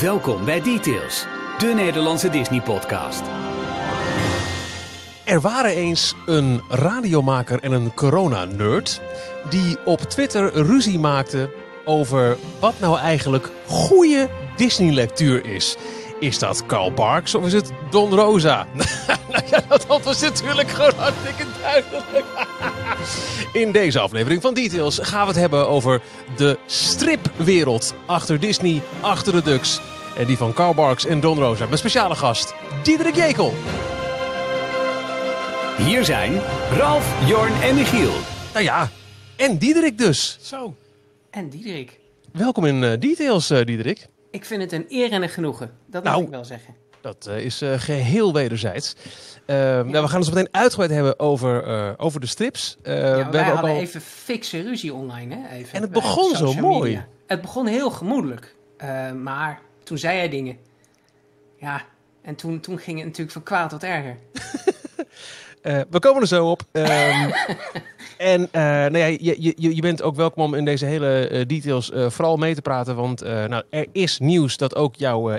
Welkom bij Details, de Nederlandse Disney-podcast. Er waren eens een radiomaker en een corona-nerd die op Twitter ruzie maakten over wat nou eigenlijk goede Disney-lectuur is. Is dat Carl Barks of is het Don Rosa? nou ja, dat antwoord is natuurlijk gewoon hartstikke duidelijk. In deze aflevering van Details gaan we het hebben over de stripwereld achter Disney, achter de Ducks. En die van Carl Barks en Don Rosa. Met speciale gast, Diederik Jekel. Hier zijn Ralf, Jorn en Michiel. Nou ja, en Diederik dus. Zo. En Diederik. Welkom in eh, Details, eh, Diederik. Ik vind het een eer en een genoegen. Dat Nou. moet ik wel zeggen. Dat eh, is eh, geheel wederzijds. Eh, nou, we gaan het zo meteen uitgebreid hebben over, eh, over de strips. Ja, we wij hebben ook hadden al... even fikse ruzie online. Hè? Even En het begon zo mooi. media. Het begon heel gemoedelijk. Maar toen zei hij dingen. Ja, en toen, toen ging het natuurlijk van kwaad tot erger. Eh, we komen er zo op. Ehm, en eh, nou ja, je, je, je bent ook welkom om in deze hele eh, details vooral mee te praten. Want nou, er is nieuws dat ook jouw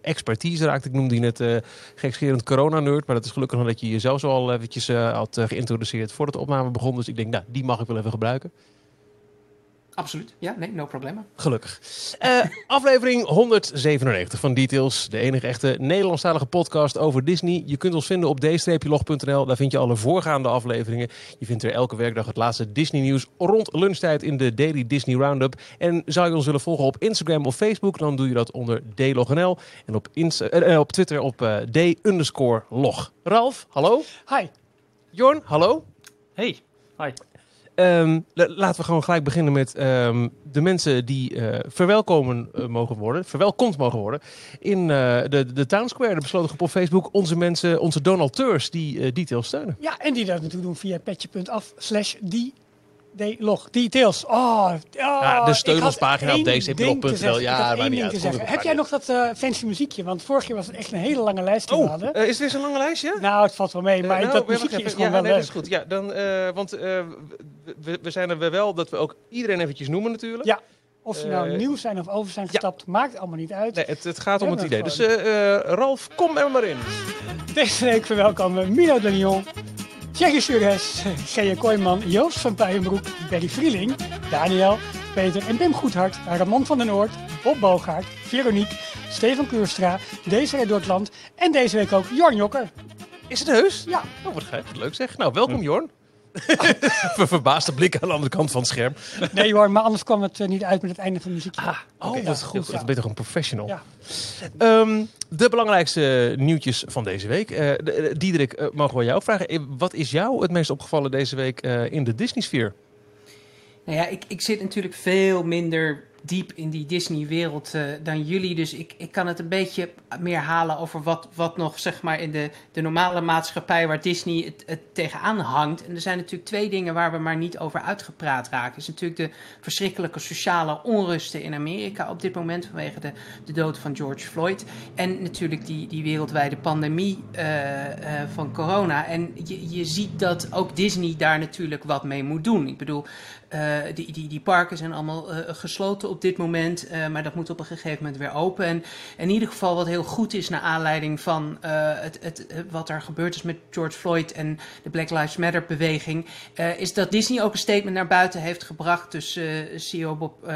expertise raakt. Ik noemde je net eh gekscherend corona-nerd. Maar dat is gelukkig nog dat je jezelf zo al eventjes had geïntroduceerd voordat de opname begon. Dus ik denk, nou, die mag ik wel even gebruiken. Absoluut. Ja, nee, no problema. Gelukkig. Eh, aflevering 197 van Details. De enige echte Nederlandstalige podcast over Disney. Je kunt ons vinden op d-log.nl. Daar vind je alle voorgaande afleveringen. Je vindt er elke werkdag het laatste Disney nieuws rond lunchtijd in de Daily Disney Roundup. En zou je ons willen volgen op Instagram of Facebook, dan doe je dat onder dlognl. En op, Insta- eh, op Twitter op eh, d-log. Ralf, hallo. Hi. Jorn, hallo. Hey. Hi. La- laten we gewoon gelijk beginnen met ehm, de mensen die eh, verwelkomen eh, mogen worden, verwelkomd mogen worden in eh, de, de Town Square, de besloten groep op Facebook. Onze mensen, onze donateurs die details steunen. Ja, en die dat natuurlijk doen via petje.af slash die log Details. Oh, oh, Ja, de had op zeggen. Ja, niet uit. te er Heb maar jij nog dat eh, fancy muziekje? Want vorig jaar was het echt een hele lange lijst die we Oh, hadden. eh, is dit een lange lijstje? nou, het valt wel mee, maar Eh, nou, dat muziekje even. is gewoon ja, wel nee, leuk. dat is goed. Ja, dan, eh, want eh, we, we- we zijn er wel dat we ook iedereen eventjes noemen natuurlijk. Ja, Of ze nou Eh, nieuw zijn of over zijn gestapt, maakt allemaal niet uit. Nee, het, het gaat om het idee. Dus gewoon. eh, eh, Ralf, kom er maar in. Deze week verwelkomen we Milo de Lyon, Thierry Sures, G.J. Kooijman, Joost van Puijenbroek, Berry Vrieling, Daniel, Peter en Pim Goedhart, Ramon van den Noord, Bob Boogaard, Veronique, Stefan Kuurstra, Desiree Dortland en deze week ook Jorn Jokker. Is het heus? Ja. Oh, wat gek. Wat leuk zeg. Nou, welkom Jorn. Ver- Verbaasde blik aan de andere kant van het scherm. Nee Jorn, maar anders kwam het eh, niet uit met het einde van de muziek. Oh, Oké, wat ja, goed. Dat ben je toch een professional. Ja. Ehm, de belangrijkste nieuwtjes van deze week. Eh, de- de- Diederik, eh, mogen we jou vragen. Eh, Wat is jou het meest opgevallen deze week eh, in de Disney-sfeer? Nou ja, ik, ik zit natuurlijk veel minder diep in die Disney-wereld eh, dan jullie. Dus ik, ik kan het een beetje meer halen over wat, wat nog zeg maar in de, de normale maatschappij waar Disney het, het tegenaan hangt. En er zijn natuurlijk twee dingen waar we maar niet over uitgepraat raken. is natuurlijk de verschrikkelijke sociale onrusten in Amerika op dit moment vanwege de, de dood van George Floyd. En natuurlijk die, die wereldwijde pandemie eh, eh, van corona. En je, je ziet dat ook Disney daar natuurlijk wat mee moet doen. Ik bedoel, eh, die, die, die parken zijn allemaal eh, gesloten op dit moment, eh, maar dat moet op een gegeven moment weer open. En in ieder geval wat heel goed is naar aanleiding van het, het, wat er gebeurd is met George Floyd en de Black Lives Matter beweging, is dat Disney ook een statement naar buiten heeft gebracht. Eh, CEO Bob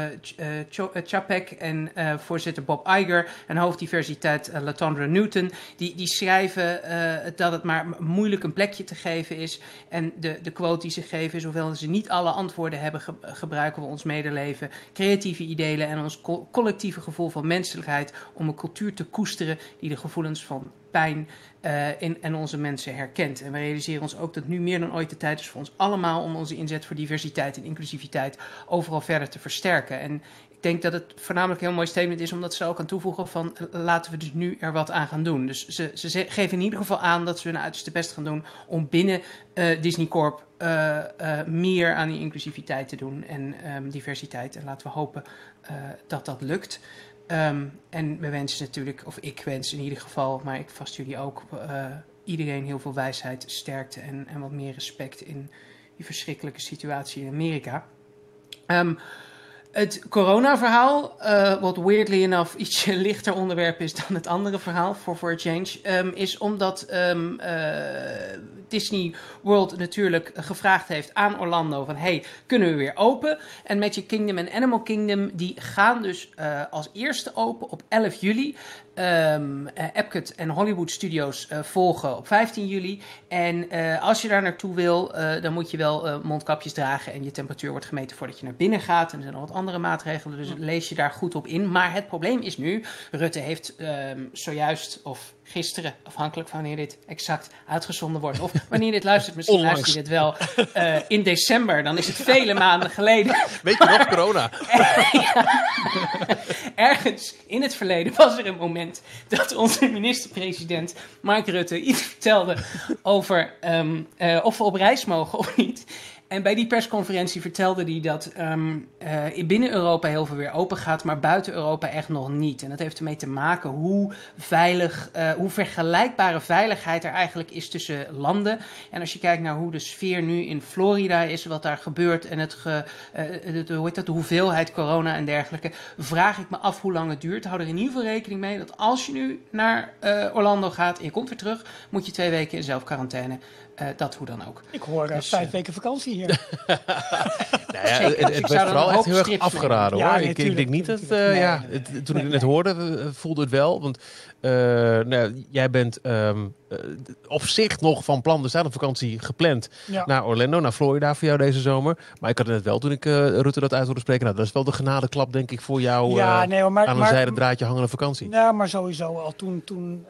Chapek en voorzitter Bob Iger en hoofddiversiteit Latondra Newton, die, die schrijven dat het maar moeilijk een plekje te geven is. En de, de quote die ze geven is: hoewel ze niet alle antwoorden hebben, ge- gebruiken we ons medeleven, creatieve ideeën en ons co- collectieve gevoel van menselijkheid om een cultuur te koesteren die de gevoelens van pijn eh, in, en onze mensen herkent. En we realiseren ons ook dat nu meer dan ooit de tijd is voor ons allemaal om onze inzet voor diversiteit en inclusiviteit overal verder te versterken. En ik denk dat het voornamelijk een heel mooi statement is, omdat ze ook aan toevoegen van eh, laten we dus nu er wat aan gaan doen. Dus ze, ze geven in ieder geval aan dat ze hun uiterste best gaan doen om binnen eh, Disney Corp eh, eh, meer aan die inclusiviteit te doen en ehm, diversiteit. En laten we hopen eh, dat dat lukt. Ehm, en we wensen natuurlijk, of ik wens in ieder geval, maar ik vast jullie ook, iedereen heel veel wijsheid, sterkte en, en wat meer respect in die verschrikkelijke situatie in Amerika. Ehm, Het coronaverhaal, uh, wat weirdly enough ietsje lichter onderwerp is dan het andere verhaal voor For a Change, um, is omdat um, uh, Disney World natuurlijk gevraagd heeft aan Orlando van hey, kunnen we weer open? En Magic Kingdom en Animal Kingdom die gaan dus uh, als eerste open op 11 juli. Um, uh, Epcot en Hollywood Studios uh, volgen op 15 juli. En uh, als je daar naartoe wil, dan moet je wel mondkapjes dragen en je temperatuur wordt gemeten voordat je naar binnen gaat. En er zijn nog wat andere maatregelen, dus lees je daar goed op in. Maar het probleem is nu, Rutte heeft um, zojuist, of gisteren, afhankelijk van wanneer dit exact uitgezonden wordt. Of wanneer dit luistert, misschien Onlangs. luistert je dit wel uh, in december. Dan is het vele maanden geleden. Weet je nog, corona? Ergens in het verleden was er een moment dat onze minister-president Mark Rutte iets vertelde over um, uh, of we op reis mogen of niet. En bij die persconferentie vertelde hij dat um, uh, binnen Europa heel veel weer open gaat, maar buiten Europa echt nog niet. En dat heeft ermee te maken hoe veilig, uh, hoe vergelijkbare veiligheid er eigenlijk is tussen landen. En als je kijkt naar hoe de sfeer nu in Florida is, wat daar gebeurt en het ge, uh, de, hoe heet dat, de hoeveelheid corona en dergelijke, vraag ik me af hoe lang het duurt. Hou er in ieder geval rekening mee dat als je nu naar Orlando gaat en je komt weer terug, moet je twee weken in zelfquarantaine. Dat hoe dan ook. Ik hoor dus, vijf weken vakantie hier. nou ja, het, het werd vooral echt heel erg afgeraden hoor. Ja, nee, ik, tuurlijk, ik, denk niet dat. Nee, ja, het, toen nee, ik het net hoorde, voelde het wel. Want nou, jij bent um, op zich nog van plan. Er staat een vakantie gepland ja. naar Orlando, naar Florida voor jou deze zomer. Maar ik had het net wel toen ik Rutte dat uit hoorde spreken. Nou, dat is wel de genadeklap, denk ik, voor jou ja, nee, maar, aan een maar, zijde draadje hangende vakantie. Nou, maar sowieso al toen. toen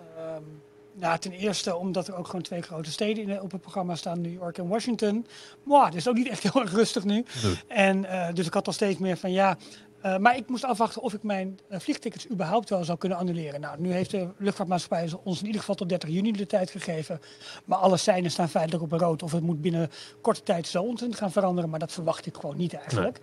nou, ten eerste omdat er ook gewoon twee grote steden in, op het programma staan, New York en Washington. Maar het is ook niet echt heel erg rustig nu. Nee. En uh, dus ik had al steeds meer van ja. Uh, maar ik moest afwachten of ik mijn uh, vliegtickets überhaupt wel zou kunnen annuleren. Nou, nu heeft de luchtvaartmaatschappij ons in ieder geval tot 30 juni de tijd gegeven. Maar alle seinen staan feitelijk op rood. Of het moet binnen korte tijd zo ontzettend gaan veranderen. Maar dat verwacht ik gewoon niet eigenlijk.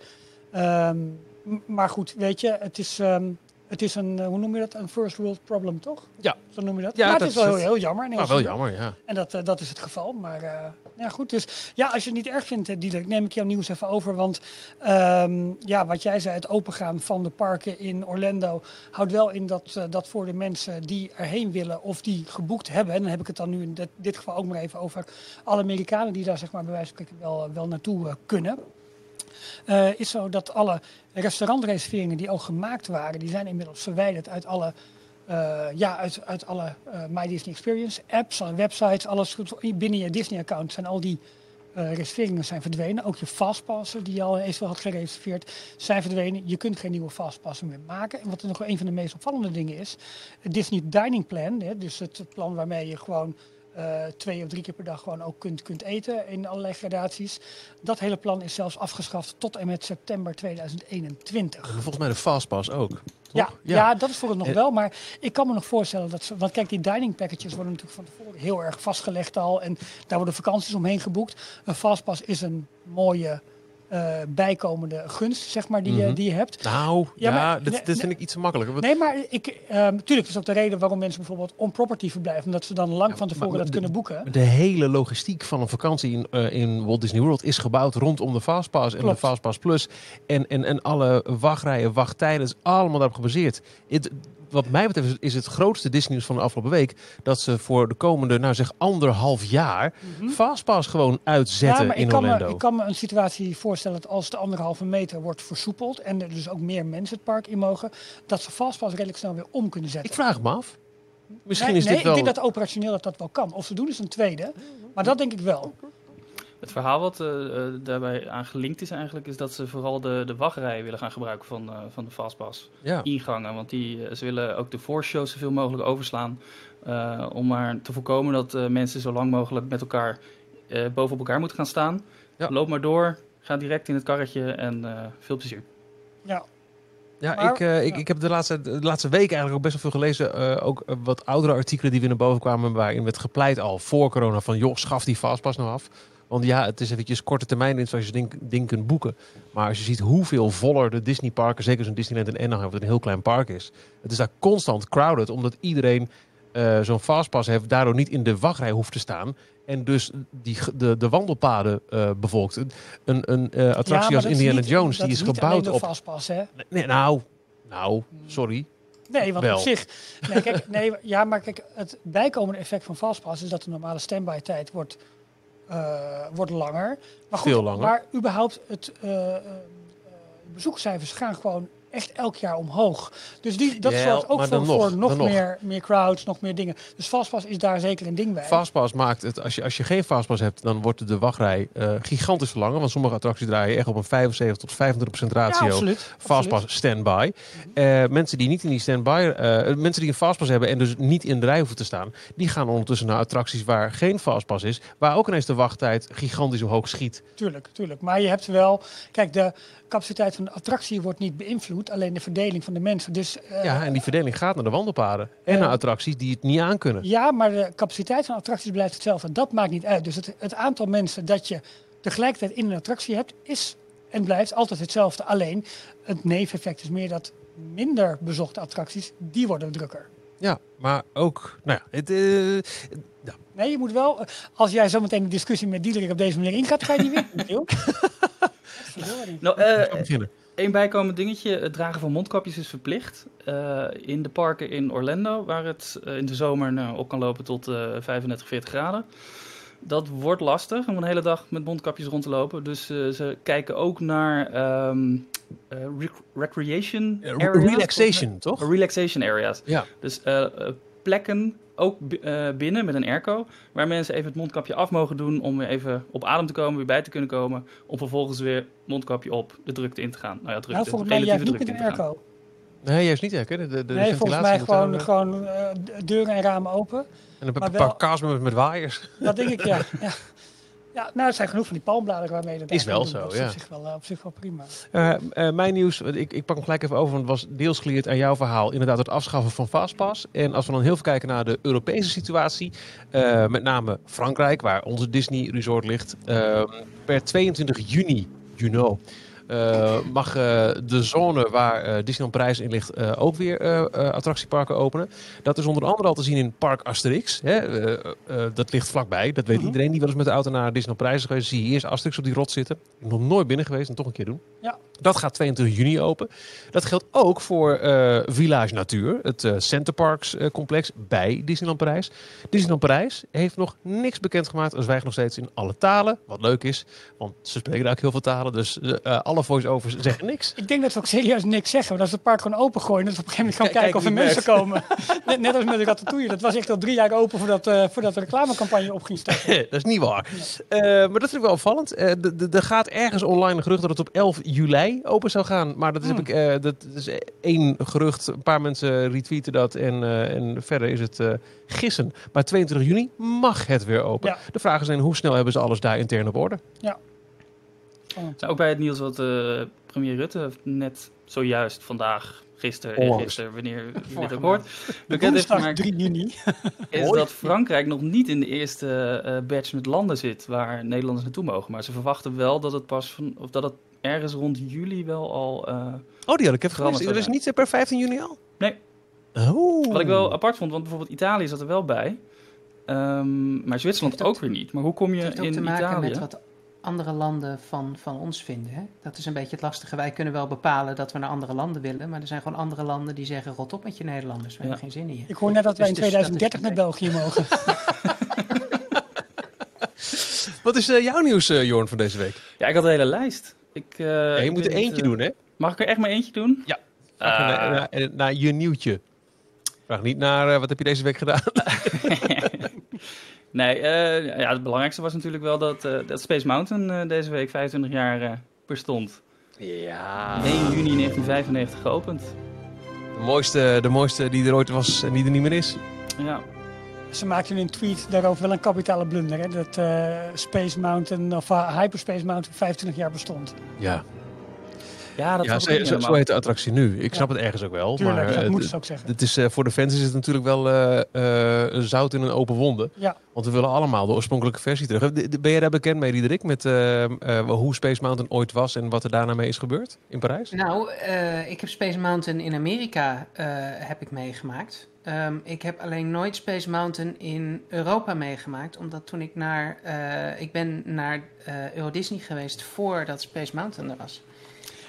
Nee. Um, maar goed, weet je, het is. Um, het is een, hoe noem je dat, een first world problem, toch? Ja. Zo noem je dat? Ja, maar het dat is wel heel, heel jammer. Maar wel jammer, ja. En dat, uh, dat is het geval. Maar uh, ja, goed. Dus ja, als je het niet erg vindt, Diederik, neem ik jouw nieuws even over. Want um, ja, wat jij zei, het opengaan van de parken in Orlando houdt wel in dat, uh, dat voor de mensen die erheen willen of die geboekt hebben, en dan heb ik het dan nu in dit, dit geval ook maar even over alle Amerikanen die daar zeg maar bij wijze van spreken wel, wel naartoe kunnen. Uh, is zo dat alle restaurantreserveringen die al gemaakt waren, die zijn inmiddels verwijderd uit alle, uh, ja, uit, uit alle uh, My Disney Experience apps, alle websites, alles binnen je Disney account zijn al die reserveringen zijn verdwenen. Ook je fastpassen die je al eventueel had gereserveerd zijn verdwenen. Je kunt geen nieuwe fastpassen meer maken. En wat nog een van de meest opvallende dingen is, het Disney Dining Plan, hè, dus het plan waarmee je gewoon uh, twee of drie keer per dag gewoon ook kunt, kunt eten in allerlei gradaties. Dat hele plan is zelfs afgeschaft tot en met september 2021. En volgens mij de Fastpass ook. Ja, ja, ja. dat is voor het nog wel. Maar ik kan me nog voorstellen dat ze. Want kijk, die dining packages worden natuurlijk van tevoren heel erg vastgelegd al. En daar worden vakanties omheen geboekt. Een Fastpass is een mooie. Uh, bijkomende gunst, zeg maar, die, Mhm. mm -hmm. die je hebt. Nou, ja, Ja, maar- dit, nee, dit vind ik iets te makkelijk. Want- Nee, maar ik, natuurlijk, dat is ook de reden waarom mensen bijvoorbeeld on-property verblijven. Omdat ze dan lang van tevoren maar dat de- kunnen boeken. De hele logistiek van een vakantie in, eh, in Walt Disney World is gebouwd rondom de Fastpass en de Fastpass Plus. En, en, en alle wachtrijen, wachttijden, is allemaal daarop gebaseerd. Wat mij betreft is- het grootste Disney nieuws van de afgelopen week dat ze voor de komende, nou zeg anderhalf jaar, Fastpass gewoon uitzetten Mhm. Ja, maar in ik kan, Orlando. me, ik kan me een situatie voorstellen dat als de anderhalve meter wordt versoepeld en er dus ook meer mensen het park in mogen, dat ze Fastpass redelijk snel weer om kunnen zetten. Ik vraag het me af. Misschien nee, is nee, dit wel... ik denk dat operationeel dat dat wel kan. Of ze doen is een tweede, maar dat denk ik wel. Het verhaal wat eh, eh, daarbij aan gelinkt is eigenlijk, is dat ze vooral de, de wachtrij willen gaan gebruiken van, eh, van de Fastpass. Ja. Ingangen, want die, ze willen ook de voorshows zoveel mogelijk overslaan. eh, om maar te voorkomen dat eh, mensen zo lang mogelijk met elkaar eh, bovenop elkaar moeten gaan staan. Ja. Loop maar door, ga direct in het karretje en eh, veel plezier. Ja, Ja, Maar- ik, eh, ik, ja. ik heb de laatste, de laatste week eigenlijk ook best wel veel gelezen. eh, ook wat oudere artikelen die weer naar boven kwamen. Waarin werd gepleit al voor corona van joh, schaf die Fastpass nou af. Want ja, het is eventjes korte termijn zoals je ding, ding kunt boeken. Maar als je ziet hoeveel voller de Disneyparken, zeker zo'n Disneyland in Anaheim, wat een heel klein park is. Het is daar constant crowded, omdat iedereen eh, zo'n Fastpass heeft, daardoor niet in de wachtrij hoeft te staan. en dus die, de, de wandelpaden eh, bevolkt. Een, een, eh, attractie Ja, als Indiana niet- Jones, die is gebouwd op... Fastpass, hè? Nee, nou, nou, sorry. Nee, want Wel. op zich. Nee, kijk, nee, ja, maar kijk, het bijkomende effect van Fastpass is dat de normale standby tijd wordt, wordt langer. Maar goed, Veel langer. Maar überhaupt, het eh, eh, bezoekerscijfers gaan gewoon echt elk jaar omhoog. Dus die, dat Ja, zorgt ook voor, nog, voor nog, dan nog. meer, meer crowds, nog meer dingen. Dus Fastpass is daar zeker een ding bij. Fastpass maakt het, als je, als je geen Fastpass hebt, dan wordt de wachtrij eh, gigantisch verlangen. Want sommige attracties draaien echt op een 75 tot 25 procent ja, ratio. absoluut. Fastpass standby. Eh mensen die niet in die standby, eh, mensen die een Fastpass hebben en dus niet in de rij hoeven te staan, die gaan ondertussen naar attracties waar geen Fastpass is, waar ook ineens de wachttijd gigantisch omhoog schiet. Tuurlijk, tuurlijk. Maar je hebt wel... Kijk, de capaciteit van de attractie wordt niet beïnvloed. Alleen de verdeling van de mensen. Dus eh, Ja, en die verdeling gaat naar de wandelpaden en naar attracties die het niet aankunnen. Ja, maar de capaciteit van attracties blijft hetzelfde. Dat maakt niet uit. Dus het, het aantal mensen dat je tegelijkertijd in een attractie hebt, is en blijft altijd hetzelfde. Alleen het neveneffect is meer dat minder bezochte attracties, die worden drukker. Ja, maar ook, nou ja, het, eh, Nee, je moet wel, eh, als jij zometeen de discussie met Diederik op deze manier ingaat, ga je die winnen. Nou, eh, kan beginnen. Een bijkomend dingetje, het dragen van mondkapjes is verplicht. Eh, in de parken in Orlando, waar het eh, in de zomer nou, op kan lopen tot eh 35, 40 graden. Dat wordt lastig om een hele dag met mondkapjes rond te lopen. Dus eh, ze kijken ook naar ehm, eh, rec- recreation Eh, areas. relaxation, toch? Relaxation areas. Ja. Dus eh, eh, plekken, ook eh, binnen met een airco, waar mensen even het mondkapje af mogen doen om weer even op adem te komen, weer bij te kunnen komen, om vervolgens weer mondkapje op de drukte in te gaan. Nou ja, drukte, Nou, volgens mij relatieve juist niet drukte met een airco. Nee, juist niet, hè? De, de, de Nee, volgens mij gewoon, gewoon eh, deuren en ramen open. En een maar paar wel- kaas met, met waaiers. Dat denk ik, ja. ja. Ja, nou, er zijn genoeg van die palmbladeren waarmee dat Is wel zo, ja. op zich wel, eh, op zich wel prima. Eh, eh, mijn nieuws, ik, ik pak hem gelijk even over, want het was deels geleerd aan jouw verhaal. Inderdaad, het afschaffen van Fastpass. En als we dan heel veel kijken naar de Europese situatie, eh, met name Frankrijk, waar onze Disney Resort ligt, per 22 juni, you know, mag eh, de zone waar eh, Disneyland Prijs in ligt eh, ook weer eh, eh, attractieparken openen. Dat is onder andere al te zien in Park Asterix. Hè? Eh, eh, dat ligt vlakbij. Dat weet Mhm. iedereen die wel eens met de auto naar Disneyland Prijs is geweest. Zie je eerst Asterix op die rot zitten. Ik ben nog nooit binnen geweest en toch een keer doen. Ja. Dat gaat 22 juni open. Dat geldt ook voor eh, Village Natuur, het eh Center Parks eh, complex bij Disneyland Parijs. Disneyland Parijs heeft nog niks bekendgemaakt en zwijgt nog steeds in alle talen. Wat leuk is, want ze spreken daar ook heel veel talen. Dus eh, eh, alle voice-overs zeggen niks. Ik denk dat we ook serieus niks zeggen. Want als het park gewoon open gooien, dat we op een gegeven moment gaan Kijk- kijken of er mensen komen. net, net als met de ratatouille. Dat was echt al drie jaar open voordat, eh, voordat de reclamecampagne op ging starten. dat is niet waar. Eh, maar dat vind ik wel opvallend. Eh, Er gaat ergens online een gerucht dat het op 11 juli open zou gaan. Maar dat is, Hmm. heb ik, dat is één gerucht. Een paar mensen retweeten dat. En, en verder is het gissen. Maar 22 juni mag het weer open. Ja. De vraag is hoe snel hebben ze alles daar intern op orde? Nou, ook bij het nieuws wat eh, premier Rutte net zojuist vandaag, gisteren, Onlangs. gisteren, wanneer je dit ook hoort, bekend heeft gemaakt, 3 juni. is dat Frankrijk nog niet in de eerste eh batch met landen zit waar Nederlanders naartoe mogen. Maar ze verwachten wel dat het pas van, of dat het ergens rond juli wel al. eh, Oh, die had ik even. Dat is zou niet per 15 juni al? Nee. Oh. Wat ik wel apart vond, want bijvoorbeeld Italië zat er wel bij. Ehm, maar Zwitserland ook- ook weer niet. Maar hoe kom je Het heeft ook in te maken Italië? met wat andere landen van, van ons vinden. Hè? Dat is een beetje het lastige. Wij kunnen wel bepalen dat we naar andere landen willen, maar er zijn gewoon andere landen die zeggen: rot op met je Nederlanders, we Ja. hebben geen zin in je. Ik hoor net dat wij in Dus- dus dat is 2030 naar België mogen. Wat is eh, jouw nieuws, eh, Jorn, van deze week? Ja, ik had een hele lijst. Ik, eh, Ja, je ik moet er eentje doen, hè? Mag ik er echt maar eentje doen? Ja. Naar, naar- naar je nieuwtje. Vraag niet naar wat heb je deze week gedaan. Nee, eh, ja, het belangrijkste was natuurlijk wel dat, eh, dat Space Mountain eh, deze week 25 jaar eh, bestond. Ja. 1 juni 1995 geopend. De mooiste, de mooiste die er ooit was en die er niet meer is. Ja, Ze maakten in een tweet daarover wel een kapitale blunder. Hè? Dat eh, Space Mountain, of uh, Hyperspace Mountain 25 jaar bestond. Ja, ja dat ja was zo, ook zo, heet de attractie nu. Ik snap het ergens ook wel. Tuurlijk, maar dat eh, d- ze ook zeggen. het is, eh, voor de fans is het natuurlijk wel eh, eh, zout in een open wonde. Ja. Want we willen allemaal de oorspronkelijke versie terug. De- de- Ben jij daar bekend mee, Diederik? Met eh, eh, hoe Space Mountain ooit was en wat er daarna mee is gebeurd in Parijs? Nou, eh, ik heb Space Mountain in Amerika eh, heb ik meegemaakt. Ehm, ik heb alleen nooit Space Mountain in Europa meegemaakt. Omdat toen ik naar... eh, ik ben naar eh Euro Disney geweest voordat Space Mountain er was.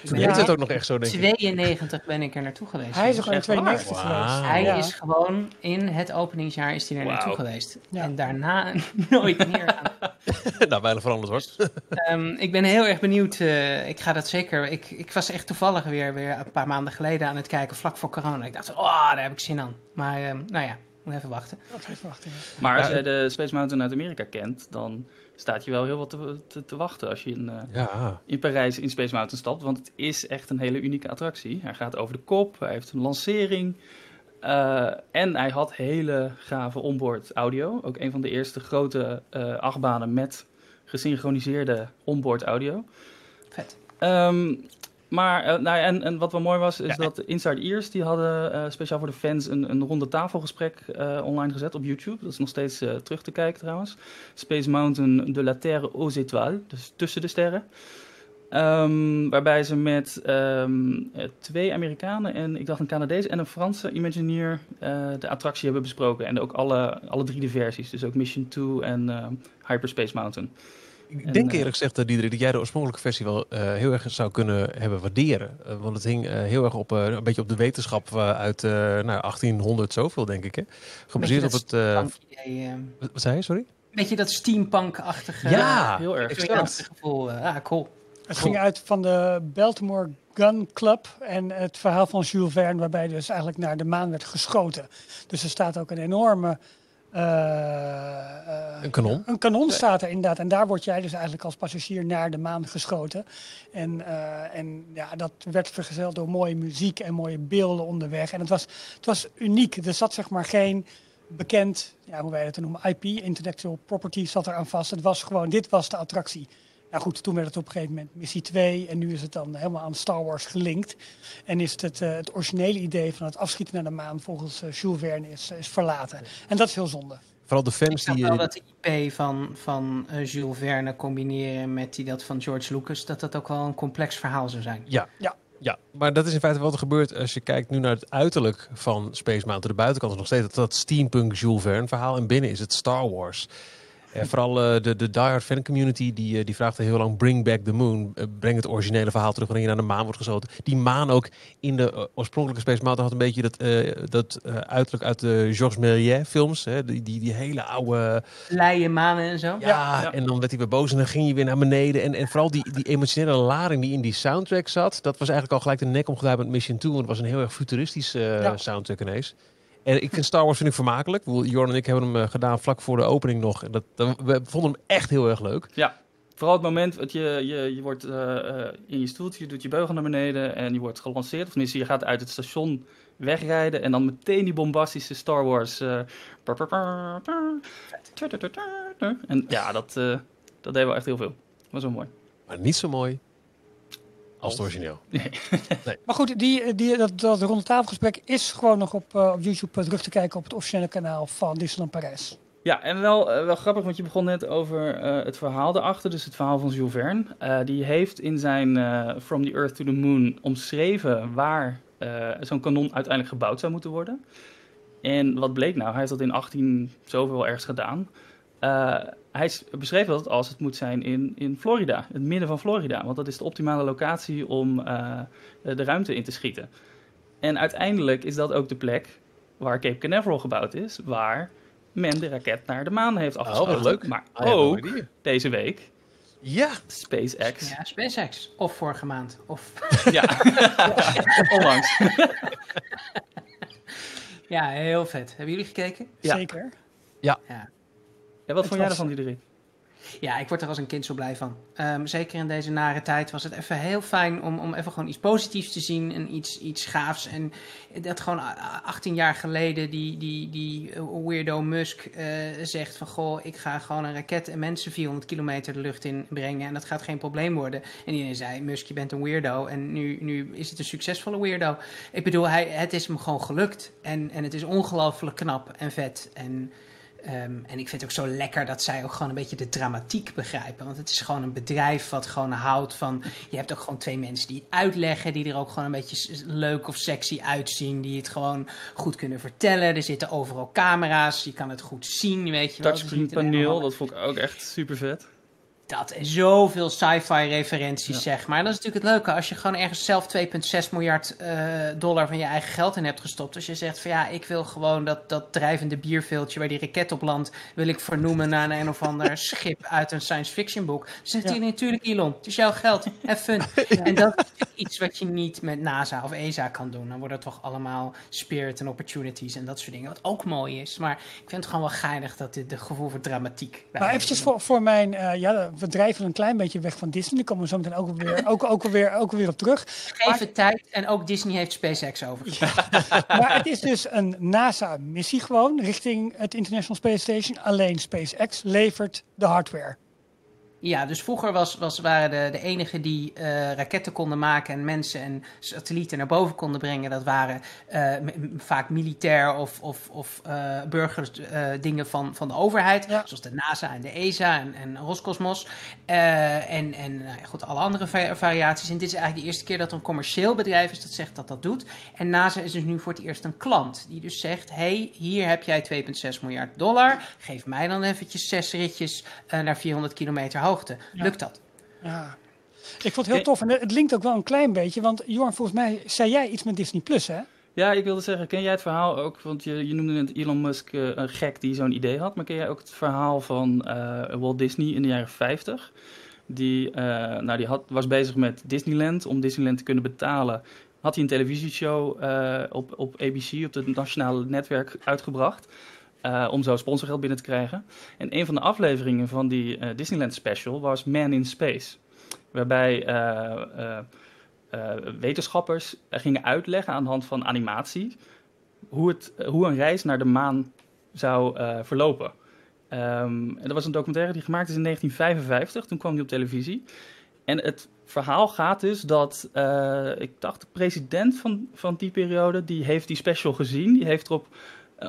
Toen het ook nog echt zo, denk ik. 92 ben ik er naartoe geweest. Hij is ook in echt 92 waar. geweest. Hij Ja. is gewoon in het openingsjaar is hij er naartoe geweest. Ja. En daarna nooit meer aan. nou, weinig veranderd wordt. Ehm, ik ben heel erg benieuwd. eh, ik ga dat zeker. Ik, ik was echt toevallig weer, weer een paar maanden geleden aan het kijken, vlak voor corona. Ik dacht, oh, daar heb ik zin aan. Maar ehm, nou ja, moet even wachten. Dat heeft wachten. ja. Maar als jij de Space Mountain uit Amerika kent, dan staat je wel heel wat te, te, te wachten als je in, eh, Ja. in Parijs in Space Mountain stapt. Want het is echt een hele unieke attractie. Hij gaat over de kop, hij heeft een lancering. eh, en hij had hele gave onboard audio. Ook een van de eerste grote eh, achtbanen met gesynchroniseerde onboard audio. Vet. Ehm, maar, eh, nou en, en wat wel mooi was, is Ja. dat Inside Ears, die hadden eh, speciaal voor de fans een, een ronde tafelgesprek eh, online gezet op YouTube. Dat is nog steeds terug te kijken trouwens. Space Mountain de la Terre aux étoiles, dus tussen de sterren. Ehm, waarbij ze met ehm, eh, twee Amerikanen en ik dacht een Canadees en een Franse Imagineer de attractie hebben besproken. En ook alle, alle drie de versies, dus ook Mission 2 en Hyperspace Mountain. Ik En, denk eh, eerlijk gezegd, eh, Diederik, dat jij de oorspronkelijke versie wel eh, heel erg zou kunnen hebben waarderen. Want het hing eh, heel erg op, eh, een beetje op de wetenschap uit eh, nou, 1800 zoveel, denk ik. Hè? Gebaseerd op het... idee, wat wat zei je, sorry? beetje dat steampunk-achtige Ja, heel erg. Gevoel. ah, cool. Het ging uit van de Baltimore Gun Club en het verhaal van Jules Verne, waarbij dus eigenlijk naar de maan werd geschoten. Dus er staat ook een enorme. Eh, eh, Een kanon. Een kanon staat er inderdaad. En daar word jij dus eigenlijk als passagier naar de maan geschoten. En, eh, en ja, dat werd vergezeld door mooie muziek en mooie beelden onderweg. En het was, het was uniek. Er zat zeg maar geen bekend, ja, hoe wij dat noemen, IP, intellectual property, zat er aan vast. Het was gewoon, dit was de attractie. Nou goed, toen werd het op een gegeven moment missie 2 en nu is het dan helemaal aan Star Wars gelinkt. En is het het, eh, het originele idee van het afschieten naar de maan volgens eh, Jules Verne is, is verlaten. En dat is heel zonde. Vooral de Ik fans die... wel eh, dat de IP van, van eh, Jules Verne combineren met die dat van George Lucas, dat dat ook wel een complex verhaal zou zijn. Ja. Ja. Ja, maar dat is in feite wat er gebeurt als je kijkt nu naar het uiterlijk van Space Mountain. De buitenkant is nog steeds dat, dat steampunk Jules Verne verhaal en binnen is het Star Wars. En vooral eh, de, de diehard fan community die, eh, die vraagt al heel lang Bring Back the Moon. Eh, breng het originele verhaal terug wanneer je naar de maan wordt geschoten. Die maan ook in de oorspronkelijke Space Mountain had een beetje dat, eh, dat eh, uiterlijk uit de Georges Méliès films. Hè? Die, die, die hele oude... Leien, manen en zo. Ja, Ja. en dan werd hij weer boos en dan ging je weer naar beneden. En, en vooral die, die emotionele lading die in die soundtrack zat, dat was eigenlijk al gelijk de nek omgedraaid met Mission 2. Want het was een heel erg futuristische eh, Ja. soundtrack ineens. En ik vind Star Wars vind ik vermakelijk. Jorn en ik hebben hem eh, gedaan vlak voor de opening nog. En dat, dat- we vonden hem echt heel erg leuk. Ja, vooral het moment dat je, je, je wordt eh, eh, in je stoeltje, je doet je beugel naar beneden en je wordt gelanceerd. Of tenminste, je gaat uit het station wegrijden en dan meteen die bombastische Star Wars. En ja, dat, eh, dat deed wel echt heel veel. was wel mooi. Maar niet zo mooi als het origineel. Maar goed, die, die, dat, dat ronde tafelgesprek is gewoon nog op, eh, op YouTube terug te kijken op het officiële kanaal van Disneyland Parijs. Ja, en wel, eh, wel grappig, want je begon net over eh, het verhaal erachter. Dus het verhaal van Jules Verne. Eh, die heeft in zijn eh, From the Earth to the Moon omschreven waar eh, zo'n kanon uiteindelijk gebouwd zou moeten worden. En wat bleek nou? Hij heeft dat in 18 zoveel ergens gedaan. Eh, hij beschreef dat als het moet zijn in, in Florida, het midden van Florida. Want dat is de optimale locatie om eh, de ruimte in te schieten. En uiteindelijk is dat ook de plek waar Cape Canaveral gebouwd is, waar men de raket naar de maan heeft afgeschoten. wat leuk. Maar ja, no ook deze week Ja, SpaceX. Ja, SpaceX. Of vorige maand. Of... Ja, onlangs. Ja, heel vet. Hebben jullie gekeken? Ja. Zeker. Ja, wat Het vond jij ervan, Diederik? Ja, ik word er als een kind zo blij van. Ehm, zeker in deze nare tijd was het even heel fijn om, om even gewoon iets positiefs te zien en iets, iets gaafs. En dat gewoon a- 18 jaar geleden die, die, die eh, weirdo Musk eh, zegt van... Goh, ik ga gewoon een raket en mensen 400 kilometer de lucht in brengen en dat gaat geen probleem worden. En iedereen zei, Musk, je bent een weirdo. En nu, nu is het een succesvolle weirdo. Ik bedoel, hij, het is hem gewoon gelukt. En, en het is ongelooflijk knap en vet en... Ehm, en ik vind het ook zo lekker dat zij ook gewoon een beetje de dramatiek begrijpen. Want het is gewoon een bedrijf wat gewoon houdt van. Je hebt ook gewoon twee mensen die het uitleggen, die er ook gewoon een beetje leuk of sexy uitzien. Die het gewoon goed kunnen vertellen. Er zitten overal camera's, je kan het goed zien, weet je wel. Touchscreen paneel, dat vond ik ook echt super vet. Dat en zoveel sci-fi referenties, zeg maar. En dat is natuurlijk het leuke als je gewoon ergens zelf 2,6 miljard eh, dollar van je eigen geld in hebt gestopt. Als je zegt van ja, ik wil gewoon dat, dat drijvende bierveeltje waar die raket op landt, wil ik vernoemen naar een, een of ander schip uit een science fiction boek. Dan zegt Ja. hij natuurlijk Elon, het is jouw geld, have fun. En dat is iets wat je niet met NASA of ESA kan doen. Dan worden het toch allemaal spirit en opportunities en dat soort dingen. Wat ook mooi is. Maar ik vind het gewoon wel geinig dat dit de gevoel voor dramatiek. Maar eventjes voor, voor mijn, eh, ja, we drijven een klein beetje weg van Disney. Daar komen we zo meteen ook weer, ook, ook weer, ook weer op terug. Geef het tijd. En ook Disney heeft SpaceX overgenomen. Maar het is dus een NASA-missie gewoon richting het International Space Station. Alleen SpaceX levert de hardware. Ja, dus vroeger was, was, waren de, de enigen die eh, raketten konden maken en mensen en satellieten naar boven konden brengen. Dat waren eh, vaak militair of, of, of eh burgerdingen van, van de overheid. Ja. Zoals de NASA en de ESA en, en Roscosmos. En en nou ja, goed, alle andere va- variaties. En dit is eigenlijk de eerste keer dat een commercieel bedrijf is dat zegt dat dat doet. En NASA is dus nu voor het eerst een klant. Die dus zegt, hey, hier heb jij 2,6 miljard dollar. Geef mij dan eventjes zes ritjes naar 400 kilometer hoogte. Lukt dat? Ja. Ik vond het heel tof. En het linkt ook wel een klein beetje. Want Jorn, volgens mij zei jij iets met Disney Plus, hè? Ja, ik wilde zeggen, ken jij het verhaal ook? Want je, je noemde net Elon Musk eh, een gek die zo'n idee had. Maar ken jij ook het verhaal van eh, Walt Disney in de jaren 50? Die, eh, nou, die had, was bezig met Disneyland. Om Disneyland te kunnen betalen, had hij een televisieshow eh, op, op ABC, op het nationale netwerk, uitgebracht. Eh, om zo sponsorgeld binnen te krijgen. En een van de afleveringen van die eh, Disneyland special was Man in Space. Waarbij eh, wetenschappers gingen uitleggen aan de hand van animatie hoe, het, hoe een reis naar de maan zou verlopen. Ehm, en dat was een documentaire die gemaakt is in 1955, toen kwam die op televisie. En het verhaal gaat dus dat, ik dacht, de president van, van die periode, die heeft die special gezien. Die heeft erop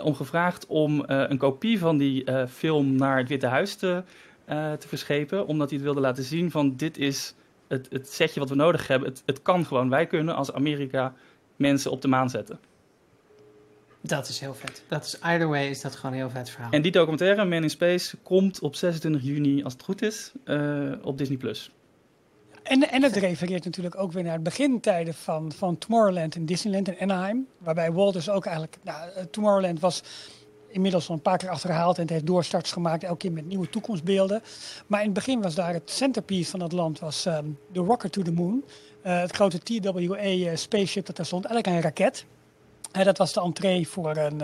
om gevraagd om eh, een kopie van die eh, film naar het Witte Huis te, eh, te verschepen. Omdat hij het wilde laten zien van dit is het, het setje wat we nodig hebben. Het, het kan gewoon. Wij kunnen als Amerika mensen op de maan zetten. Dat is heel vet. Dat is, either way is dat gewoon een heel vet verhaal. En die documentaire, Man in Space, komt op 26 juni, als het goed is, eh, op Disney+. Plus. En, en het refereert natuurlijk ook weer naar het begintijden van, van Tomorrowland en Disneyland in Anaheim. Waarbij Walt dus ook eigenlijk... Nou, eh, Tomorrowland was inmiddels al een paar keer achterhaald en het heeft doorstarts gemaakt, elke keer met nieuwe toekomstbeelden. Maar in het begin was daar het centerpiece van het land, was ehm, de Rocket to the Moon. Eh, het grote TWA eh, dat daar stond, eigenlijk een raket. Eh, dat was de entree voor een,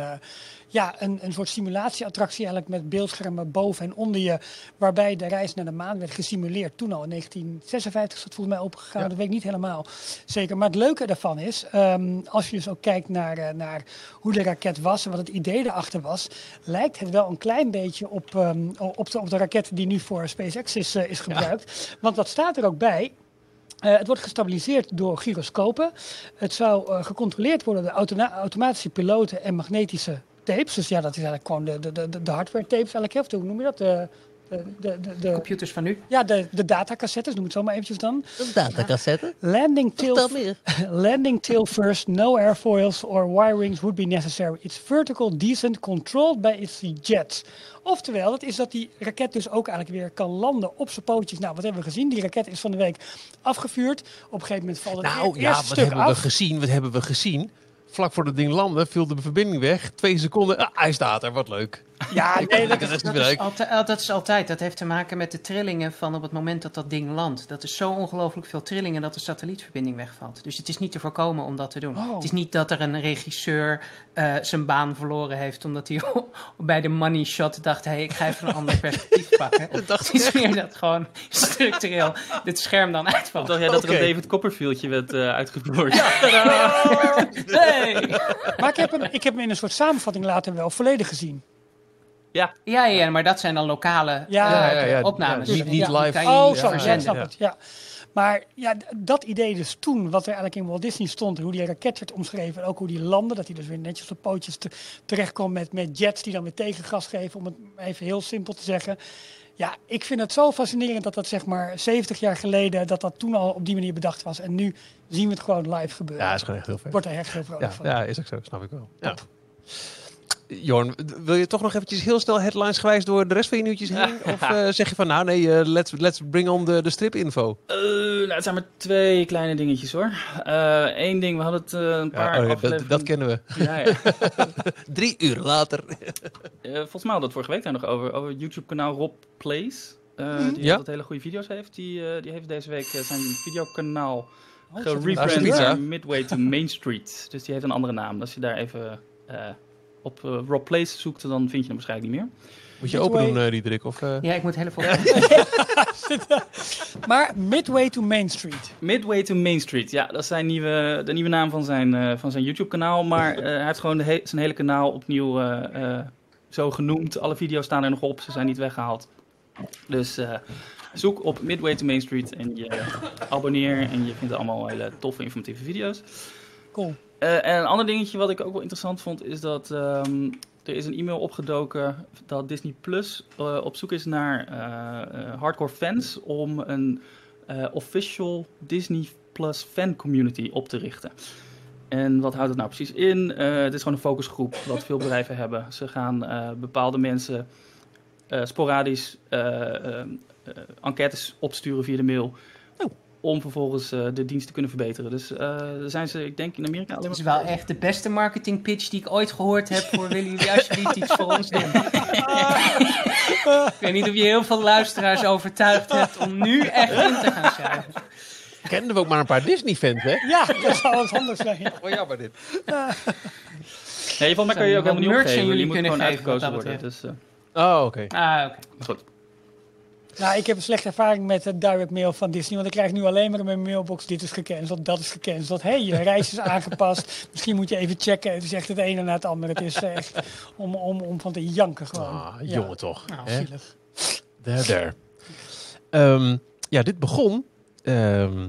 ja, een, een soort simulatieattractie eigenlijk met beeldschermen boven en onder je. Waarbij de reis naar de maan werd gesimuleerd. Toen al in 1956 is dat volgens mij opengegaan. Ja. Dat weet ik niet helemaal zeker. Maar het leuke daarvan is, ehm, als je dus ook kijkt naar, eh, naar hoe de raket was en wat het idee erachter was, lijkt het wel een klein beetje op, ehm, op, de, op de raket die nu voor SpaceX is, eh, is gebruikt. Want wat staat er ook bij? Eh, het wordt gestabiliseerd door gyroscopen. Het zou gecontroleerd worden door automatische piloten en magnetische tapes. Dus ja, dat is eigenlijk gewoon de, de, de, de hardware tapes eigenlijk. Of hoe noem je dat? De, de, de, de, de- Computers van nu. ja, de, de datacassettes, noem het zo maar eventjes dan. Een datacassette. Landing meer. landing tail first, no airfoils or wirings would be necessary. It's vertical descent controlled by its jets. Oftewel, dat is dat die raket dus ook eigenlijk weer kan landen op zijn pootjes. Nou, wat hebben we gezien? Die raket is van de week afgevuurd. Op een gegeven moment valt het Nou ja, wat stuk hebben we gezien? Wat hebben we gezien? Vlak voor het ding landen viel de verbinding weg. Twee seconden, ah, hij staat er, wat leuk. Ja, nee, dat Dat is Dat is, altijd, eh, dat is altijd. Dat heeft te maken met de trillingen van op het moment dat dat ding landt. Dat is zo ongelooflijk veel trillingen dat de satellietverbinding wegvalt. Dus het is niet te voorkomen om dat te doen. Oh. Het is niet dat er een regisseur eh, zijn baan verloren heeft omdat hij bij de money shot dacht: hé, hey, ik ga even een ander perspectief pakken. Het is meer dat gewoon structureel dit scherm dan uitvalt. Dacht jij dat er een David Copperfieldje werd eh, uitgevoerd? Hey! Maar ik heb, hem, ik heb hem in een soort samenvatting later wel volledig gezien. Ja, ja, maar dat zijn dan lokale Ja, eh, ja, ja, opnames. ja, niet- live. kan je Oh, zo, ja, snap ja. het. Ja. Maar ja, dat idee dus toen, wat er eigenlijk in Walt Disney stond, hoe die raket werd omschreven en ook hoe die landde, dat hij dus weer netjes op pootjes te, terecht kwam met, met jets die dan weer tegengas geven, om het even heel simpel te zeggen. Ja, ik vind het zo fascinerend dat dat zeg maar 70 jaar geleden, dat dat toen al op die manier bedacht was. En nu zien we het gewoon live gebeuren. Ja, is gewoon echt heel vet. Ik word er echt heel vrolijk Ja, van. ja, is ook zo, snap ik wel. Ja. Jorn, wil je toch nog eventjes heel snel headlines gewijs door de rest van je nieuwtjes heen? Of eh, zeg je van, nou nee, eh, let's, let's bring on de, de stripinfo. Eh, nou, het zijn maar twee kleine dingetjes hoor. Eén ding, we hadden het eh, een paar Ja, oh, ja, dat, afleveringen... dat kennen we. Ja, ja. Drie uur later. Eh, volgens mij hadden we het vorige week daar nog over. Over het YouTube-kanaal Rob Plays. eh, die Ja. altijd hele goede video's heeft. Die, eh, die heeft deze week zijn videokanaal Oh, er gerebrand naar? Midway to Main Street. Dus die heeft een andere naam. Als je daar even eh, op eh, Rob Plays zoekt, dan vind je hem waarschijnlijk niet meer. Moet je Midway. open doen, eh, Diederik? Of, eh? Ja, ik moet heel even... Maar Midway to Main Street. Midway to Main Street, ja, dat is zijn nieuwe, de nieuwe naam van zijn, eh, van zijn YouTube-kanaal. Maar eh, hij heeft gewoon de he- zijn hele kanaal opnieuw eh, eh, zo genoemd. Alle video's staan er nog op, ze zijn niet weggehaald. Dus eh, zoek op Midway to Main Street en je abonneer. En je vindt allemaal hele toffe, informatieve video's. Cool. Eh, en een ander dingetje wat ik ook wel interessant vond, is dat ehm, er is een e-mail opgedoken dat Disney Plus eh, op zoek is naar eh, hardcore fans om een official Disney Plus fan community op te richten. En wat houdt het nou precies in? Het is gewoon een focusgroep wat veel bedrijven hebben. Ze gaan bepaalde mensen sporadisch enquêtes opsturen via de mail. Om vervolgens eh, de dienst te kunnen verbeteren. Dus eh, daar zijn ze, ik denk in Amerika alleen Dat maar. is wel echt de beste marketing pitch die ik ooit gehoord heb. Voor willen jullie alsjeblieft iets voor ons doen? ik weet niet of je heel veel luisteraars overtuigd hebt om nu echt in te gaan schrijven. Kenden we ook maar een paar Disney-fans, hè? Ja, dat zou wat anders zijn. Oh, jammer dit. Nee, volgens mij kan je ook helemaal niet opgeven. jullie kunnen gewoon uitgekozen worden. Dus, eh, Oh, oké. Ah, oké. goed. Nou, ik heb een slechte ervaring met het direct mail van Disney. Want ik krijg nu alleen maar in mijn mailbox: dit is gecanceld, dat is gecanceld. Hé, hey, je reis is aangepast. Misschien moet je even checken. Het is echt het ene na het andere. Het is echt om, om, om van te janken gewoon. Ah, Ja. jongen toch. Nou, zielig. There. Ehm, ja, dit begon ehm,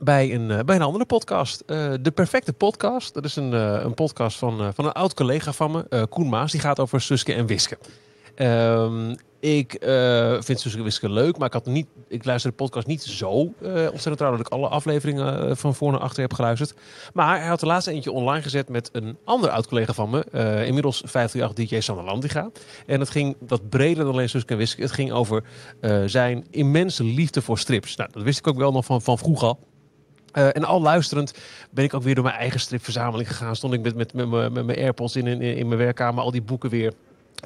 bij, een, eh, bij een andere podcast. Eh, de Perfecte Podcast. Dat is een, eh, een podcast van, eh, van een oud collega van me, eh, Koen Maas. Die gaat over Suske en Wiske. Ehm, ik eh, vind Suske Wiske leuk, maar ik, had niet, ik luister de podcast niet zo eh, ontzettend trouw dat ik alle afleveringen eh, van voor naar achter heb geluisterd. Maar hij had de laatste eentje online gezet met een ander oud collega van me, eh, inmiddels 538 DJ Sander Landiga. En het ging wat breder dan alleen Suske en Wiske. Het ging over zijn immense liefde voor strips. Nou, dat wist ik ook wel nog van, van vroeger al. En al luisterend ben ik ook weer door mijn eigen stripverzameling gegaan. Stond ik met, met, met, met mijn AirPods in, in, in mijn werkkamer al die boeken weer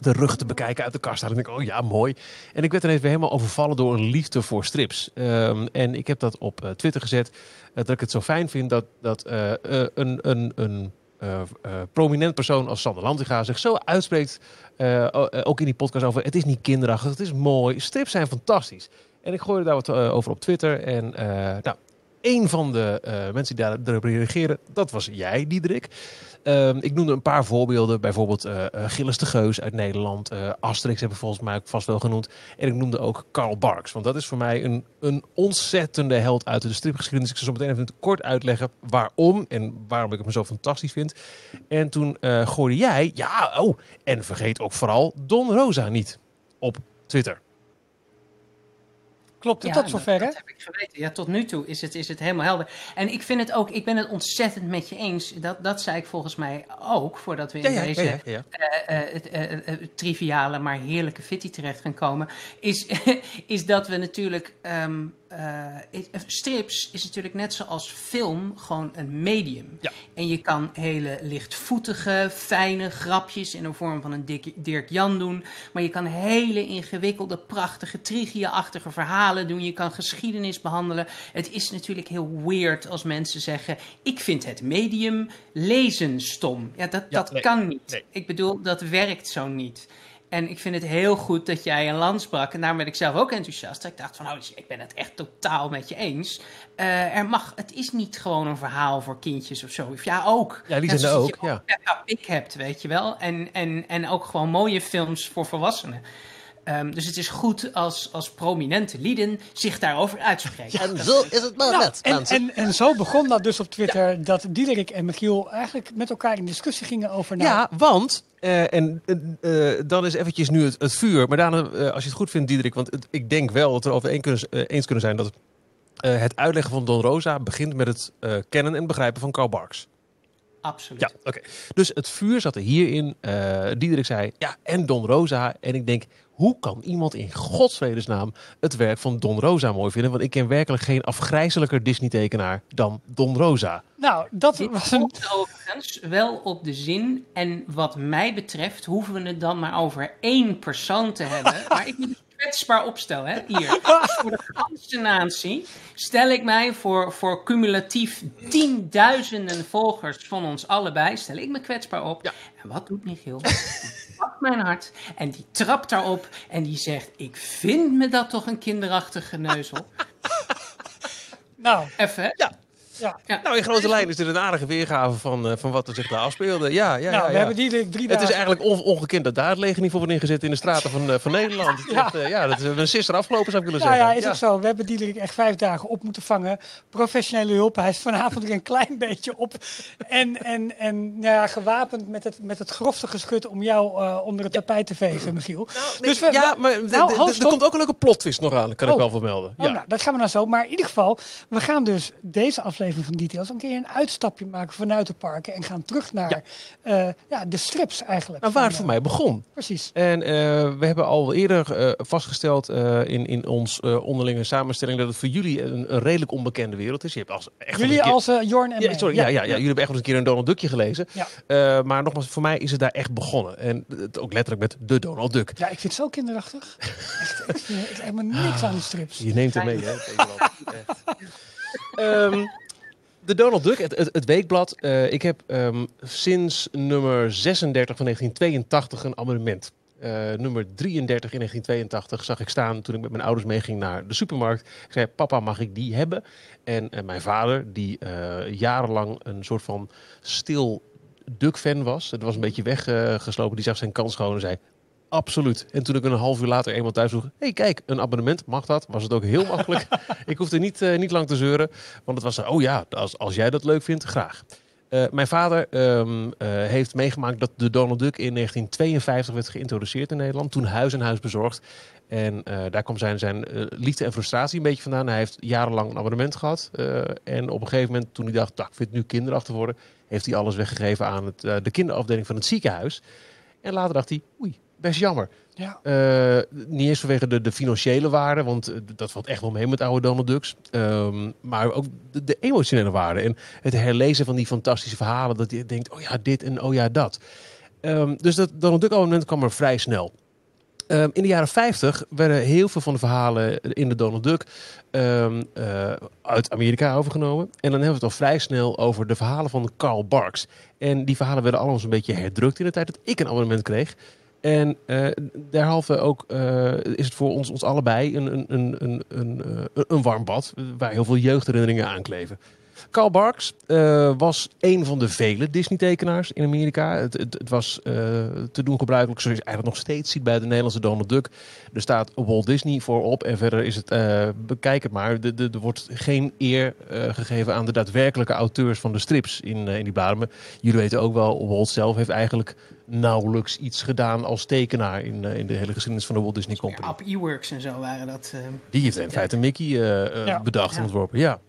de rug te bekijken uit de kast. En ik denk, oh ja, mooi. En ik werd ineens weer helemaal overvallen door een liefde voor strips. Ehm, en ik heb dat op eh, Twitter gezet. eh, dat ik het zo fijn vind dat, dat eh, een, een, een prominent persoon als Sander Lantinga zich zo uitspreekt. ook in die podcast over, het is niet kinderachtig, het is mooi. Strips zijn fantastisch. En ik gooide daar wat over op Twitter. En nou, een van de mensen die daar- daarop reageren, dat was jij, Diederik. Ehm, ik noemde een paar voorbeelden. Bijvoorbeeld eh eh, Gilles de Geus uit Nederland. eh, Asterix hebben we volgens mij ook vast wel genoemd. En ik noemde ook Karl Barks. Want dat is voor mij een, een ontzettende held uit de stripgeschiedenis. Ik zal zo meteen even kort uitleggen waarom. En waarom ik hem zo fantastisch vind. En toen eh gooide jij... Ja, oh, en vergeet ook vooral Don Rosa niet. Op Twitter. Klopt het Ja, tot zover, hè? Dat heb ik geweten. Ja, tot nu toe is het, is het helemaal helder. En ik vind het ook, ik ben het ontzettend met je eens. Dat, dat zei ik volgens mij ook, voordat we in deze ja, ja. het, triviale, maar heerlijke fitty terecht gaan komen, is, is dat we natuurlijk. ehm, eh, strips is natuurlijk net zoals film gewoon een medium. Ja. En je kan hele lichtvoetige, fijne grapjes in de vorm van een Dirk Jan doen. Maar je kan hele ingewikkelde, prachtige, trigia-achtige verhalen doen. Je kan geschiedenis behandelen. Het is natuurlijk heel weird als mensen zeggen: Ik vind het medium lezen stom. Ja, dat, Ja, dat nee, kan niet. nee. Ik bedoel, dat werkt zo niet. En ik vind het heel goed dat jij een land sprak. En daarom ben ik zelf ook enthousiast. Ik dacht van, oh, ik ben het echt totaal met je eens. Eh, er mag, het is niet gewoon een verhaal voor kindjes of zo. Of ja, ook. Ja, die zijn er ook, je ja. Peppa Pig hebt, weet je wel. En, en, en ook gewoon mooie films voor volwassenen. Ehm, dus het is goed als, als prominente lieden zich daarover uitspreken. En zo is het maar Nou, net, en, en, en zo begon dat dus op Twitter, dat Diederik en Michiel eigenlijk met elkaar in discussie gingen over... nou, Ja, want, eh, en eh, dan is eventjes nu het, het vuur. Maar daarna, eh, als je het goed vindt, Diederik, want het- ik denk wel dat we over een kunnen, eens kunnen zijn dat eh, het uitleggen van Don Rosa begint met het eh, kennen en begrijpen van Karl Barks. Absoluut. Ja, oké. Dus het vuur zat er hierin. Eh Diederik zei, ja, en Don Rosa. En ik denk, hoe kan iemand in godsvredesnaam het werk van Don Rosa mooi vinden? Want ik ken werkelijk geen afgrijzelijker Disney-tekenaar dan Don Rosa. nou, dat Dit was een... overigens wel op de zin. En wat mij betreft hoeven we het dan maar over één persoon te hebben. maar ik kwetsbaar opstellen. Hè? Hier. Dus voor de ganse natie stel ik mij voor, voor cumulatief tienduizenden volgers van ons allebei. Stel ik me kwetsbaar op. Ja. En wat doet Michiel? Die pakt mijn hart en die trapt daarop. En die zegt: Ik vind me dat toch een kinderachtige geneuzel. Nou, Even, hè? Ja. Nou, in grote lijnen is dit een aardige weergave van, eh, van wat er zich daar afspeelde. Ja, ja, nou, ja, we hebben Diederik drie Het dagen... is eigenlijk on- ongekend dat daar het leger niet voor wordt ingezet in de straten van, eh, van Nederland. Het Ja. eh, ja, dat is een sister afgelopen zou ik willen Nou zeggen. ja, is ook zo. We hebben Diederik echt vijf dagen op moeten vangen. Professionele hulp. Hij is vanavond er een klein beetje op. En, en, en nou ja, gewapend met het, met het grofste geschut om jou eh, onder het tapijt te vegen, Michiel. dus we, ja, maar Nou, er stop. komt ook een leuke plot-twist nog aan, kan ik Oh. wel vermelden. Oh, Ja. nou, dat gaan we nou zo. Maar in ieder geval, we gaan dus deze aflevering van Details een keer een uitstapje maken vanuit de parken. En gaan terug naar ja. ja, de strips eigenlijk. Nou, waar van, het voor eh, mij begon. Precies. En eh, we hebben al eerder eh, vastgesteld eh, in, in ons eh, onderlinge samenstelling dat het voor jullie een, een redelijk onbekende wereld is. Je hebt als, echt Jullie als eh, Jorn en ja, sorry, ja. Ja, ja, jullie hebben echt wel eens een keer een Donald Duckje gelezen. Ja. Eh, maar nogmaals, voor mij is het daar echt begonnen. En het ook letterlijk met de Donald Duck. Ja, ik vind het zo kinderachtig. echt, ik vind echt helemaal niks aan die strips. Je neemt hem mee, hè? De Donald Duck, het, het, weekblad. Eh, ik heb ehm, sinds nummer 36 van 1982 een abonnement. Eh, nummer 33 in 1982 zag ik staan toen ik met mijn ouders meeging naar de supermarkt. Ik zei, papa, mag ik die hebben? En eh, mijn vader, die jarenlang een soort van stil Duck-fan was. Het was een beetje weggeslopen. die zag zijn kans gewoon en zei, Absoluut. En toen ik een half uur later eenmaal thuis vroeg... hey, kijk, een abonnement, mag dat? Was het ook heel makkelijk. ik hoefde niet, eh, niet lang te zeuren. Want het was, oh ja, als, als jij dat leuk vindt, graag. Eh, mijn vader ehm, eh, heeft meegemaakt dat de Donald Duck in 1952 werd geïntroduceerd in Nederland. Toen huis en huis bezorgd. En eh, daar kwam zijn, zijn eh, liefde en frustratie een beetje vandaan. Hij heeft jarenlang een abonnement gehad. eh, en op een gegeven moment, toen hij dacht, nou, ik vind het nu kinderachtig worden... heeft hij alles weggegeven aan het, eh, de kinderafdeling van het ziekenhuis. En later dacht hij, oei, best jammer. Ja. Eh, niet eens vanwege de, de financiële waarde, want eh, dat valt echt wel mee met oude Donald Ducks. Ehm, maar ook de, de emotionele waarde. En het herlezen van die fantastische verhalen. Dat je denkt, oh ja, dit en oh ja, dat. Ehm, dus dat Donald Duck abonnement kwam er vrij snel. Ehm, in de jaren 50 werden heel veel van de verhalen in de Donald Duck eh, uit Amerika overgenomen. En dan hebben we het al vrij snel over de verhalen van Carl Barks. En die verhalen werden allemaal een beetje herdrukt in de tijd dat ik een abonnement kreeg. En eh derhalve ook eh, is het voor ons, ons allebei een, een, een, een, een, eh, warm bad waar heel veel jeugdherinneringen aankleven. Carl Barks was een van de vele Disney-tekenaars in Amerika. Het, het, was te doen gebruikelijk, zoals je eigenlijk nog steeds ziet bij de Nederlandse Donald Duck. Er staat Walt Disney voorop en verder is het, eh, bekijk het maar, de- de- er wordt geen eer gegeven aan de daadwerkelijke auteurs van de strips in, in die. Maar jullie weten ook wel, Walt zelf heeft eigenlijk nauwelijks iets gedaan als tekenaar in, eh, in de hele geschiedenis van de Walt Disney Company. Ja, op e-works en zo waren dat. eh, Die heeft in feite Mickey eh, eh, Ja. bedacht en Ja. ontworpen, ja.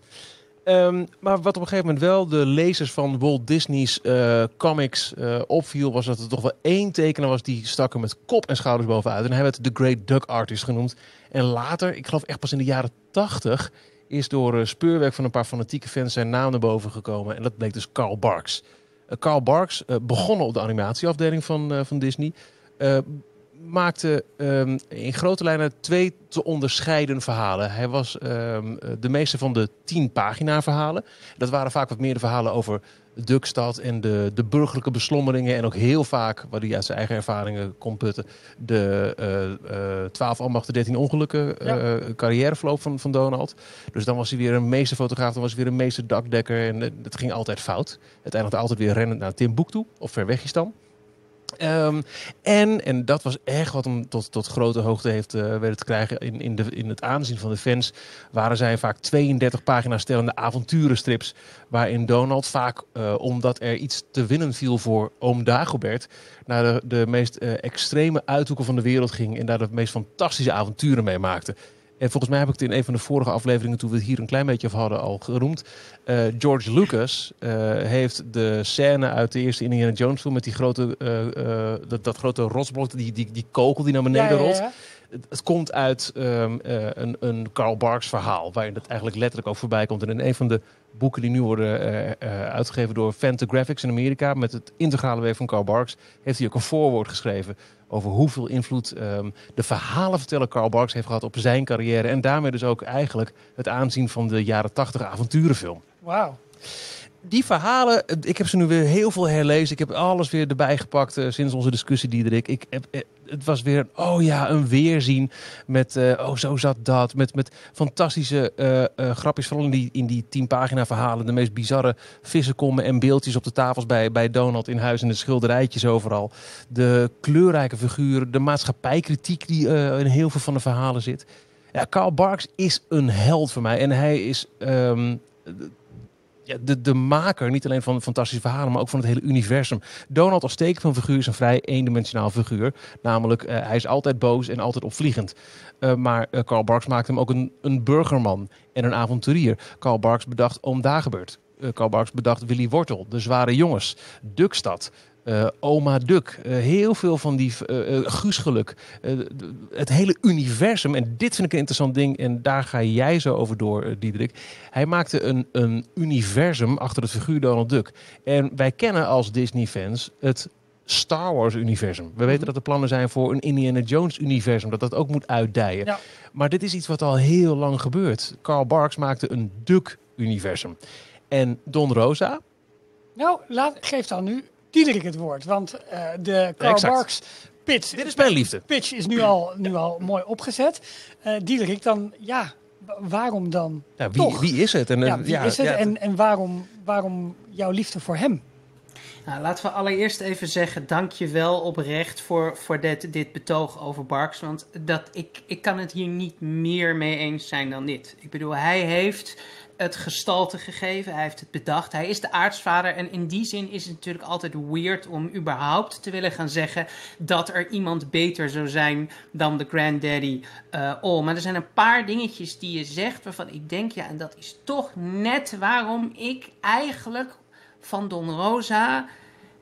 Ehm, maar wat op een gegeven moment wel de lezers van Walt Disney's eh, comics eh, opviel, was dat er toch wel één tekenaar was die stak er met kop en schouders bovenuit. En hij werd de Great Duck Artist genoemd. En later, ik geloof echt pas in de jaren tachtig, is door eh, speurwerk van een paar fanatieke fans zijn naam naar boven gekomen. En dat bleek dus Carl Barks. Eh, Carl Barks, eh, begonnen op de animatieafdeling van, eh, van Disney, eh, maakte ehm, in grote lijnen twee te onderscheiden verhalen. Hij was ehm, eh, de meeste van de tien pagina verhalen. Dat waren vaak wat meer de verhalen over Dukstad en de, de burgerlijke beslommeringen. En ook heel vaak, waar hij uit zijn eigen ervaringen kon putten, de eh, eh, 12 ambachten, 13 ongelukken eh, carrièreverloop van, van Donald. Dus dan was hij weer een meesterfotograaf, dan was hij weer een meester dakdekker. En het ging altijd fout. Het eindigde altijd weer rennend naar Timbuktu of Verwegistan. Ehm, en, en dat was echt wat hem tot, tot grote hoogte heeft uh, te krijgen in, in, de, in het aanzien van de fans, waren zij vaak 32 pagina's stellende avonturenstrips, waarin Donald vaak, uh, omdat er iets te winnen viel voor oom Dagobert, naar de, de meest uh, extreme uithoeken van de wereld ging en daar de meest fantastische avonturen mee maakte. En volgens mij heb ik het in een van de vorige afleveringen, toen we het hier een klein beetje over hadden, al geroemd. Uh, George Lucas uh, heeft de scène uit de eerste Indiana Jones film met die grote, uh, dat, dat, grote rotsblok, die, die, die kogel die naar beneden ja, rolt. Ja, ja. Het, het, komt uit um, een, een Karl Barks verhaal, waarin dat eigenlijk letterlijk ook voorbij komt. En in een van de boeken die nu worden uitgegeven door Fantagraphics in Amerika, met het integrale werk van Karl Barks, heeft hij ook een voorwoord geschreven over hoeveel invloed um, de verhalenverteller Karl Barks heeft gehad op zijn carrière. En daarmee dus ook eigenlijk het aanzien van de jaren 80 avonturenfilm. Wauw. Die verhalen, ik heb ze nu weer heel veel herlezen. Ik heb alles weer erbij gepakt uh, sinds onze discussie, Diederik. Ik uh, het was weer, oh ja, een weerzien met, uh, oh zo zat dat. Met, met fantastische grapjes, vooral in die, in die tien pagina verhalen. De meest bizarre vissenkommen en beeldjes op de tafels bij, bij Donald in huis. En de schilderijtjes overal. De kleurrijke figuren, de maatschappijkritiek die in heel veel van de verhalen zit. Ja, Karl Barks is een held voor mij. En hij is... Um, de, de maker, niet alleen van fantastische verhalen, maar ook van het hele universum. Donald als figuur is een vrij eendimensionaal figuur. Namelijk, uh, hij is altijd boos en altijd opvliegend. Uh, maar uh, Karl Barks maakte hem ook een, een burgerman en een avonturier. Karl Barks bedacht Oom Dagobert. Karl Barks bedacht Willy Wortel, de zware jongens, Dukstad. Uh, Oma Duk, uh, heel veel van die uh, Guusgeluk. het hele universum. En dit vind ik een interessant ding. En daar ga jij zo over door, Diederik. Hij maakte een, een universum achter het figuur Donald Duck. En wij kennen als Disney-fans het Star Wars-universum. We weten dat er plannen zijn voor een Indiana Jones-universum. Dat dat ook moet uitdijen. Ja. Maar dit is iets wat al heel lang gebeurt. Carl Barks maakte een Duck-universum. En Don Rosa... Nou, laat, geef dan nu Diederik het woord. Want uh, de Karl exact. Barks pitch, Dit is mijn liefde. pitch is nu al, nu al mooi opgezet. Uh, Diederik, dan ja, waarom dan ja, wie, toch? wie is het? En, ja, wie ja, is het? en, en waarom, waarom jouw liefde voor hem? Nou, laten we allereerst even zeggen, dank je wel oprecht voor, voor dit, dit betoog over Barks. Want dat, ik, ik kan het hier niet meer mee eens zijn dan dit. Ik bedoel, hij heeft het gestalte gegeven, hij heeft het bedacht. Hij is de aartsvader en in die zin is het natuurlijk altijd weird om überhaupt te willen gaan zeggen dat er iemand beter zou zijn dan de granddaddy uh. Maar er zijn een paar dingetjes die je zegt waarvan ik denk, ja, en dat is toch net waarom ik eigenlijk van Don Rosa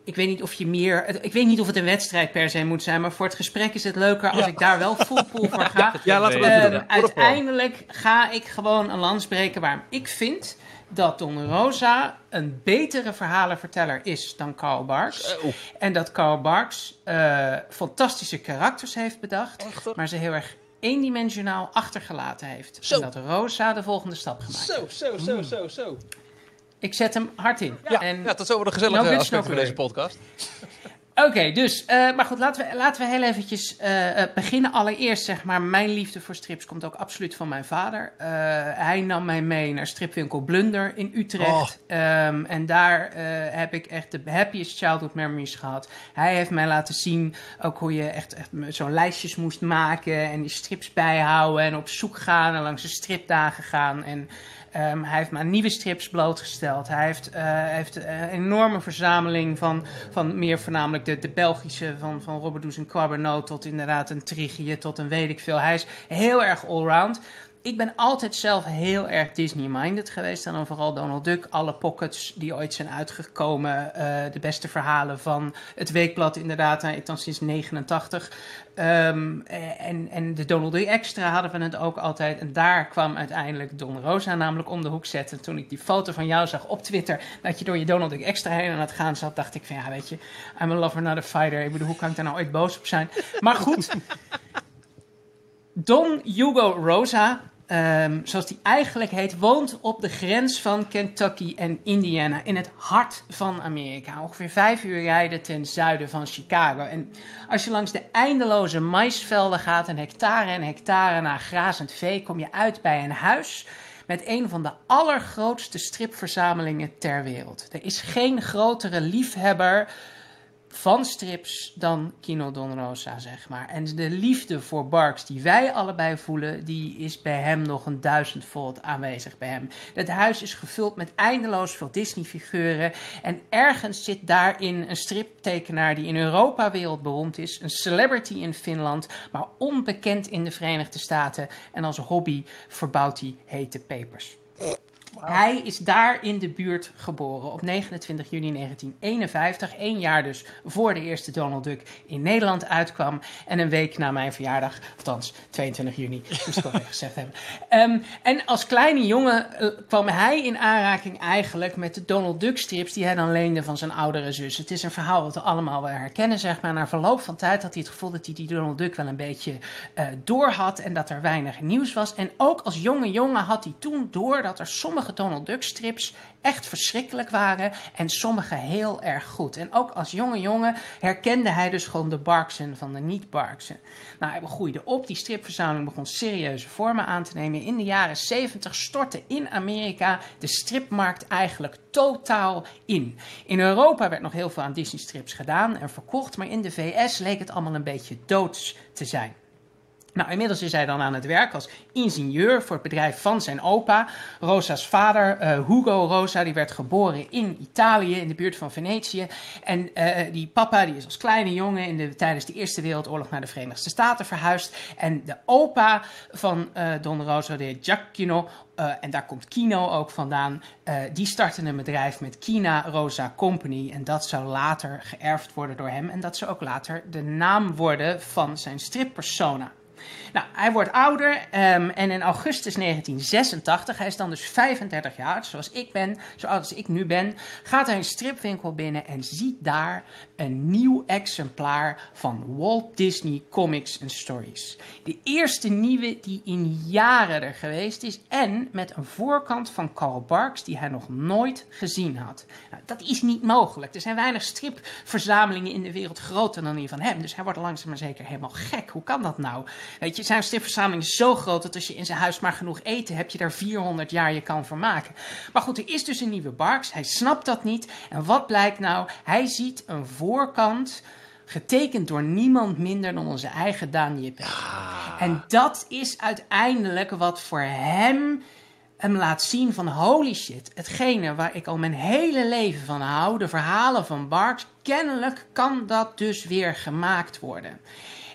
ik weet niet of je meer. Ik weet niet of het een wedstrijd per se moet zijn. Maar voor het gesprek is het leuker als Ja. ik daar wel full pool voor ga. Ja, laten we dat Ehm, doen. uiteindelijk ga ik gewoon een lans breken waarom ik vind dat Don Rosa een betere verhalenverteller is dan Karl Barks. En dat Karl Barks eh, fantastische karakters heeft bedacht, maar ze heel erg eendimensionaal achtergelaten heeft. Zo. En dat Rosa de volgende stap gemaakt Zo, zo, zo, zo, zo. Ik zet hem hard in. Ja, En ja tot zover de gezellige No aspecten van deze podcast. Oké, dus, eh, maar goed, laten we, laten we heel eventjes eh, eh, beginnen. Allereerst, zeg maar, mijn liefde voor strips komt ook absoluut van mijn vader. Eh, hij nam mij mee naar stripwinkel Blunder in Utrecht. Oh. Ehm, en daar eh, heb ik echt de happiest childhood memories gehad. Hij heeft mij laten zien ook hoe je echt, echt zo'n lijstjes moest maken en die strips bijhouden en op zoek gaan en langs de stripdagen gaan. En Ehm, hij heeft me aan nieuwe strips blootgesteld. Hij heeft, eh, heeft eh, een enorme verzameling van, van meer voornamelijk de, de Belgische, van, van Robert Does en tot inderdaad een Trigie, tot een weet ik veel. Hij is heel erg allround. Ik ben altijd zelf heel erg Disney-minded geweest. En dan vooral Donald Duck, alle pockets die ooit zijn uitgekomen. eh, de beste verhalen van het weekblad inderdaad. Nou, ik dan sinds 89. Ehm, eh, en, en de Donald Duck Extra hadden we het ook altijd. En daar kwam uiteindelijk Don Rosa namelijk om de hoek zetten. Toen ik die foto van jou zag op Twitter, dat je door je Donald Duck Extra heen aan het gaan zat, dacht ik van ja, weet je, I'm a lover, not a fighter. Ik bedoel, hoe kan ik daar nou ooit boos op zijn? Maar goed, Don Hugo Rosa, ehm, zoals die eigenlijk heet, woont op de grens van Kentucky en Indiana, in het hart van Amerika. Ongeveer vijf uur rijden ten zuiden van Chicago. En als je langs de eindeloze maisvelden gaat, een hectare en hectare naar grazend vee, kom je uit bij een huis met een van de allergrootste stripverzamelingen ter wereld. Er is geen grotere liefhebber van strips dan Kino Don Rosa, zeg maar. En de liefde voor Barks die wij allebei voelen, die is bij hem nog een duizendvold aanwezig bij hem. Het huis is gevuld met eindeloos veel Disney-figuren. En ergens zit daarin een striptekenaar die in Europa wereldberoemd is. Een celebrity in Finland, maar onbekend in de Verenigde Staten. En als hobby verbouwt hij hete pepers. Hij is daar in de buurt geboren op 29 juni 1951. één jaar dus voor de eerste Donald Duck in Nederland uitkwam. En een week na mijn verjaardag, althans 22 juni, moest ik al gezegd hebben. Um, en als kleine jongen uh, kwam hij in aanraking eigenlijk met de Donald Duck strips die hij dan leende van zijn oudere zus. Het is een verhaal wat we allemaal wel herkennen, zeg maar. Na verloop van tijd had hij het gevoel dat hij die Donald Duck wel een beetje uh, door had en dat er weinig nieuws was. En ook als jonge jongen had hij toen door dat er sommige Donald Duck strips echt verschrikkelijk waren en sommige heel erg goed. En ook als jonge jongen herkende hij dus gewoon de Barksen van de niet-Barksen. Nou, hij groeide op, die stripverzameling begon serieuze vormen aan te nemen. In de jaren 70 stortte in Amerika de stripmarkt eigenlijk totaal in. In Europa werd nog heel veel aan Disney strips gedaan en verkocht, maar in de VS leek het allemaal een beetje doods te zijn. Nou, inmiddels is hij dan aan het werk als ingenieur voor het bedrijf van zijn opa. Rosa's vader, uh, Hugo Rosa, die werd geboren in Italië, in de buurt van Venetië. En uh, die papa, die is als kleine jongen in de, tijdens de Eerste Wereldoorlog naar de Verenigde Staten verhuisd. En de opa van uh, Don Rosa, de Giacchino, en daar komt Kino ook vandaan. die startte een bedrijf met Kina Rosa Company. En dat zou later geërfd worden door hem. En dat zou ook later de naam worden van zijn strippersona. Nou, hij wordt ouder um, en in augustus 1986, hij is dan dus 35 jaar, zoals ik ben, zoals ik nu ben, gaat hij een stripwinkel binnen en ziet daar een nieuw exemplaar van Walt Disney Comics and Stories. De eerste nieuwe die in jaren er geweest is en met een voorkant van Carl Barks die hij nog nooit gezien had. Dat is niet mogelijk. Er zijn weinig stripverzamelingen in de wereld groter dan die van hem, dus hij wordt langzaam maar zeker helemaal gek. Hoe kan dat nou? Weet je, zijn stripverzameling is zo groot dat als je in zijn huis maar genoeg eten hebt, je daar 400 jaar je kan vermaken. Maar goed, er is dus een nieuwe Barks. Hij snapt dat niet. En wat blijkt nou? Hij ziet een voorkant getekend door niemand minder dan onze eigen Daan Jippe. En dat is uiteindelijk wat voor hem hem laat zien van holy shit, hetgene waar ik al mijn hele leven van hou, de verhalen van Barks, kennelijk kan dat dus weer gemaakt worden.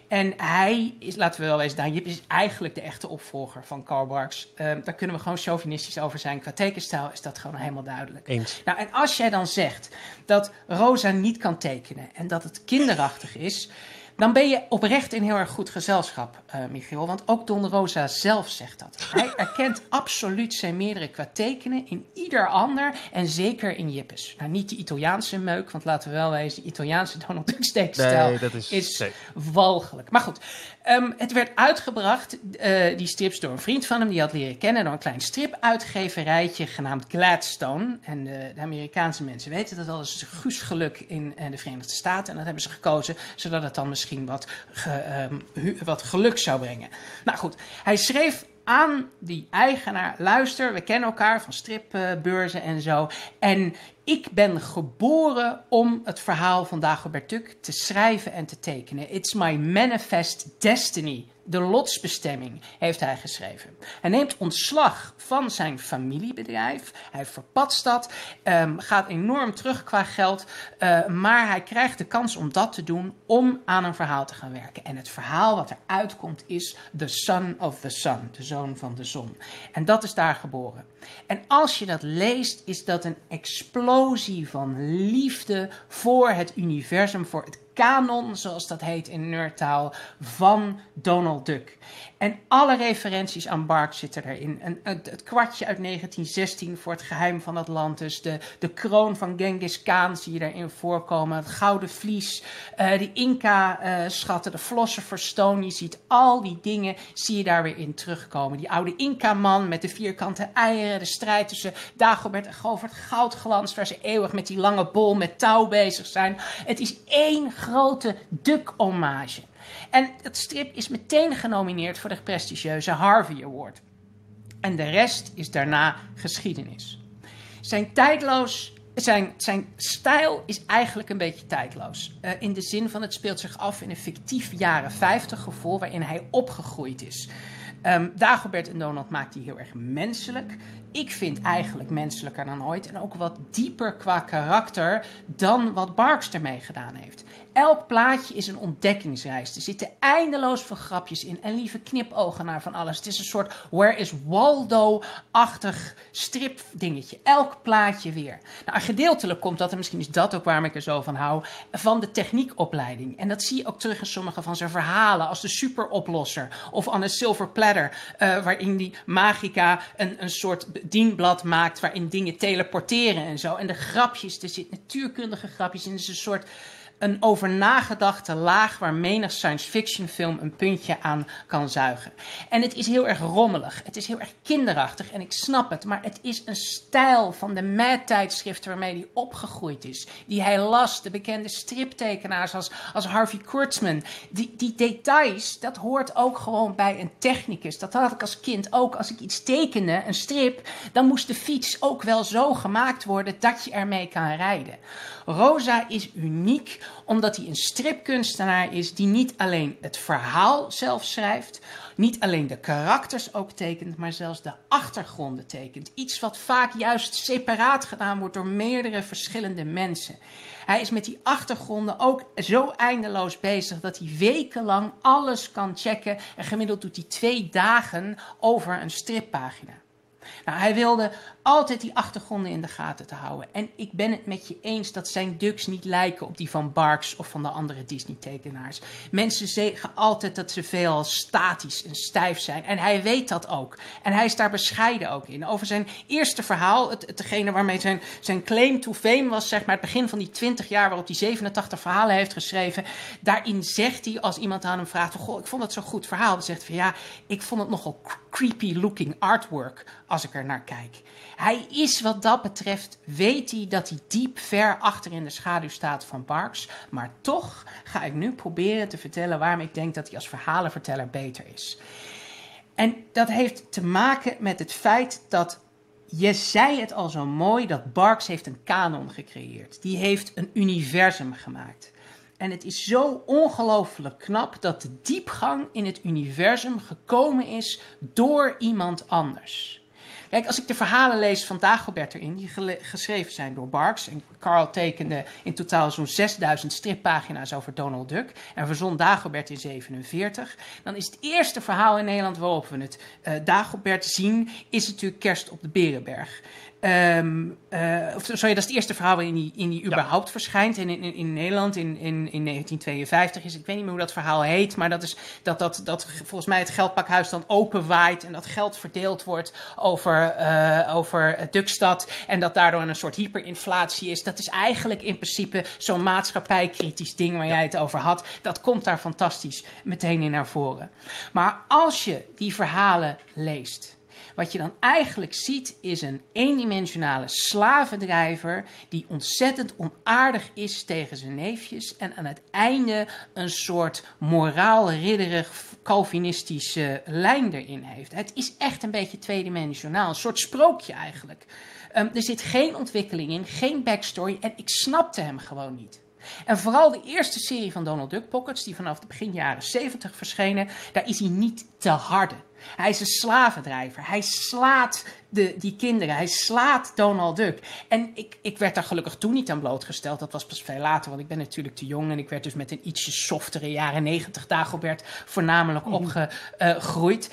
En hij is, laten we wel wezen, Daan Jip is eigenlijk de echte opvolger van Karl Barks. Um, daar kunnen we gewoon chauvinistisch over zijn. Qua tekenstijl is dat gewoon helemaal duidelijk. Eens. Nou, en als jij dan zegt dat Rosa niet kan tekenen en dat het kinderachtig is dan ben je oprecht in heel erg goed gezelschap, uh, Michiel. Want ook Don Rosa zelf zegt dat. Hij erkent absoluut zijn meerdere qua tekenen in ieder ander en zeker in Jippes. Nou, niet de Italiaanse meuk, want laten we wel wezen, de Italiaanse Donald Duck steekstijl nee, dat is, is walgelijk. Maar goed, um, het werd uitgebracht, uh, die strips, door een vriend van hem, die had leren kennen, door een klein stripuitgeverijtje genaamd Gladstone. En de, Amerikaanse mensen weten dat al, dat is Guus Geluk in uh, de Verenigde Staten. En dat hebben ze gekozen, zodat het dan misschien wat, ge, um, wat geluk zou brengen. Nou goed, hij schreef aan die eigenaar: luister, we kennen elkaar van stripbeurzen en zo. En ik ben geboren om het verhaal van Dagobert te schrijven en te tekenen. It's my manifest destiny. De lotsbestemming heeft hij geschreven. Hij neemt ontslag van zijn familiebedrijf. Hij verpatst dat. Um, gaat enorm terug qua geld. Uh, maar hij krijgt de kans om dat te doen. Om aan een verhaal te gaan werken. En het verhaal wat eruit komt is The Son of the Sun. De zoon van de zon. En dat is daar geboren. En als je dat leest, is dat een explosie van liefde voor het universum, voor het kanon, zoals dat heet in nerdtaal, van Donald Duck. En alle referenties aan Barks zitten erin. Het, kwartje uit 1916 voor het geheim van Atlantis. De, de kroon van Genghis Khan zie je daarin voorkomen. Het gouden vlies. Uh, de Inca-schatten. De Philosopher's Stone. Je ziet al die dingen zie je daar weer in terugkomen. Die oude Inca-man met de vierkante eieren. De strijd tussen Dagobert en Govert. Goudglans waar ze eeuwig met die lange bol met touw bezig zijn. Het is één grote Duck-hommage. En het strip is meteen genomineerd voor de prestigieuze Harvey Award. En de rest is daarna geschiedenis. Zijn tijdloos zijn, zijn stijl is eigenlijk een beetje tijdloos. Uh, in de zin van het speelt zich af in een fictief jaren 50 gevoel waarin hij opgegroeid is. Um, Dagobert en Donald maakt hij heel erg menselijk. Ik vind eigenlijk menselijker dan ooit en ook wat dieper qua karakter dan wat Barks ermee gedaan heeft. Elk plaatje is een ontdekkingsreis. Er zitten eindeloos veel grapjes in en lieve knipogen naar van alles. Het is een soort Where is Waldo-achtig stripdingetje. Elk plaatje weer. Nou, gedeeltelijk komt dat, en misschien is dat ook waarom ik er zo van hou, van de techniekopleiding. En dat zie je ook terug in sommige van zijn verhalen, als de superoplosser of aan een silver platter, uh, waarin die magica een, een soort dienblad maakt waarin dingen teleporteren en zo. En de grapjes, er zitten natuurkundige grapjes in, is een soort een over nagedachte laag waar menig science fiction film een puntje aan kan zuigen. En het is heel erg rommelig, het is heel erg kinderachtig en ik snap het, maar het is een stijl van de Mad tijdschriften waarmee hij opgegroeid is. Die hij las, de bekende striptekenaars als, als Harvey Kurtzman. Die, die details, dat hoort ook gewoon bij een technicus. Dat had ik als kind ook. Als ik iets tekende, een strip, dan moest de fiets ook wel zo gemaakt worden dat je ermee kan rijden. Rosa is uniek omdat hij een stripkunstenaar is die niet alleen het verhaal zelf schrijft, niet alleen de karakters ook tekent, maar zelfs de achtergronden tekent. Iets wat vaak juist separaat gedaan wordt door meerdere verschillende mensen. Hij is met die achtergronden ook zo eindeloos bezig dat hij wekenlang alles kan checken. En gemiddeld doet hij twee dagen over een strippagina. Nou, hij wilde altijd die achtergronden in de gaten te houden. En ik ben het met je eens dat zijn ducks niet lijken op die van Barks of van de andere Disney-tekenaars. Mensen zeggen altijd dat ze veel statisch en stijf zijn. En hij weet dat ook. En hij is daar bescheiden ook in. Over zijn eerste verhaal, het, hetgene waarmee zijn, zijn claim to fame was, zeg maar, het begin van die 20 jaar waarop hij 87 verhalen heeft geschreven. Daarin zegt hij, als iemand aan hem vraagt: Goh, ik vond het zo'n goed verhaal. Dan zegt hij van ja, ik vond het nogal creepy looking artwork als ik er naar kijk. Hij is wat dat betreft, weet hij dat hij diep ver achter in de schaduw staat van Barks. Maar toch ga ik nu proberen te vertellen waarom ik denk dat hij als verhalenverteller beter is. En dat heeft te maken met het feit dat je zei het al zo mooi dat Barks heeft een kanon gecreëerd. Die heeft een universum gemaakt. En het is zo ongelooflijk knap dat de diepgang in het universum gekomen is door iemand anders. Kijk, als ik de verhalen lees van Dagobert erin, die geschreven zijn door Barks. En Carl tekende in totaal zo'n 6000 strippagina's over Donald Duck. En verzon Dagobert in 47. Dan is het eerste verhaal in Nederland waarop we het uh, Dagobert zien, is natuurlijk Kerst op de Berenberg. Um, uh, of, sorry, dat is het eerste verhaal waarin die, in die überhaupt verschijnt. En in, in, in Nederland in, in, in 1952 is, ik weet niet meer hoe dat verhaal heet, maar dat is dat, dat, dat volgens mij het geldpakhuis dan openwaait en dat geld verdeeld wordt over, uh, over Dukstad en dat daardoor een soort hyperinflatie is. Dat is eigenlijk in principe zo'n maatschappijkritisch ding waar jij het over had. Dat komt daar fantastisch meteen in naar voren. Maar als je die verhalen leest wat je dan eigenlijk ziet is een eendimensionale slavendrijver die ontzettend onaardig is tegen zijn neefjes en aan het einde een soort moraal-ridderig Calvinistische lijn erin heeft. Het is echt een beetje tweedimensionaal, een soort sprookje eigenlijk. Um, er zit geen ontwikkeling in, geen backstory en ik snapte hem gewoon niet. En vooral de eerste serie van Donald Duck Pockets, die vanaf de begin jaren 70 verschenen, daar is hij niet te harde. Hij is een slavendrijver. Hij slaat de, die kinderen. Hij slaat Donald Duck. En ik, ik werd daar gelukkig toen niet aan blootgesteld. Dat was pas veel later, want ik ben natuurlijk te jong. En ik werd dus met een ietsje softere jaren 90 Dagobert voornamelijk mm. opgegroeid.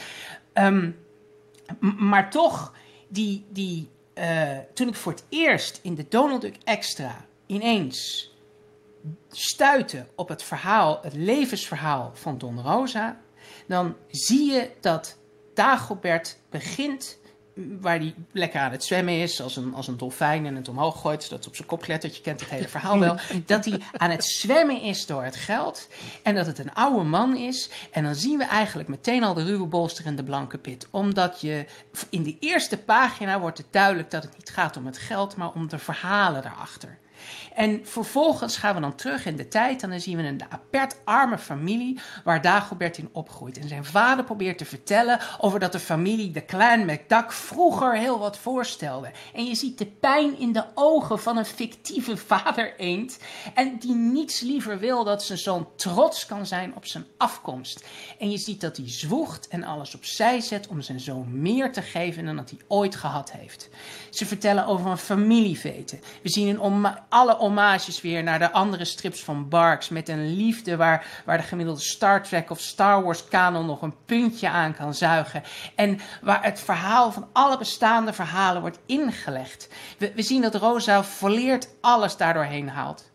Um, maar toch, die, die, uh, toen ik voor het eerst in de Donald Duck Extra ineens stuitte op het verhaal, het levensverhaal van Don Rosa, dan zie je dat Dagobert begint waar hij lekker aan het zwemmen is, als een, als een dolfijn en het omhoog gooit, zodat het op zijn kop klettert. Je kent het hele verhaal wel. Dat hij aan het zwemmen is door het geld en dat het een oude man is. En dan zien we eigenlijk meteen al de ruwe bolster en de blanke pit. Omdat je in de eerste pagina wordt het duidelijk dat het niet gaat om het geld, maar om de verhalen daarachter. En vervolgens gaan we dan terug in de tijd en dan zien we een apert arme familie waar Dagobert in opgroeit. En zijn vader probeert te vertellen over dat de familie, de clan McDuck, vroeger heel wat voorstelde. En je ziet de pijn in de ogen van een fictieve vader eend en die niets liever wil dat zijn zoon trots kan zijn op zijn afkomst. En je ziet dat hij zwoegt en alles opzij zet om zijn zoon meer te geven dan dat hij ooit gehad heeft. Ze vertellen over een familieveten. We zien in alle hommages weer naar de andere strips van Barks. Met een liefde waar, waar de gemiddelde Star Trek of Star Wars kanon nog een puntje aan kan zuigen. En waar het verhaal van alle bestaande verhalen wordt ingelegd. We, zien dat Rosa volleerd alles daardoorheen haalt.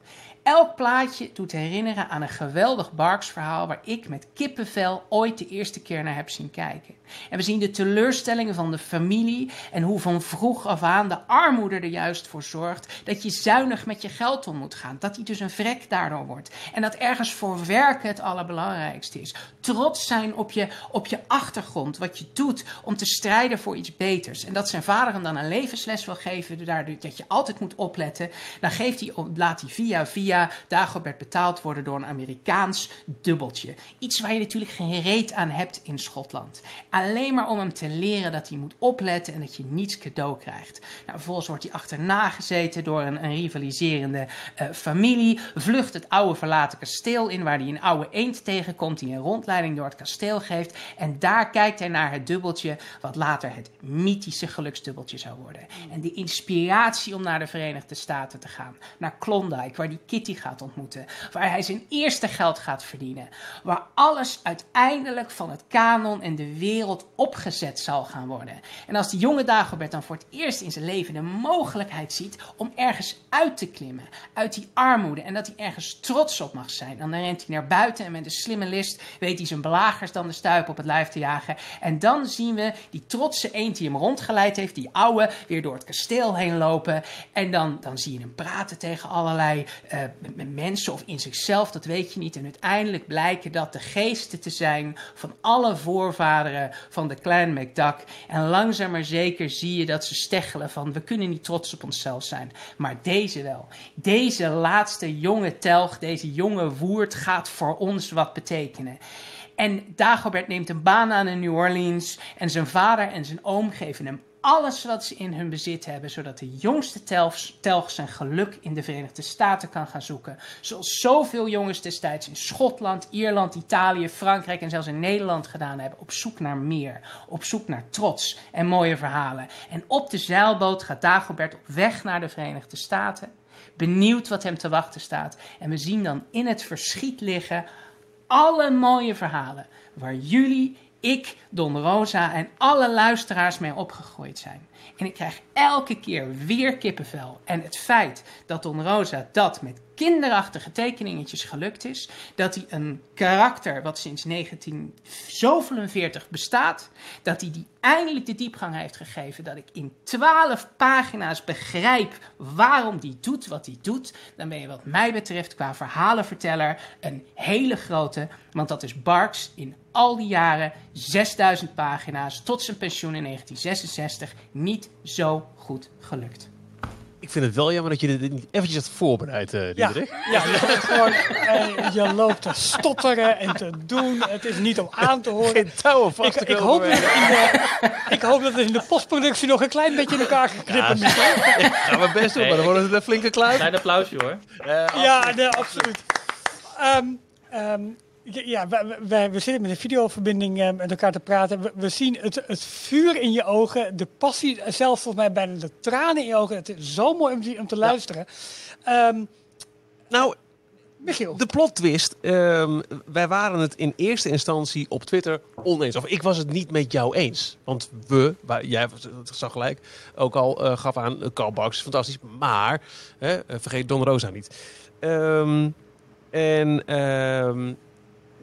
Elk plaatje doet herinneren aan een geweldig Barks verhaal waar ik met kippenvel ooit de eerste keer naar heb zien kijken. En we zien de teleurstellingen van de familie en hoe van vroeg af aan de armoede er juist voor zorgt dat je zuinig met je geld om moet gaan. Dat hij dus een vrek daardoor wordt. En dat ergens voor werken het allerbelangrijkste is. Trots zijn op je, op je achtergrond, wat je doet om te strijden voor iets beters. En dat zijn vader hem dan een levensles wil geven, dat je altijd moet opletten. Dan geeft hij, laat hij via via Dagobert betaald worden door een Amerikaans dubbeltje. Iets waar je natuurlijk geen reet aan hebt in Schotland. Alleen maar om hem te leren dat hij moet opletten en dat je niets cadeau krijgt. Nou, vervolgens wordt hij achterna gezeten door een, rivaliserende uh, familie. Vlucht het oude verlaten kasteel in, waar hij een oude eend tegenkomt die een rondleiding door het kasteel geeft. En daar kijkt hij naar het dubbeltje, wat later het mythische geluksdubbeltje zou worden. En de inspiratie om naar de Verenigde Staten te gaan, naar Klondike, waar die Gaat ontmoeten, waar hij zijn eerste geld gaat verdienen, waar alles uiteindelijk van het kanon en de wereld opgezet zal gaan worden. En als die jonge Dagobert dan voor het eerst in zijn leven de mogelijkheid ziet om ergens uit te klimmen, uit die armoede, en dat hij ergens trots op mag zijn, dan rent hij naar buiten en met een slimme list weet hij zijn belagers dan de stuip op het lijf te jagen. En dan zien we die trotse eend die hem rondgeleid heeft, die oude, weer door het kasteel heen lopen. En dan, dan zie je hem praten tegen allerlei uh, mensen of in zichzelf, dat weet je niet. En uiteindelijk blijken dat de geesten te zijn van alle voorvaderen van de clan McDuck. En langzaam maar zeker zie je dat ze steggelen van we kunnen niet trots op onszelf zijn. Maar deze wel. Deze laatste jonge telg, deze jonge woerd gaat voor ons wat betekenen. En Dagobert neemt een baan aan in New Orleans en zijn vader en zijn oom geven hem alles wat ze in hun bezit hebben, zodat de jongste telg zijn geluk in de Verenigde Staten kan gaan zoeken. Zoals zoveel jongens destijds in Schotland, Ierland, Italië, Frankrijk en zelfs in Nederland gedaan hebben. Op zoek naar meer, op zoek naar trots en mooie verhalen. En op de zeilboot gaat Dagobert op weg naar de Verenigde Staten, benieuwd wat hem te wachten staat. En we zien dan in het verschiet liggen alle mooie verhalen waar jullie ik, Don Rosa en alle luisteraars mee opgegroeid zijn. En ik krijg elke keer weer kippenvel. En het feit dat Don Rosa dat met kinderachtige tekeningetjes gelukt is. Dat hij een karakter wat sinds 1947 bestaat. Dat hij die eindelijk de diepgang heeft gegeven. Dat ik in 12 pagina's begrijp waarom die doet wat hij doet. Dan ben je wat mij betreft qua verhalenverteller een hele grote. Want dat is Barks in al die jaren, 6000 pagina's, tot zijn pensioen in 1966, niet zo goed gelukt. Ik vind het wel jammer dat je dit niet eventjes had voorbereid, uh, ja, ja, gewoon, uh, je loopt te stotteren en te doen. Het is niet om aan te horen. Geen touwen vast ik, ik, hoop dat de, ik hoop dat het in de postproductie nog een klein beetje in elkaar geknippen ja, is. Ja, gaan we best doen, maar dan wordt het een flinke kluis. Klein applausje hoor. Uh, ja, nee, absoluut. Um, um, ja, we, we, we, zitten met een videoverbinding uh, met elkaar te praten. We, we, zien het, het vuur in je ogen, de passie, zelfs volgens mij bijna de tranen in je ogen. Het is zo mooi om, om te luisteren. Um, nou, Michiel. De plot twist. Um, wij waren het in eerste instantie op Twitter oneens. Of ik was het niet met jou eens. Want we, waar, jij zag gelijk, ook al uh, gaf aan, Carl Barks is fantastisch. Maar, hè, vergeet Don Rosa niet. Um, en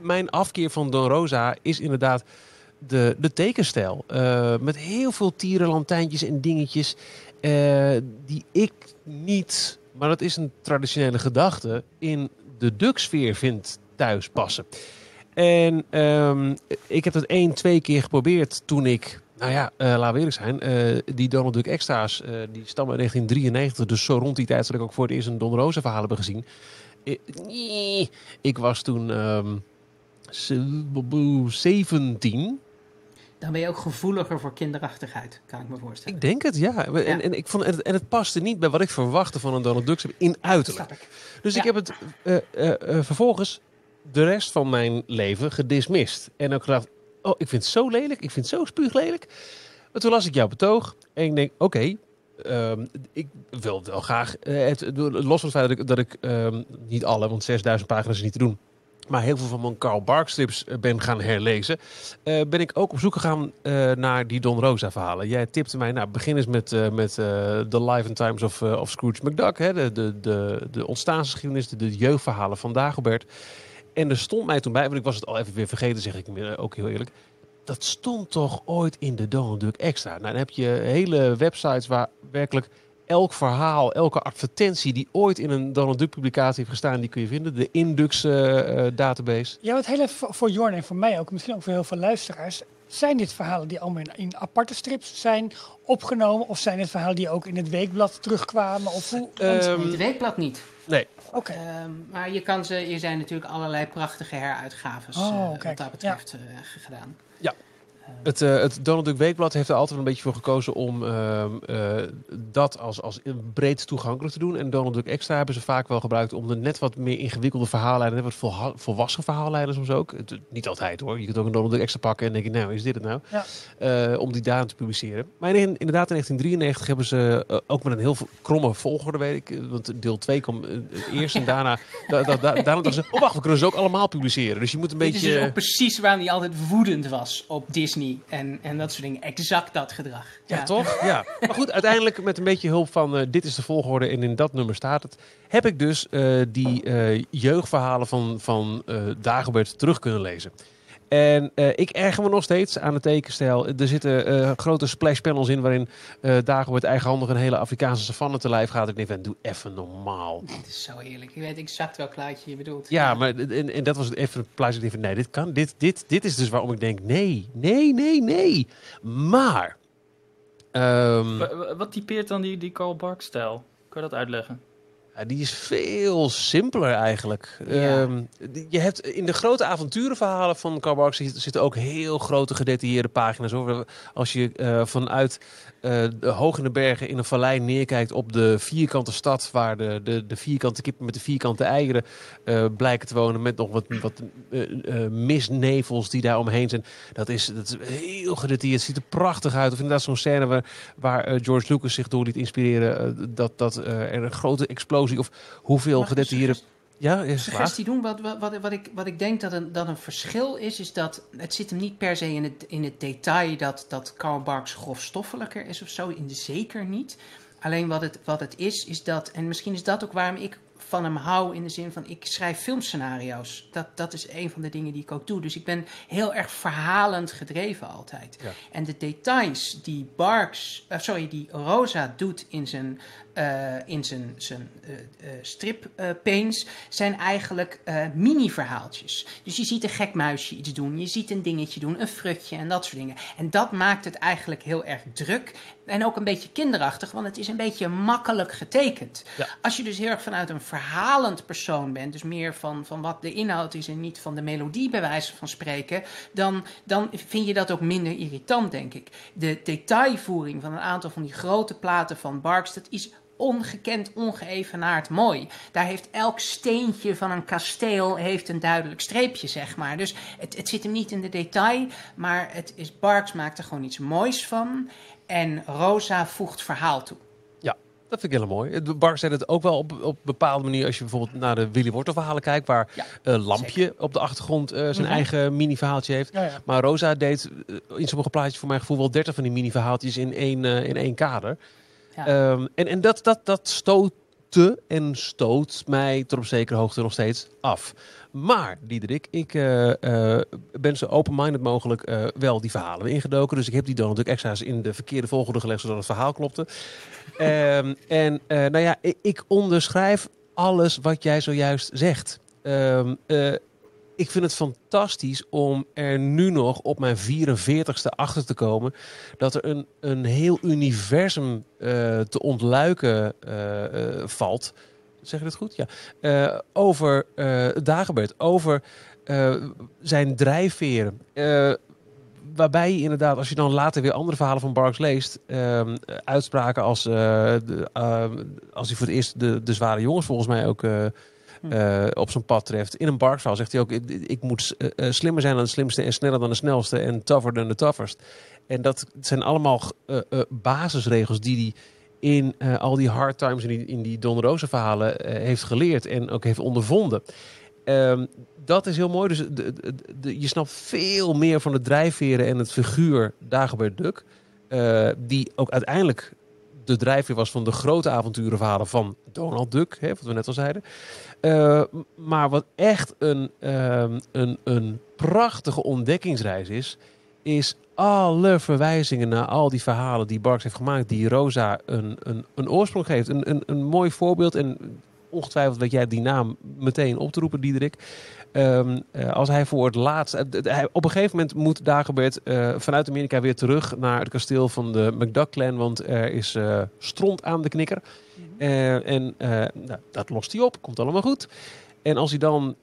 mijn afkeer van Don Rosa is inderdaad de, de tekenstijl. Uh, met heel veel tierenlantijntjes en dingetjes uh, die ik niet, maar dat is een traditionele gedachte, in de ducksfeer vind thuis passen. En um, ik heb het één, twee keer geprobeerd toen ik Nou ja, eh laten we eerlijk zijn. eh, die Donald Duck extra's, eh, die stammen in 1993. Dus zo rond die tijd zal ik ook voor het eerst een Don Rosa verhaal hebben gezien. Eh, ik was toen ehm, 17. Dan ben je ook gevoeliger voor kinderachtigheid, kan ik me voorstellen. Ik denk het, ja. En, en, ik vond, en, en het paste niet bij wat ik verwachtte van een Donald Duck in uiterlijk. Ik. Dus ik heb het eh, eh, eh, vervolgens de rest van mijn leven gedismist. En ook gedacht, oh, ik vind het zo lelijk, ik vind het zo spuuglelijk. Maar toen las ik jouw betoog en ik denk, oké, ehm, ik wil wel graag, het, los van het feit dat ik, dat ik ehm, niet alle, want 6000 pagina's is niet te doen, maar heel veel van mijn Carl Bark strips eh, ben gaan herlezen, eh, ben ik ook op zoek gegaan eh, naar die Don Rosa verhalen. Jij tipte mij, nou, begin eens met, eh, met The Life and Times of, of Scrooge McDuck, hè, de, de, de, de ontstaansgeschiedenis, de, de jeugdverhalen van Dagobert. En er stond mij toen bij, want ik was het al even weer vergeten, zeg ik ook heel eerlijk. Dat stond toch ooit in de Donald Duck Extra. Nou, dan heb je hele websites waar werkelijk elk verhaal, elke advertentie die ooit in een Donald Duck publicatie heeft gestaan, die kun je vinden. De Indux eh, eh, database. Ja, wat heel even voor- voor Jorn en voor mij ook, misschien ook voor heel veel luisteraars. Zijn dit verhalen die allemaal in, in aparte strips zijn opgenomen? Of zijn het verhalen die ook in het weekblad terugkwamen? Of hoe? Ehm, het weekblad niet. nee, Oké. Ehm, maar je kan ze, er zijn natuurlijk allerlei prachtige heruitgaves Oh, eh, wat dat betreft eh, gedaan. Het, eh, het Donald Duck Weekblad heeft er altijd wel een beetje voor gekozen om ehm, eh, dat als, als breed toegankelijk te doen. En Donald Duck Extra hebben ze vaak wel gebruikt om de net wat meer ingewikkelde verhaallijnen, net wat volwassen verhaallijnen soms ook. Het- niet altijd hoor. Je kunt ook een Donald Duck Extra pakken en denk je, nou is dit het nou? Ja. Eh, om die daarin te publiceren. Maar in, inderdaad in 1993 hebben ze ook met een heel kromme volgorde, weet ik. Want deel 2 kwam eh, eerst en daarna, da, da, da- daarna dachten ze, oh wacht, we kunnen ze ook allemaal publiceren. Dus je moet een Dit is beetje... dus ook precies waarom hij altijd woedend was op Disney en, en dat soort dingen. Exact dat gedrag. Ja, toch? Ja. Maar goed, uiteindelijk met een beetje hulp van eh, dit is de volgorde en in dat nummer staat het, heb ik dus eh, die eh, jeugdverhalen van, van Dagobert terug kunnen lezen. En eh, ik erger me nog steeds aan de tekenstijl. Er zitten eh, grote splash panels in waarin eh Dagobert eigenhandig een hele Afrikaanse savanne te lijf gaat. Ik denk, van, doe even normaal. Het is zo eerlijk. Je weet exact welk plaatje je bedoelt. Ja, maar en, en dat was even een plaats. Ik denk van, nee, dit kan, dit, dit, dit is dus waarom ik denk, nee, nee, nee, nee. Maar... ehm, Wa- wa- Wat typeert dan die, die Carl Bark-stijl? Kan je dat uitleggen? Ja, die is veel simpeler eigenlijk. Ja. Ehm, je hebt in de grote avonturenverhalen van Karl zit- zitten ook heel grote gedetailleerde pagina's. Hoor. Als je eh, vanuit de hoog in de bergen in een vallei neerkijkt op de vierkante stad, waar de, de, de vierkante kippen met de vierkante eieren eh, blijken te wonen, met nog wat, wat eh, mistnevels die daar omheen zijn. Dat is, dat is heel gedetailleerd. Het ziet er prachtig uit. Of inderdaad zo'n scène waar, waar George Lucas zich door liet inspireren. dat dat er een grote explosie of hoeveel gedetailleerde... Ja, is klaar. suggestie doen. Wat, wat, wat, wat ik, wat ik denk dat een, dat een verschil is, is dat het zit hem niet per se in het, in het detail dat, dat Karl Barks grofstoffelijker is of zo. In de zeker niet. Alleen wat het, wat het is, is dat, en misschien is dat ook waarom ik van hem hou in de zin van ik schrijf filmscenario's. Dat, dat is een van de dingen die ik ook doe. Dus ik ben heel erg verhalend gedreven altijd. Ja. En de details die Barks, eh, sorry, die Rosa doet in zijn, eh, in zijn, zijn eh, eh, eh, paints, zijn eigenlijk mini-verhaaltjes. Dus je ziet een gek muisje iets doen, je ziet een dingetje doen, een frutje en dat soort dingen. En dat maakt het eigenlijk heel erg druk en ook een beetje kinderachtig, want het is een beetje makkelijk getekend. Ja. Als je dus heel erg vanuit een verhalend persoon bent, dus meer van, van wat de inhoud is en niet van de melodie bij wijze van spreken, dan, dan vind je dat ook minder irritant, denk ik. De detailvoering van een aantal van die grote platen van Barks, dat is ongekend, ongeëvenaard mooi. Daar heeft elk steentje van een kasteel heeft een duidelijk streepje, zeg maar. Dus het, het zit hem niet in de detail, maar het is, Barks maakt er gewoon iets moois van. En Rosa voegt verhaal toe. Dat vind ik heel mooi. De Barks zei het ook wel op, op een bepaalde manier. Als je bijvoorbeeld naar de Willy Wortel verhalen kijkt. Waar Ja, eh, Lampje op de achtergrond eh, zijn Mhm. eigen mini-verhaaltje heeft. Ja, ja. Maar Rosa deed eh, in sommige plaatjes voor mijn gevoel wel 30 van die mini-verhaaltjes in één, eh, in één kader. Ja. Ehm, en en dat, dat, dat stootte en stoot mij tot op zekere hoogte nog steeds af. Maar, Diederik, ik eh, eh, ben zo open-minded mogelijk eh, wel die verhalen ingedoken. Dus ik heb die dan natuurlijk extra's in de verkeerde volgorde gelegd, zodat het verhaal klopte. Ehm, en nou ja, ik, ik onderschrijf alles wat jij zojuist zegt. Ehm, eh, ik vind het fantastisch om er nu nog op mijn 44ste achter te komen dat er een, een heel universum eh, te ontluiken eh, eh, valt. Zeg je dat goed? Ja. Over Dagobert, over zijn drijfveren. Waarbij je inderdaad, als je dan later weer andere verhalen van Barks leest, uitspraken als, als hij voor het eerst de, de zware jongens volgens mij ook eh, op zijn pad treft. In een Barks verhaal zegt hij ook, ik, moet eh, eh, slimmer zijn dan de slimste en sneller dan de snelste en tougher dan de toughest. En dat zijn allemaal basisregels die hij in al die hard times in die, in die Don Rosa verhalen heeft geleerd en ook heeft ondervonden. Ehm, dat is heel mooi. Dus de, je snapt veel meer van de drijfveren en het figuur Dagobert Duck. die ook uiteindelijk de drijfveer was van de grote avonturenverhalen van Donald Duck. Hè, wat we net al zeiden. Eh, maar wat echt een, ehm, een, een prachtige ontdekkingsreis is... is alle verwijzingen naar al die verhalen die Barks heeft gemaakt... die Rosa een, een, een oorsprong geeft. Een, een, een mooi voorbeeld en ongetwijfeld weet jij die naam meteen op te roepen, Diederik. Ehm, eh, als hij voor het laatst... op een gegeven moment moet Dagobert eh, vanuit Amerika weer terug naar het kasteel van de McDuck-clan. Want er is eh, stront aan de knikker. Eh, en nou, dat lost hij op, komt allemaal goed. En als hij dan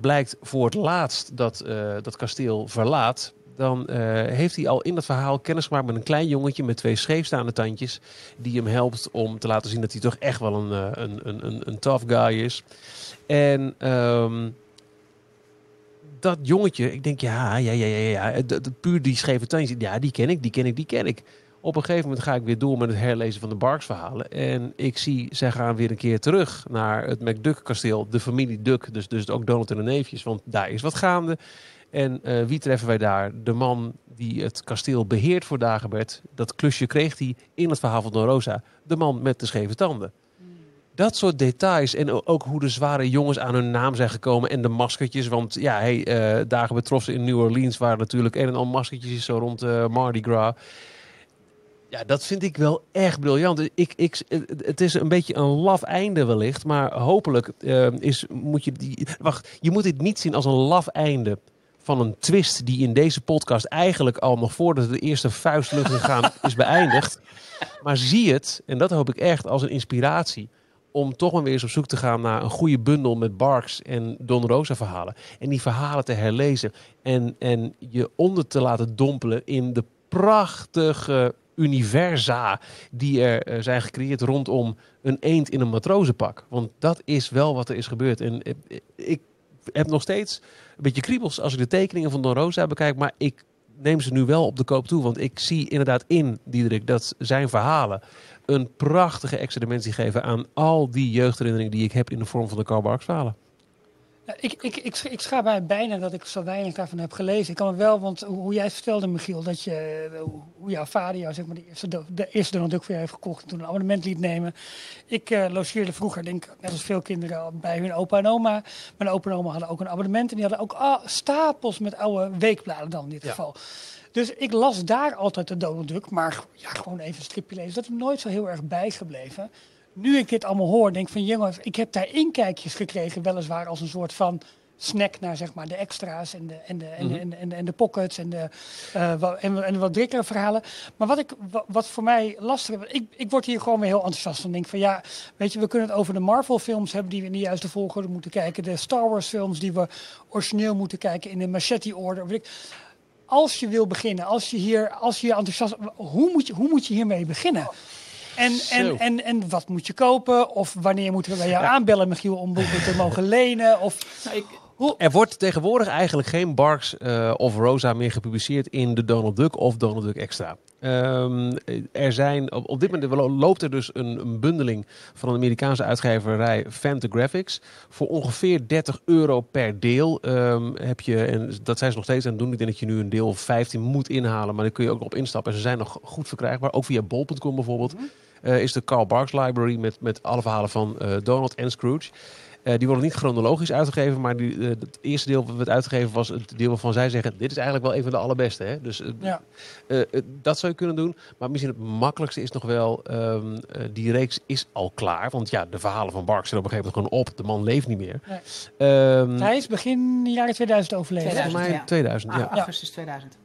blijkt voor het laatst dat dat kasteel verlaat... dan eh, heeft hij al in dat verhaal kennis gemaakt met een klein jongetje... met twee scheefstaande tandjes... die hem helpt om te laten zien dat hij toch echt wel een, eh, een, een, een, tough guy is. En ehm, dat jongetje, ik denk ja, ja, ja, ja, ja. Puur die scheve tandjes, ja, die ken ik, die ken ik, die ken ik. Op een gegeven moment ga ik weer door met het herlezen van de Barks verhalen. En ik zie, zij gaan weer een keer terug naar het McDuck kasteel. De familie Duck, dus, dus ook Donald en de neefjes. Want daar is wat gaande. En eh, wie treffen wij daar? De man die het kasteel beheert voor Dagobert. Dat klusje kreeg hij in het verhaal van Don Rosa. De man met de scheve tanden. Dat soort details en ook hoe de zware jongens aan hun naam zijn gekomen en de maskertjes. Want ja, hey, eh, dagen betrof in New Orleans waren natuurlijk een en al maskertjes zo rond eh, Mardi Gras. Ja, dat vind ik wel echt briljant. Ik, ik, het is een beetje een laf einde wellicht, maar hopelijk is, moet je die... Wacht, je moet dit niet zien als een laf einde van een twist die in deze podcast eigenlijk al nog voordat de eerste vuistlucht gegaan is beëindigd. Maar zie het, en dat hoop ik echt, als een inspiratie om toch maar weer eens op zoek te gaan naar een goede bundel met Barks en Don Rosa verhalen. En die verhalen te herlezen en, en je onder te laten dompelen in de prachtige universa die er eh, zijn gecreëerd rondom een eend in een matrozenpak. Want dat is wel wat er is gebeurd. En eh, ik heb nog steeds een beetje kriebels als ik de tekeningen van Don Rosa bekijk, maar ik neem ze nu wel op de koop toe. Want ik zie inderdaad in, Diederik, dat zijn verhalen een prachtige extra dimensie geven aan al die jeugdherinneringen die ik heb in de vorm van de Karl Barks verhalen. Ja, ik, ik, ik, ik schaam mij bijna dat ik zo weinig daarvan heb gelezen. Ik kan me wel, want hoe jij het vertelde, Michiel, dat je, eh, hoe jouw vader jou zeg maar, de eerste, de eerste Donald Duck voor jou heeft gekocht en toen een abonnement liet nemen. Ik eh, logeerde vroeger, denk ik, net als veel kinderen, bij hun opa en oma. Mijn opa en oma hadden ook een abonnement en die hadden ook ah, stapels met oude weekbladen dan in dit Ja. geval. Dus ik las daar altijd de Donald Duck, maar ja, gewoon even een stripje lezen. Dat is me nooit zo heel erg bijgebleven. Nu ik dit allemaal hoor, denk ik van jongen, ik heb daar inkijkjes gekregen, weliswaar als een soort van snack naar zeg maar de extra's en de, en de, en de, en de, en de, en de pockets en de, eh, wa- en, en de wat dikkere verhalen. Maar wat, ik, wa- wat voor mij lastig is, ik, ik word hier gewoon weer heel enthousiast van. Denk van ja, weet je, we kunnen het over de Marvel films hebben die we in de juiste volgorde moeten kijken. De Star Wars films die we origineel moeten kijken in de machete order. Weet ik. Als je wil beginnen, als je hier, als je enthousiast, hoe moet je, hoe moet je hiermee beginnen? En, en, en, en wat moet je kopen? Of wanneer moeten we bij jou aanbellen, Michiel, om boeken te mogen lenen? Of Nou, ik, Er wordt tegenwoordig eigenlijk geen Barks eh, of Rosa meer gepubliceerd in de Donald Duck of Donald Duck Extra. Ehm, er zijn, op, op dit moment lo- loopt er dus een, een bundeling van een Amerikaanse uitgeverij Fantagraphics. Voor ongeveer 30 euro per deel ehm, heb je, en dat zijn ze nog steeds aan het doen. Ik denk dat je nu een deel 15 moet inhalen, maar daar kun je ook nog op instappen. En ze zijn nog goed verkrijgbaar, ook via bol.com bijvoorbeeld. eh, is de Carl Barks Library met, met alle verhalen van eh, Donald en Scrooge. Eh, die worden niet chronologisch uitgegeven, maar die, eh, het eerste deel wat werd uitgegeven was het deel waarvan zij zeggen: dit is eigenlijk wel een van de allerbeste. Hè? Dus eh, Ja. dat zou je kunnen doen. Maar misschien het makkelijkste is nog wel: ehm, eh, die reeks is al klaar. Want ja, de verhalen van Barks zijn op een gegeven moment gewoon op. De man leeft niet meer. Nee. Ehm, Hij is begin jaren 2000 overleden. 2000. volgens mij ja. 2000. Ja. Ah, augustus 2000.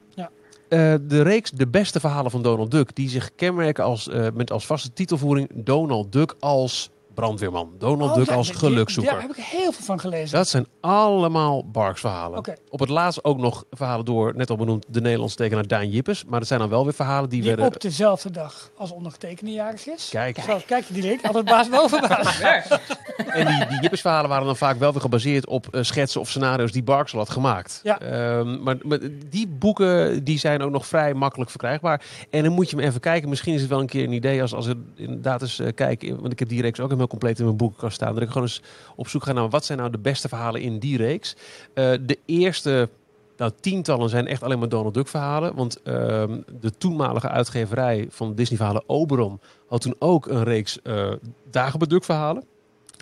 Eh, de reeks De Beste Verhalen van Donald Duck, die zich kenmerken als, eh, met als vaste titelvoering Donald Duck als brandweerman. Donald Oh, Duck ja, als gelukzoeker. Daar heb ik heel veel van gelezen. Dat zijn allemaal Barks verhalen. Op het laatst ook nog verhalen door, net al benoemd, de Nederlandse tekenaar Daan Jippes. Maar dat zijn dan wel weer verhalen die, Die werden... op dezelfde dag als ondergetekende jarig is. Kijk, Zo, kijk je die link? Altijd baas boven baas. en die, die Jippes verhalen waren dan vaak wel weer gebaseerd op eh, schetsen of scenario's die Barks al had gemaakt. Ja. Ehm, maar, maar die boeken die zijn ook nog vrij makkelijk verkrijgbaar. En dan moet je maar even kijken. Misschien is het wel een keer een idee als, als er inderdaad eens eh, kijken. Want ik heb die reeks ook helemaal compleet in mijn boekenkast staan. Dat ik gewoon eens op zoek ga naar wat zijn nou de beste verhalen in die reeks. Eh, de eerste nou, tientallen zijn echt alleen maar Donald Duck verhalen. Want ehm, de toenmalige uitgeverij van Disney verhalen Oberon had toen ook een reeks uh, Dagobert Duck verhalen.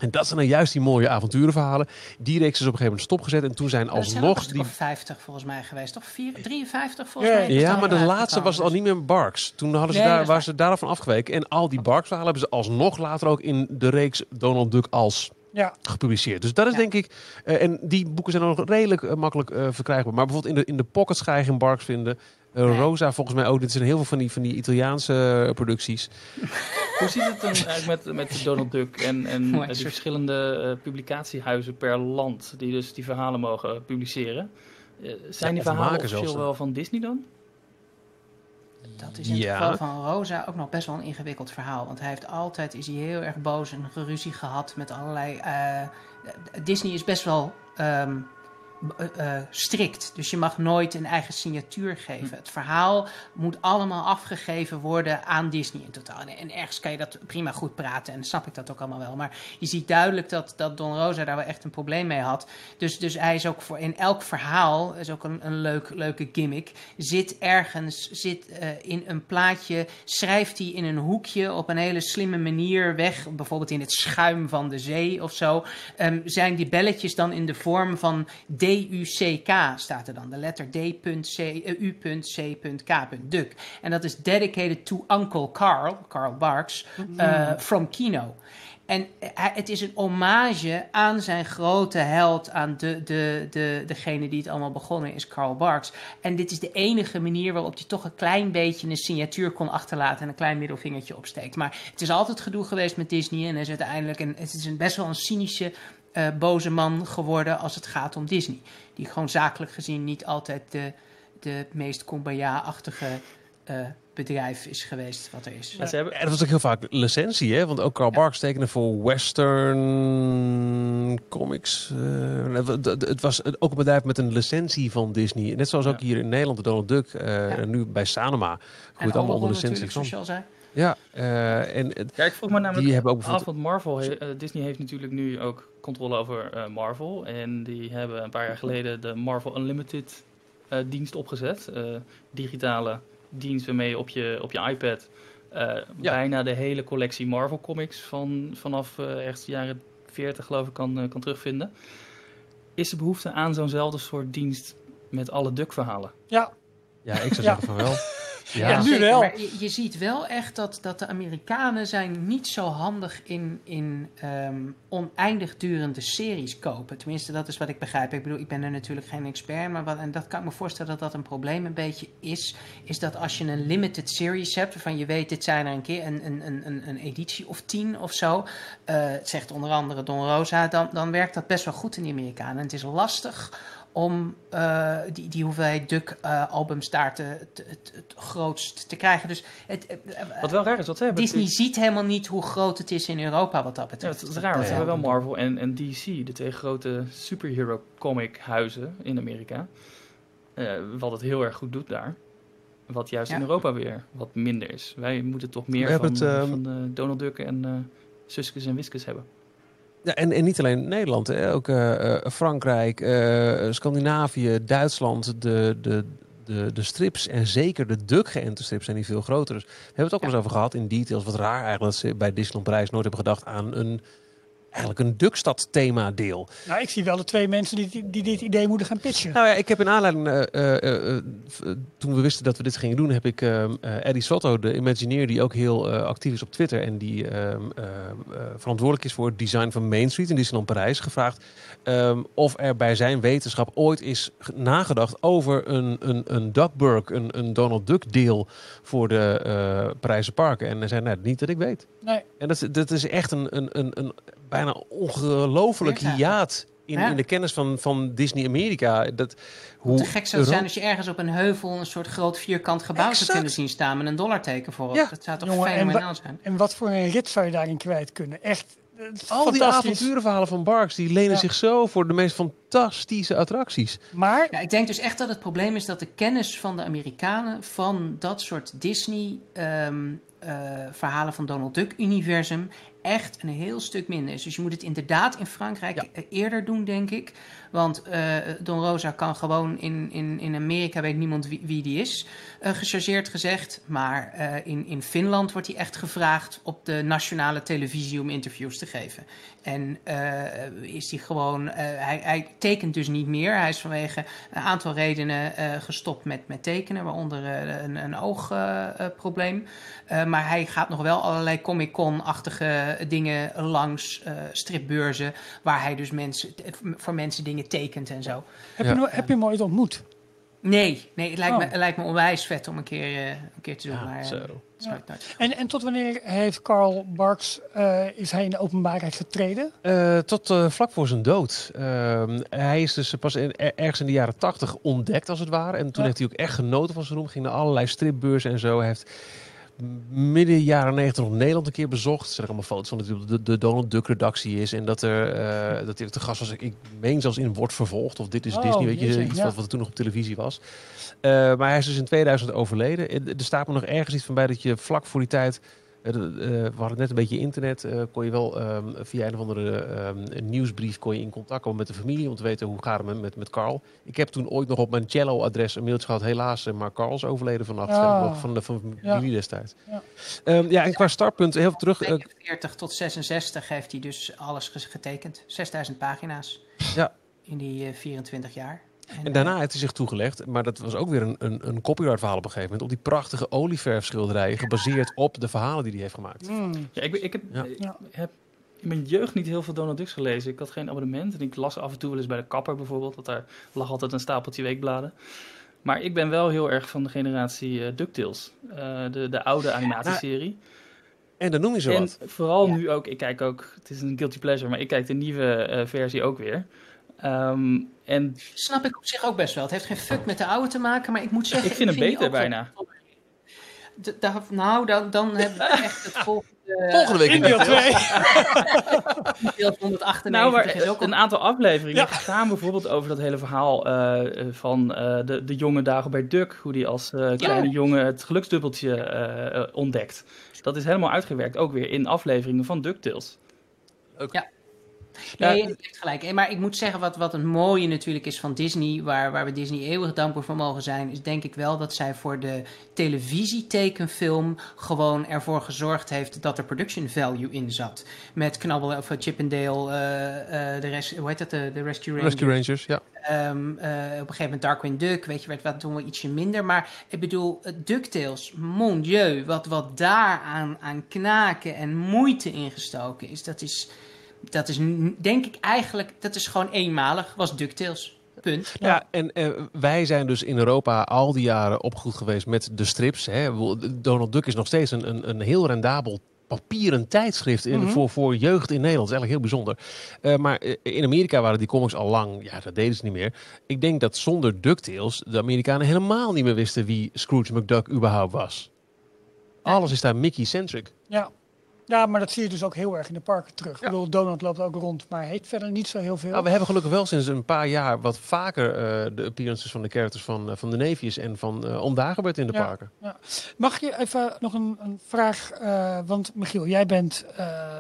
En dat zijn dan juist die mooie avonturenverhalen. Die reeks is op een gegeven moment stopgezet. En toen zijn alsnog... die... 50 volgens mij geweest, toch? 4, 53 volgens ja, mij? Ja, maar de laatste was het al niet meer Barks. Toen hadden ze Nee, daar, waren ze daarvan afgeweken. En al die Barks verhalen hebben ze alsnog later ook in de reeks Donald Duck als Ja. gepubliceerd. Dus dat is Ja. denk ik... eh, en die boeken zijn nog redelijk eh, makkelijk eh, verkrijgbaar. Maar bijvoorbeeld in de, in de pockets ga je geen Barks vinden. Eh, Nee. Rosa volgens mij ook. Dit zijn heel veel van die, van die Italiaanse eh, producties. Hoe zit het dan eigenlijk met, met Donald Duck en, en eh, die verschillende eh, publicatiehuizen per land die dus die verhalen mogen publiceren? Eh, zijn die verhalen officieel wel van Disney dan? Dat is in het Ja. geval van Rosa ook nog best wel een ingewikkeld verhaal. Want hij heeft altijd, is hij heel erg boos en geruzie gehad met allerlei... eh, Disney is best wel ehm, eh, eh, strikt. Dus je mag nooit een eigen signatuur geven. Het verhaal moet allemaal afgegeven worden aan Disney in totaal. En, en ergens kan je dat prima goed praten. En snap ik dat ook allemaal wel. Maar je ziet duidelijk dat, dat Don Rosa daar wel echt een probleem mee had. Dus, dus hij is ook voor in elk verhaal, is ook een, een leuk, leuke gimmick, zit ergens, zit eh, in een plaatje, schrijft hij in een hoekje op een hele slimme manier weg, bijvoorbeeld in het schuim van de zee of zo, ehm, zijn die belletjes dan in de vorm van D-U-C-K staat er dan. De letter D.C, eh, U.C.K. Duck. En dat is dedicated to Uncle Carl, Carl Barks, eh, from Kino. En hij- het is een hommage aan zijn grote held, aan de, de, de, degene die het allemaal begonnen is, Carl Barks. En dit is de enige manier waarop hij toch een klein beetje een signatuur kon achterlaten en een klein middelvingertje opsteekt. Maar het is altijd gedoe geweest met Disney en is uiteindelijk een, het is een best wel een cynische, eh, boze man geworden als het gaat om Disney. Die gewoon zakelijk gezien niet altijd de, de meest kumbaya-achtige eh, bedrijf is geweest wat er is. Ja, ze hebben, dat was ook heel vaak licentie, hè? Want ook Carl Barks tekende voor Western Comics. Eh, het- het- het was ook een bedrijf met een licentie van Disney. Net zoals ook hier in Nederland de Donald Duck. eh, En nu bij Sanoma. Goed, allemaal onder licentie natuurlijk, Ja, eh, en het- ja, ik vroeg me namelijk die hebben ook af, bijvoorbeeld... want Marvel, he- eh, Disney heeft natuurlijk nu ook controle over eh, Marvel. En die hebben een paar jaar geleden de Marvel Unlimited eh, dienst opgezet. Eh, digitale dienst waarmee je op je, op je iPad eh, bijna de hele collectie Marvel comics van, vanaf eh ergens de jaren 40 geloof ik kan, eh, kan terugvinden. Is er behoefte aan zo'nzelfde soort dienst met alle Duck verhalen? Ja, Ja, ik zou Ja. zeggen van wel. Ja, Ja, nu zeker, wel. Maar je, je ziet wel echt dat, dat de Amerikanen zijn niet zo handig in, in ehm, oneindig durende series kopen. Tenminste, dat is wat ik begrijp. Ik bedoel, ik ben er natuurlijk geen expert, maar wat, en dat kan ik me voorstellen dat dat een probleem een beetje is. Is dat als je een limited series hebt, waarvan je weet, dit zijn er een keer een, een, een, een, editie of tien of zo. eh, het zegt onder andere Don Rosa, dan, dan werkt dat best wel goed in de Amerikanen. En het is lastig om eh, die, die hoeveelheid Duck-albums daar te, te, het, het grootst te krijgen. Dus het, eh, eh, Wat wel raar is, wat ze hebben. Disney ziet helemaal niet hoe groot het is in Europa wat dat Ja, betreft. het is raar, want ze Ja. hebben wel Marvel en, en DC, de twee grote superhero comic huizen in Amerika. Eh, wat het heel erg goed doet daar. Wat juist Ja. in Europa weer wat minder is. Wij moeten toch meer We van, het, ehm, van eh, Donald Duck en eh Suskes en Wiskes hebben. Ja, en, en niet alleen Nederland, hè, ook eh, eh, Frankrijk, eh, Scandinavië, Duitsland, de, de, de, de strips en zeker de Duck strips zijn die veel groter. Dus we hebben het ook wel eens over gehad in details. Wat raar eigenlijk dat ze bij Disneyland Parijs nooit hebben gedacht aan een eigenlijk een Dukstad thema deel. Nou, ik zie wel de twee mensen die, die dit idee moeten gaan pitchen. Nou ja, ik heb in aanleiding, eh, eh, eh, toen we wisten dat we dit gingen doen, heb ik ehm, eh, Eddie Sotto, de Imagineer, die ook heel actief is op Twitter en die ehm, ehm, eh, verantwoordelijk is voor het design van Main Street in Disneyland Parijs, gevraagd of er bij zijn wetenschap ooit is ge- nagedacht over een, een, een Duckburg, een, een Donald Duck deel voor de Parijse parken. En hij zei, nou, niet dat ik weet. Nee. En dat, dat is echt een, een, een, een bijna ongelooflijk hiaat in, Ja. in de kennis van, van Disney Amerika. Dat, hoe Te gek zou het zijn als je ergens op een heuvel een soort groot vierkant gebouw zou kunnen zien staan met een dollarteken voorop. Ja. Dat zou toch Jongen, en fenomenaal zijn? En wat voor een rit zou je daarin kwijt kunnen? Echt eh, Al die fantastisch. avonturenverhalen van Barks, die lenen Ja. zich zo voor de meest fantastische attracties. Maar Ja, ik denk dus echt dat het probleem is dat de kennis van de Amerikanen van dat soort Disney ehm, eh, verhalen van Donald Duck universum echt een heel stuk minder is. Dus je moet het inderdaad in Frankrijk Ja. eh, eerder doen, denk ik. Want eh, Don Rosa kan gewoon in, in, in Amerika, weet niemand wie, wie die is, eh gechargeerd gezegd. Maar in, in Finland wordt hij echt gevraagd op de nationale televisie om interviews te geven. En is hij gewoon, hij, hij tekent dus niet meer. Hij is vanwege een aantal redenen gestopt met, met tekenen, waaronder een, een oogprobleem. Maar hij gaat nog wel allerlei Comic-Con-achtige dingen langs, eh, stripbeurzen, waar hij dus mensen, voor mensen dingen tekent en zo. heb, Ja. je, no- heb je hem ooit ontmoet? Nee, nee het, lijkt Oh. me, het lijkt me onwijs vet om een keer, eh, een keer te doen. Ja, maar, eh. En, en tot wanneer heeft Carl Barks, eh, is hij in de openbaarheid getreden? Eh, tot eh, vlak voor zijn dood. Ehm, hij is dus pas in, er- ergens in de jaren tachtig ontdekt, als het ware. En toen Ja. heeft hij ook echt genoten van zijn roem. Ging naar allerlei stripbeurzen en zo. Hij heeft midden jaren negentig nog Nederland een keer bezocht. Er zijn allemaal foto's van dat de, de Donald Duck redactie is. En dat, er, eh, dat hij te gast was. Ik meen zelfs in Wordt Vervolgd. Of Dit is Oh, Disney. Weet je, iets ja. wat, wat er toen nog op televisie was. Eh, maar hij is dus in 2000 overleden. Er er staat me nog ergens iets van bij dat je vlak voor die tijd... eh, eh, we hadden net een beetje internet. eh, kon je wel ehm, via een of andere ehm, een nieuwsbrief kon je in contact komen met de familie om te weten hoe gaat het met, met, met Carl. Ik heb toen ooit nog op mijn cello-adres een mailtje gehad. Helaas, eh, maar Carl is overleden vannacht. Nog van de van de Ja. familie destijds. Ja. Ehm, ja, en qua startpunt, heel veel terug. eh, 42 tot 66 heeft hij dus alles getekend. 6000 pagina's Ja. in die eh, 24 jaar. En daarna heeft hij zich toegelegd, maar dat was ook weer een, een, een copyright verhaal op een gegeven moment. Op die prachtige olieverfschilderijen, gebaseerd op de verhalen die hij heeft gemaakt. Hmm. Ja, ik, ik heb, Ja. ik Ja. heb in mijn jeugd niet heel veel Donald Ducks gelezen. Ik had geen abonnement en ik las af en toe wel eens bij de kapper bijvoorbeeld. Want daar lag altijd een stapeltje weekbladen. Maar ik ben wel heel erg van de generatie eh, DuckTales. Eh, de, de oude animatieserie. En dan noem je zo en wat. vooral Ja. nu ook, ik kijk ook, het is een guilty pleasure, maar ik kijk de nieuwe eh, versie ook weer. Ehm, en Snap ik op zich ook best wel. Het heeft geen fuck met de oude te maken, maar ik moet zeggen... ik vind hem beter bijna. D- daar- nou, dan, dan hebben we echt het volgende... Volgende week In deel 2. Deel 198 Nou, maar is ook een aantal afleveringen gaan bijvoorbeeld over dat hele verhaal eh, van eh, de, de jonge Dagobert Duck. Hoe die als eh, kleine jongen het geluksdubbeltje ontdekt. Dat is helemaal uitgewerkt, ook weer in afleveringen van DuckTales. Nee, Ja. je hebt gelijk. Eh, Maar ik moet zeggen, wat, wat een mooie natuurlijk is van Disney, waar, waar we Disney eeuwig dankbaar voor mogen zijn, is denk ik wel dat zij voor de televisietekenfilm gewoon ervoor gezorgd heeft dat er production value in zat. Met Knabbel of Chip and Dale, eh, eh, de rest, hoe heet dat, de, de Rescue Rangers. Rescue Rangers, ja. Ehm, eh, op een gegeven moment Darkwing Duck, weet je, werd wat toen wel ietsje minder. Maar ik bedoel, eh, DuckTales, mon dieu, wat, wat daar aan, aan knaken en moeite ingestoken is, dat is, dat is denk ik eigenlijk, dat is gewoon eenmalig, was DuckTales. Punt. Ja, en eh, wij zijn dus in Europa al die jaren opgegroeid geweest met de strips. Hè. Donald Duck is nog steeds een, een, een heel rendabel papieren tijdschrift in, Mhm. voor, voor jeugd in Nederland. Dat is eigenlijk heel bijzonder. Eh, maar eh, in Amerika waren die comics al lang, ja, dat deden ze niet meer. Ik denk dat zonder DuckTales de Amerikanen helemaal niet meer wisten wie Scrooge McDuck überhaupt was. Alles is daar Mickey-centric. Ja. Ja, maar dat zie je dus ook heel erg in de parken terug. Ik bedoel, Donald loopt ook rond, maar heet verder niet zo heel veel. Nou, we hebben gelukkig wel sinds een paar jaar wat vaker eh, de appearances van de characters van, eh, van de neefjes en van uh, in de Ja. parken. Mag je even nog een, een vraag, want Michiel, jij bent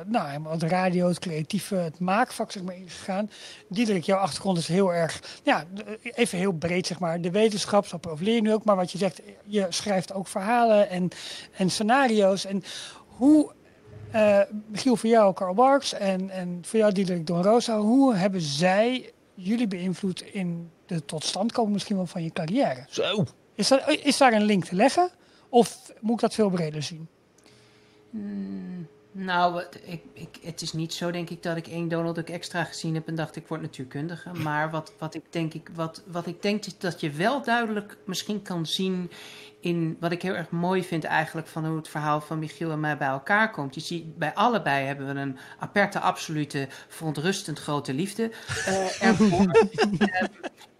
nou, helemaal het radio, het creatieve, het maakvak zeg maar ingegaan. Diederik, jouw achtergrond is heel erg, ja, even heel breed zeg maar, de wetenschap, zo profileer je nu ook, maar wat je zegt, je schrijft ook verhalen en, en scenario's. En hoe Uh, Michiel, voor jou Karl Barks en, en voor jou Diederik Don Rosa. Hoe hebben zij jullie beïnvloed in de totstandkoming misschien wel van je carrière? Zo. Is, dat, is daar een link te leggen? Of moet ik dat veel breder zien? Mm, nou, ik, ik, het is niet zo, denk ik, dat ik één Donald Duck extra gezien heb en dacht ik word natuurkundige. Maar wat, wat, ik, denk, ik, wat, wat ik denk is dat je wel duidelijk misschien kan zien in wat ik heel erg mooi vind eigenlijk van hoe het verhaal van Michiel en mij bij elkaar komt. Je ziet, bij allebei hebben we een aperte, absolute, verontrustend grote liefde uh, ervoor.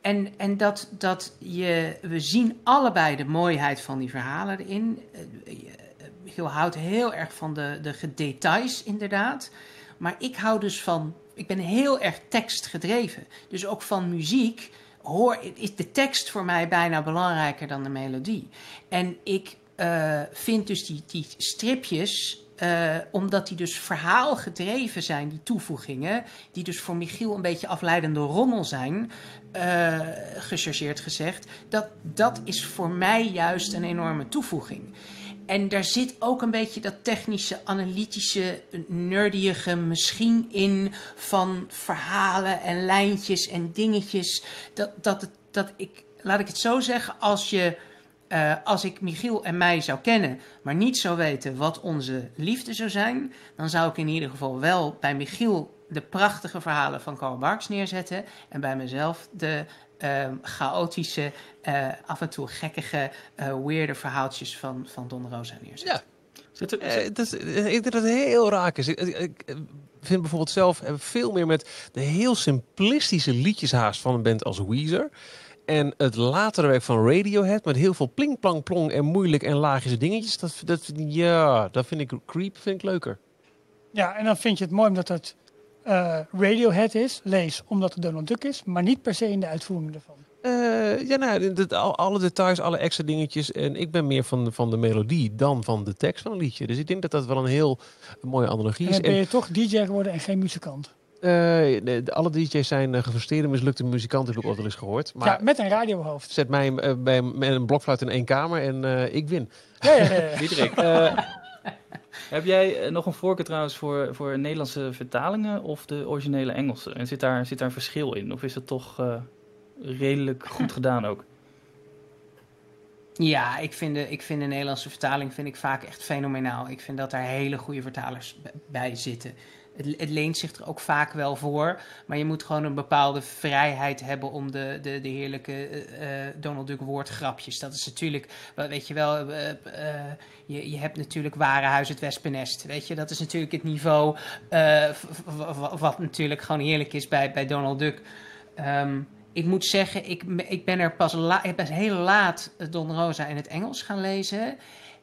en en dat, dat je, we zien allebei de mooiheid van die verhalen erin. Uh, Michiel houdt heel erg van de, de details, inderdaad. Maar ik hou dus van. Ik ben heel erg tekstgedreven. Dus ook van muziek hoor, is de tekst voor mij bijna belangrijker dan de melodie. En ik uh, vind dus die, die stripjes, uh, omdat die dus verhaalgedreven zijn, die toevoegingen, die dus voor Michiel een beetje afleidende rommel zijn, uh, gechargeerd gezegd, dat, dat is voor mij juist een enorme toevoeging. En daar zit ook een beetje dat technische, analytische, nerdige misschien in van verhalen en lijntjes en dingetjes. Dat, dat, dat ik, laat ik het zo zeggen, als je. Uh, als ik Michiel en mij zou kennen, maar niet zou weten wat onze liefde zou zijn, dan zou ik in ieder geval wel bij Michiel de prachtige verhalen van Karl Barks neerzetten en bij mezelf de uh, chaotische, uh, af en toe gekkige, uh, weirde verhaaltjes van, van Don Rosa neerzet. Ja. Zit er, uh, dat, ik denk dat het heel raak is. Ik, ik, vind bijvoorbeeld zelf veel meer met de heel simplistische liedjeshaast van een band als Weezer. En het latere werk van Radiohead met heel veel pling, plang, plong en moeilijk en lagische dingetjes. Dat, dat, ja, dat vind ik creep vind ik leuker. Ja, en dan vind je het mooi omdat het uh, Radiohead is, lees omdat het Donald Duck is, maar niet per se in de uitvoering ervan. Uh, ja, nou, alle details, alle extra dingetjes. En ik ben meer van, van de melodie dan van de tekst van een liedje. Dus ik denk dat dat wel een heel mooie analogie is. En ben je toch DJ geworden en geen muzikant? Uh, de, de, alle DJ's zijn uh, gefrustreerde, mislukte muzikanten, heb ik ook wel eens gehoord. Maar ja, met een radiohoofd. Zet mij uh, bij, met een blokfluit in één kamer en ik win. Ja, ja, ja. Heb jij eh, nog een voorkeur trouwens voor, voor Nederlandse vertalingen of de originele Engelse? En zit daar, zit daar een verschil in? Of is het toch uh, redelijk goed gedaan ook? Ja, ik vind, de, ik vind de Nederlandse vertaling vind ik vaak echt fenomenaal. Ik vind dat daar hele goede vertalers bij zitten het, leent zich er ook vaak wel voor. Maar je moet gewoon een bepaalde vrijheid hebben om de, de, de heerlijke uh, Donald Duck woordgrapjes. Dat is natuurlijk, weet je wel, uh, je, je hebt natuurlijk Warenhuis het Wespennest. Weet je, dat is natuurlijk het niveau wat natuurlijk gewoon heerlijk is bij, bij Donald Duck. Um, ik moet zeggen, ik, ik ben er pas, la, ik ben heel laat Don Rosa in het Engels gaan lezen.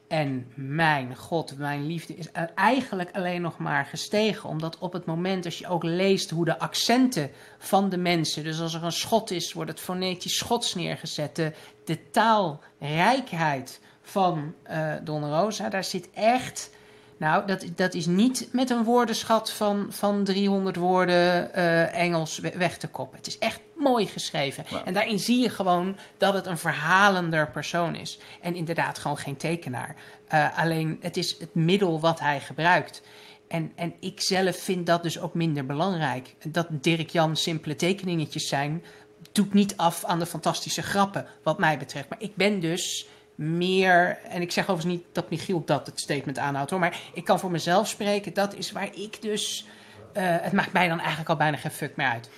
En mijn god, mijn liefde is eigenlijk alleen nog maar gestegen. Omdat op het moment als je ook leest hoe de accenten van de mensen. Dus als er een schot is, wordt het fonetisch schots neergezet. De, taalrijkheid van uh, Don Rosa, daar zit echt nou, dat, dat is niet met een woordenschat van, van 300 woorden uh, Engels weg te koppen. Het is echt mooi geschreven. En daarin zie je gewoon dat het een verhalender persoon is. En inderdaad gewoon geen tekenaar. Uh, alleen het is het middel wat hij gebruikt. En, en ik zelf vind dat dus ook minder belangrijk. Dat Dirk Jan simpele tekeningetjes zijn, doet niet af aan de fantastische grappen, wat mij betreft. Maar ik ben dus meer, en ik zeg overigens niet dat Michiel dat het statement aanhoudt hoor, maar ik kan voor mezelf spreken, dat is waar ik dus, uh, het maakt mij dan eigenlijk al bijna geen fuck meer uit.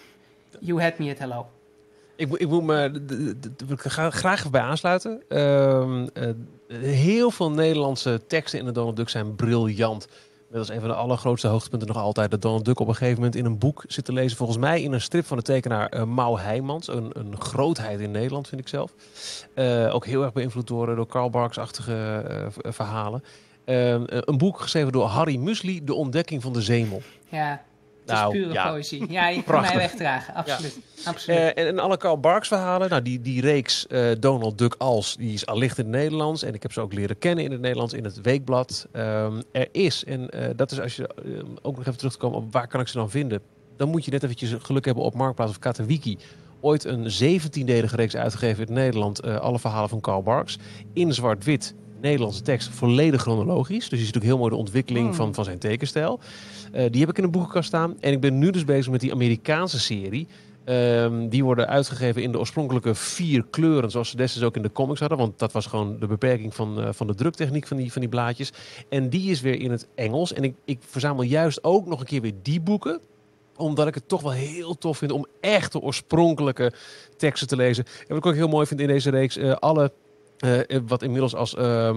You had me at hello. Ik, ik moet me ik graag bij aansluiten. Uh, uh, heel veel Nederlandse teksten in de Donald Duck zijn briljant. Dat is een van de allergrootste hoogtepunten nog altijd. Dat Donald Duck op een gegeven moment in een boek zit te lezen. Volgens mij in een strip van de tekenaar uh, Mau Heijmans. Een, een grootheid in Nederland, vind ik zelf. Uh, ook heel erg beïnvloed door, door Karl Barks-achtige verhalen. Ehm, een boek geschreven door Harry Musli, De Ontdekking van de Zemel. Ja, nou, is pure ja. poëzie. Ja, je kan mij wegdragen. Absoluut. Ja. Absoluut. Uh, en, en, alle Karl Barks verhalen. Nou, die, die reeks uh, Donald Duck als, die is allicht in het Nederlands. En ik heb ze ook leren kennen in het Nederlands, in het weekblad. Um, er is, en uh, dat is als je ook nog even terugkomt op waar kan ik ze dan vinden. Dan moet je net eventjes geluk hebben op Marktplaats of Katawiki. Ooit een 17-delige reeks uitgegeven in Nederland. alle verhalen van Karl Barks. In zwart-wit Nederlandse tekst volledig chronologisch. Dus je ziet ook heel mooi de ontwikkeling Hmm. van, van zijn tekenstijl. Eh, die heb ik in de boekenkast staan. En ik ben nu dus bezig met die Amerikaanse serie. Ehm, die worden uitgegeven in de oorspronkelijke vier kleuren, zoals ze destijds ook in de comics hadden. Want dat was gewoon de beperking van, eh, van de druktechniek van die, van die blaadjes. En die is weer in het Engels. En ik, ik verzamel juist ook nog een keer weer die boeken omdat ik het toch wel heel tof vind om echt de oorspronkelijke teksten te lezen. En wat ik ook heel mooi vind in deze reeks, eh, alle eh, wat inmiddels als eh,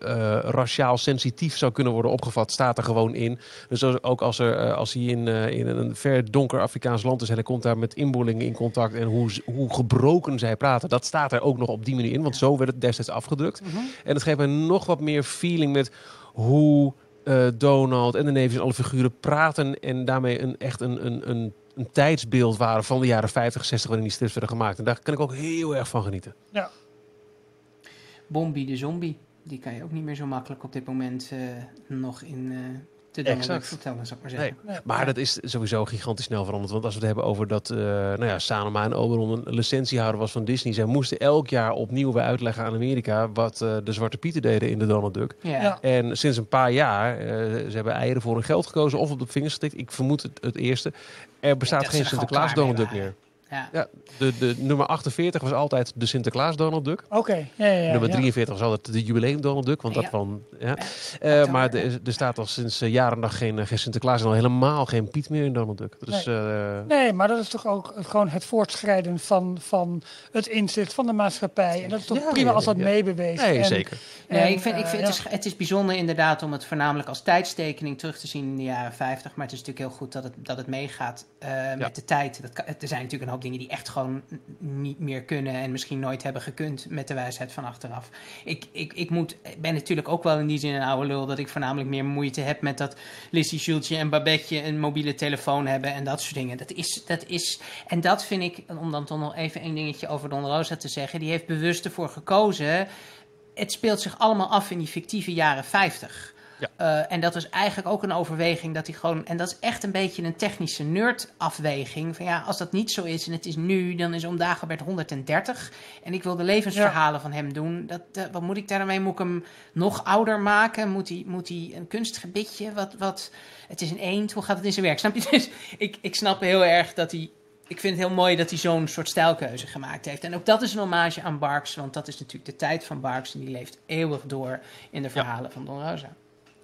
eh, raciaal sensitief zou kunnen worden opgevat, staat er gewoon in. Dus ook als, er, eh, als hij in, eh, in een ver donker Afrikaans land is en hij komt daar met inboelingen in contact en hoe, hoe gebroken zij praten, dat staat er ook nog op die manier in, want zo werd het destijds afgedrukt. Mhm. En het geeft mij nog wat meer feeling met hoe eh, Donald en de neefjes en alle figuren praten en daarmee een, echt een, een, een, een tijdsbeeld waren van de jaren 50, 60 waarin die strips werden gemaakt. En daar kan ik ook heel erg van genieten. Bombi de zombie. Die kan je ook niet meer zo makkelijk op dit moment eh, nog in eh de Donald Exact. Duck vertellen, zou ik maar zeggen. Nee, Maar ja. dat is sowieso gigantisch snel veranderd. Want als we het hebben over dat uh, nou ja, Sanoma en Oberon een licentiehouder was van Disney. Zij moesten elk jaar opnieuw weer uitleggen aan Amerika wat uh, de Zwarte Pieten deden in de Donald Duck. Ja. Ja. En sinds een paar jaar, uh, ze hebben eieren voor hun geld gekozen of op de vingers getikt. Ik vermoed het, het eerste. Er bestaat geen er Sinterklaas Donald Duck waren. meer. Ja. Ja, de, de nummer 48 was altijd de Sinterklaas Donald Duck. Oké, ja, ja, ja, nummer ja. 43 was altijd de jubileum Donald Duck. Want dat van, ja. Eh, maar er, er staat al sinds uh, jaren dag geen, uh, geen Sinterklaas en al helemaal geen Piet meer in Donald Duck. Dus, uh, Nee, maar dat is toch ook gewoon het voortschrijden van, van het inzicht van de maatschappij. En dat is toch Ja, prima ja, als dat ja. meebeweegt. nee, En- zeker. Nee, ik vind, ik eh, vind het, is, het is bijzonder inderdaad om het voornamelijk als tijdstekening terug te zien in de jaren 50. Maar het is natuurlijk heel goed dat het, dat het meegaat eh, met de tijd. Dat kan, er zijn natuurlijk een hoop dingen die echt gewoon niet meer kunnen en misschien nooit hebben gekund met de wijsheid van achteraf. Ik, ik, ik moet, ben natuurlijk ook wel in die zin een oude lul dat ik voornamelijk meer moeite heb met dat Lissy Schultje en Babetje een mobiele telefoon hebben en dat soort dingen. Dat is, dat is, en dat vind ik, om dan toch nog even één dingetje over Don Rosa te zeggen, die heeft bewust ervoor gekozen het speelt zich allemaal af in die fictieve jaren 50. Ja. Eh, en dat was eigenlijk ook een overweging dat hij gewoon. En dat is echt een beetje een technische nerd-afweging. Van ja, als dat niet zo is en het is nu, dan is Oom Dagobert 130. En ik wil de levensverhalen van hem doen. Dat, eh, wat moet ik daarmee? Moet ik hem nog ouder maken? Moet hij, moet hij een kunstgebitje? Wat, wat, het is een eend. Hoe gaat het in zijn werk? Snap je? Dus ik, ik snap heel erg dat hij ik vind het heel mooi dat hij zo'n soort stijlkeuze gemaakt heeft. En ook dat is een hommage aan Barks, want dat is natuurlijk de tijd van Barks en die leeft eeuwig door in de verhalen van Don Rosa.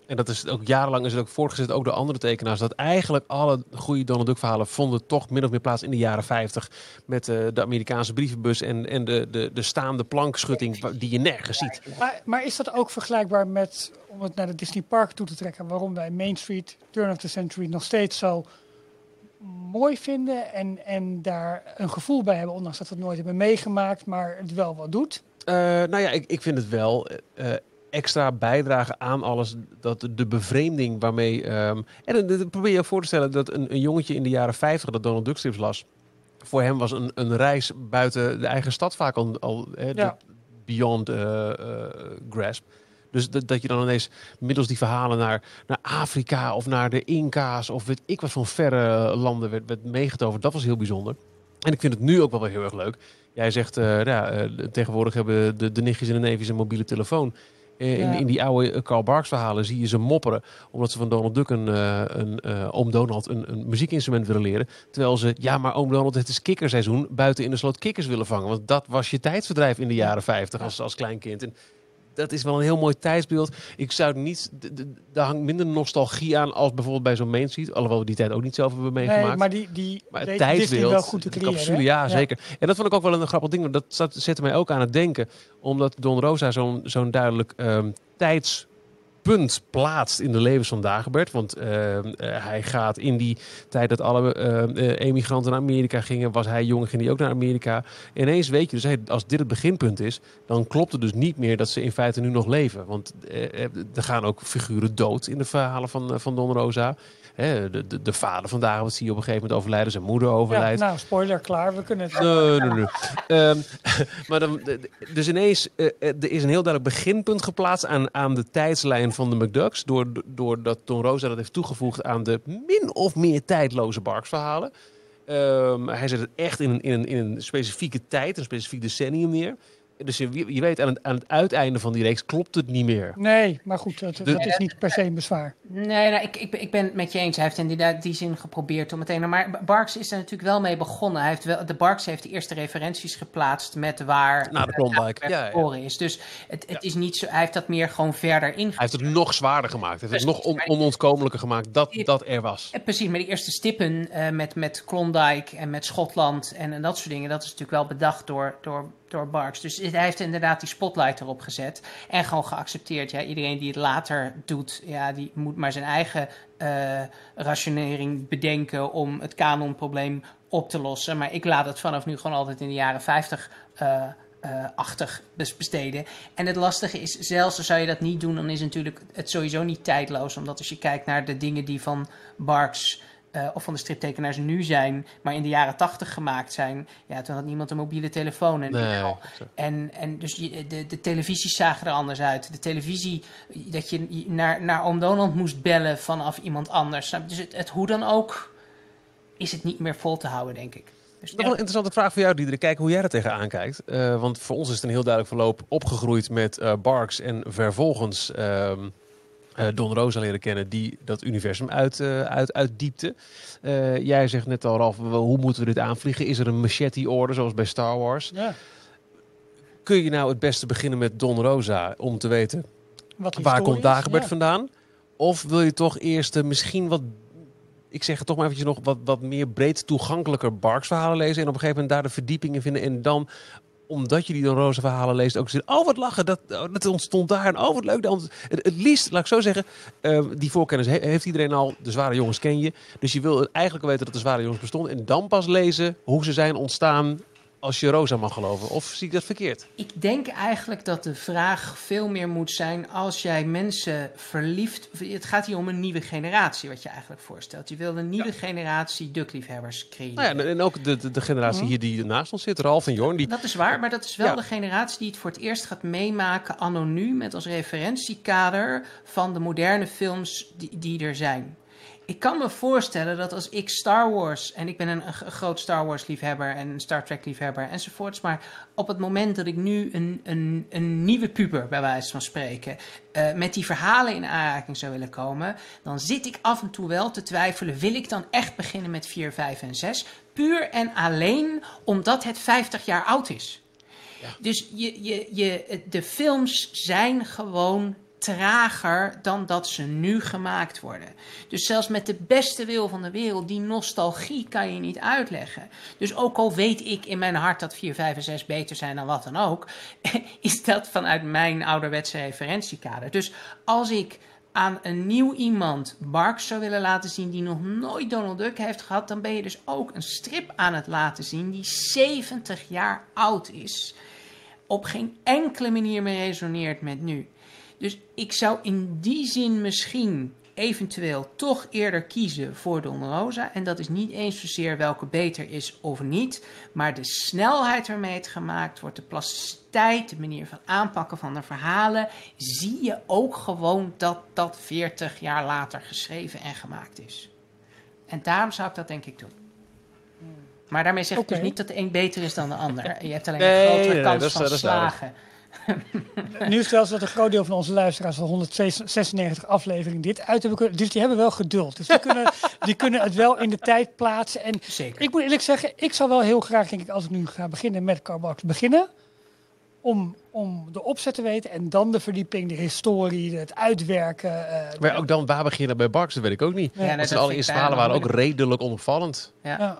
En dat is ook jarenlang is het ook voortgezet, ook door andere tekenaars, dat eigenlijk alle goede Donald Duck verhalen vonden toch min of meer plaats in de jaren 50. Met eh, de Amerikaanse brievenbus en, en de, de, de staande plankschutting die je nergens ziet. Maar, maar is dat ook vergelijkbaar met, om het naar de Disney Park toe te trekken, waarom wij Main Street, Turn of the Century nog steeds zo mooi vinden en, en daar een gevoel bij hebben, ondanks dat we het nooit hebben meegemaakt, maar het wel wat doet? Eh, nou ja, ik, ik vind het wel eh, extra bijdragen aan alles. Dat de- bevreemding waarmee. ehm, en dan- probeer je je voor te stellen dat een, een jongetje in de jaren 50 dat Donald Duck strips las. Voor hem was een, een reis buiten de eigen stad vaak al, Ja. beyond eh, eh, grasp. Dus dat, dat je dan ineens middels die verhalen naar, naar Afrika of naar de Inca's of weet ik wat van verre landen werd, werd meegetoverd. Dat was heel bijzonder. En ik vind het nu ook wel weer heel erg leuk. Jij zegt, eh, ja, eh, tegenwoordig hebben de, de nichtjes en de neefjes een mobiele telefoon. Eh, in, Ja. in die oude eh, Carl Barks verhalen zie je ze mopperen. Omdat ze van Donald Duck een, eh, een oom Donald een, een muziekinstrument willen leren. Terwijl ze, ja maar oom Donald het is kikkerseizoen. Buiten in de sloot kikkers willen vangen. Want dat was je tijdsverdrijf in de jaren 50 als, als klein kind. En dat is wel een heel mooi tijdsbeeld. Ik zou het niet, daar hangt minder nostalgie aan als bijvoorbeeld bij zo'n Main Street. Alhoewel we die tijd ook niet zelf hebben meegemaakt. Nee, maar die, die Maar het weet tijdsbeeld, wel goed te creëren. capsule, ja, zeker. En dat vond ik ook wel een grappig ding. want Dat zette mij ook aan het denken. Omdat Don Rosa zo'n zo'n duidelijk ehm, tijdspunt plaatst in de levens van Dagobert. Want ehm, eh, hij gaat in die tijd dat alle eh, emigranten naar Amerika gingen, was hij jong, ging hij ook naar Amerika. Ineens weet je dus, als dit het beginpunt is, dan klopt het dus niet meer dat ze in feite nu nog leven. Want eh, eh, er gaan ook figuren dood in de verhalen van, eh, van Don Rosa. Hè, de, de, de vader van Dagobert zie je op een gegeven moment overlijden, zijn moeder Ja, overlijdt. nou, spoiler, klaar. We kunnen het... Nee, nee, nee. Ehm, maar dan, dus ineens, eh, er is een heel duidelijk beginpunt geplaatst aan, aan de tijdslijn van de McDucks. Door, doordat Don Rosa dat heeft toegevoegd aan de min of meer tijdloze Barks-verhalen. Ehm, hij zet het echt in een, in, een, in een specifieke tijd, een specifiek decennium neer. Dus je, je weet aan het, aan het uiteinde van die reeks klopt het niet meer. Nee, maar goed, dat, dat is niet per se een bezwaar. Nee, nou, ik, ik, ik ben het met je eens. Hij heeft inderdaad die zin geprobeerd om meteen. Maar Barks is er natuurlijk wel mee begonnen. Hij heeft wel, de Barks heeft de eerste referenties geplaatst met waar Na de Klondike. Ja, ja. geboren is. Dus het, het is niet zo. Hij heeft dat meer gewoon verder Hij ingezet. heeft het nog zwaarder gemaakt. Hij heeft het nog on, maar- onontkomelijker gemaakt dat dat er was. Eh, Precies, maar die eerste stippen eh, met, met Klondike en met Schotland en, en dat soort dingen, dat is natuurlijk wel bedacht door, door, door Barks. Dus hij heeft inderdaad die spotlight erop gezet en gewoon geaccepteerd. Ja, iedereen die het later doet, ja, die moet maar zijn eigen eh, rationering bedenken om het kanonprobleem op te lossen. Maar ik laat het vanaf nu gewoon altijd in de jaren 50 eh, eh, achtig bes- besteden. En het lastige is, zelfs zou je dat niet doen, dan is natuurlijk het sowieso niet tijdloos. Omdat als je kijkt naar de dingen die van Barks eh, of van de striptekenaars nu zijn, maar in de jaren 80 gemaakt zijn, ja, toen had niemand een mobiele telefoon. En, Nee. en, en dus je, de, de televisies zagen er anders uit. De televisie, dat je naar, naar Oom Donald moest bellen vanaf iemand anders. Je? Dus het, het hoe dan ook, is het niet meer vol te houden, denk ik. Dus Nog wel een interessante vraag voor jou, Diederik. Kijken hoe jij er tegenaan kijkt. Eh, want voor ons is het een heel duidelijk verloop opgegroeid met eh, Barks en vervolgens ehm, eh, Don Rosa leren kennen die dat universum uit, eh, uit, uitdiepte. Eh, jij zegt net al, Ralf, hoe moeten we dit aanvliegen? Is er een machete-orde zoals bij Star Wars? Ja, Kun je nou het beste beginnen met Don Rosa om te weten wat waar komt Dagobert ja. vandaan? Of wil je toch eerst eh, misschien wat, ik zeg het toch maar eventjes nog, wat, wat meer breed toegankelijker Barks verhalen lezen en op een gegeven moment daar de verdiepingen vinden en dan omdat je die Rosa verhalen leest, ook zeggen, oh wat lachen, dat, oh, dat ontstond daar en oh wat leuk. dan- Het, het liefst, laat ik zo zeggen, eh, die voorkennis he- heeft iedereen al, de zware jongens ken je. Dus je wil eigenlijk weten dat de zware jongens bestonden en dan pas lezen hoe ze zijn ontstaan als je Rosa mag geloven. Of zie ik dat verkeerd? Ik denk eigenlijk dat de vraag veel meer moet zijn als jij mensen verliefd. Het gaat hier om een nieuwe generatie, wat je eigenlijk voorstelt. Je wil een nieuwe generatie duckliefhebbers creëren. Nou ja, en- ook de, de, de generatie hier die naast ons zit, Ralf en Jorn, die Dat is waar, maar dat is wel Ja. de generatie die het voor het eerst gaat meemaken, anno nu, met als referentiekader van de moderne films die, die er zijn. Ik kan me voorstellen dat als ik Star Wars, en ik ben een, een groot Star Wars liefhebber en een Star Trek liefhebber enzovoorts, maar op het moment dat ik nu een, een, een nieuwe puber, bij wijze van spreken, eh, met die verhalen in aanraking zou willen komen, dan zit ik af en toe wel te twijfelen, wil ik dan echt beginnen met 4, 5 en 6? Puur en alleen omdat het 50 jaar oud is. Dus je, je, je, de films zijn gewoon trager dan dat ze nu gemaakt worden. Dus zelfs met de beste wil van de wereld, die nostalgie kan je niet uitleggen. Dus ook al weet ik in mijn hart dat 4, 5 en 6 beter zijn dan wat dan ook, is dat vanuit mijn ouderwetse referentiekader. Dus als ik aan een nieuw iemand Barks zou willen laten zien die nog nooit Donald Duck heeft gehad, dan ben je dus ook een strip aan het laten zien die 70 jaar oud is. Op geen enkele manier meer resoneert met nu. Dus ik zou in die zin misschien eventueel toch eerder kiezen voor Don Rosa. En dat is niet eens zozeer welke beter is of niet. Maar de snelheid waarmee het gemaakt wordt, de plasticiteit, de manier van aanpakken van de verhalen. Zie je ook gewoon dat dat 40 jaar later geschreven en gemaakt is. En daarom zou ik dat denk ik doen. Maar daarmee zeg ik dus niet dat de een beter is dan de ander. Je hebt alleen Nee, een grotere nee, nee, kans dat is- van dat is duidelijk. Nu is het wel zo dat een groot deel van onze luisteraars van 196 afleveringen dit uit hebben kunnen. Dus die hebben wel geduld. Dus die kunnen, die kunnen het wel in de tijd plaatsen. En Zeker. ik moet eerlijk zeggen, ik zou wel heel graag, denk ik, als ik nu ga beginnen met Carbox, beginnen. Om, om de opzet te weten en dan de verdieping, de historie, het uitwerken. eh, Maar ook dan, waar beginnen bij Barks, dat weet ik ook niet. Ja, nee, Want dat zijn allereerste verhalen waren ook redelijk onopvallend. Ja. ja.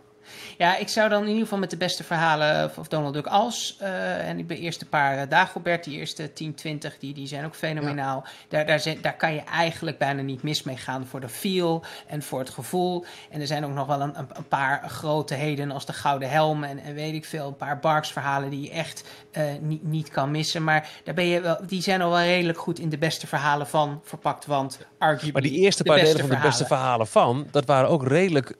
Ja, ik zou dan in ieder geval met de beste verhalen of- Donald Duck als. eh, en ik ben eerst een paar uh, Dagobert, die eerste 10, 20, die, die zijn ook fenomenaal. Daar, daar, zijn, daar kan je eigenlijk bijna niet mis mee gaan voor de feel en voor het gevoel. En er zijn ook nog wel een, een, paar grote heden als de Gouden Helm en, en weet ik veel. Een paar Barks verhalen die je echt eh, niet, niet kan missen. Maar daar ben je wel, die zijn al wel redelijk goed in de beste verhalen van verpakt. Want arguably Maar die eerste de paar delen van de beste verhalen van, dat waren ook redelijk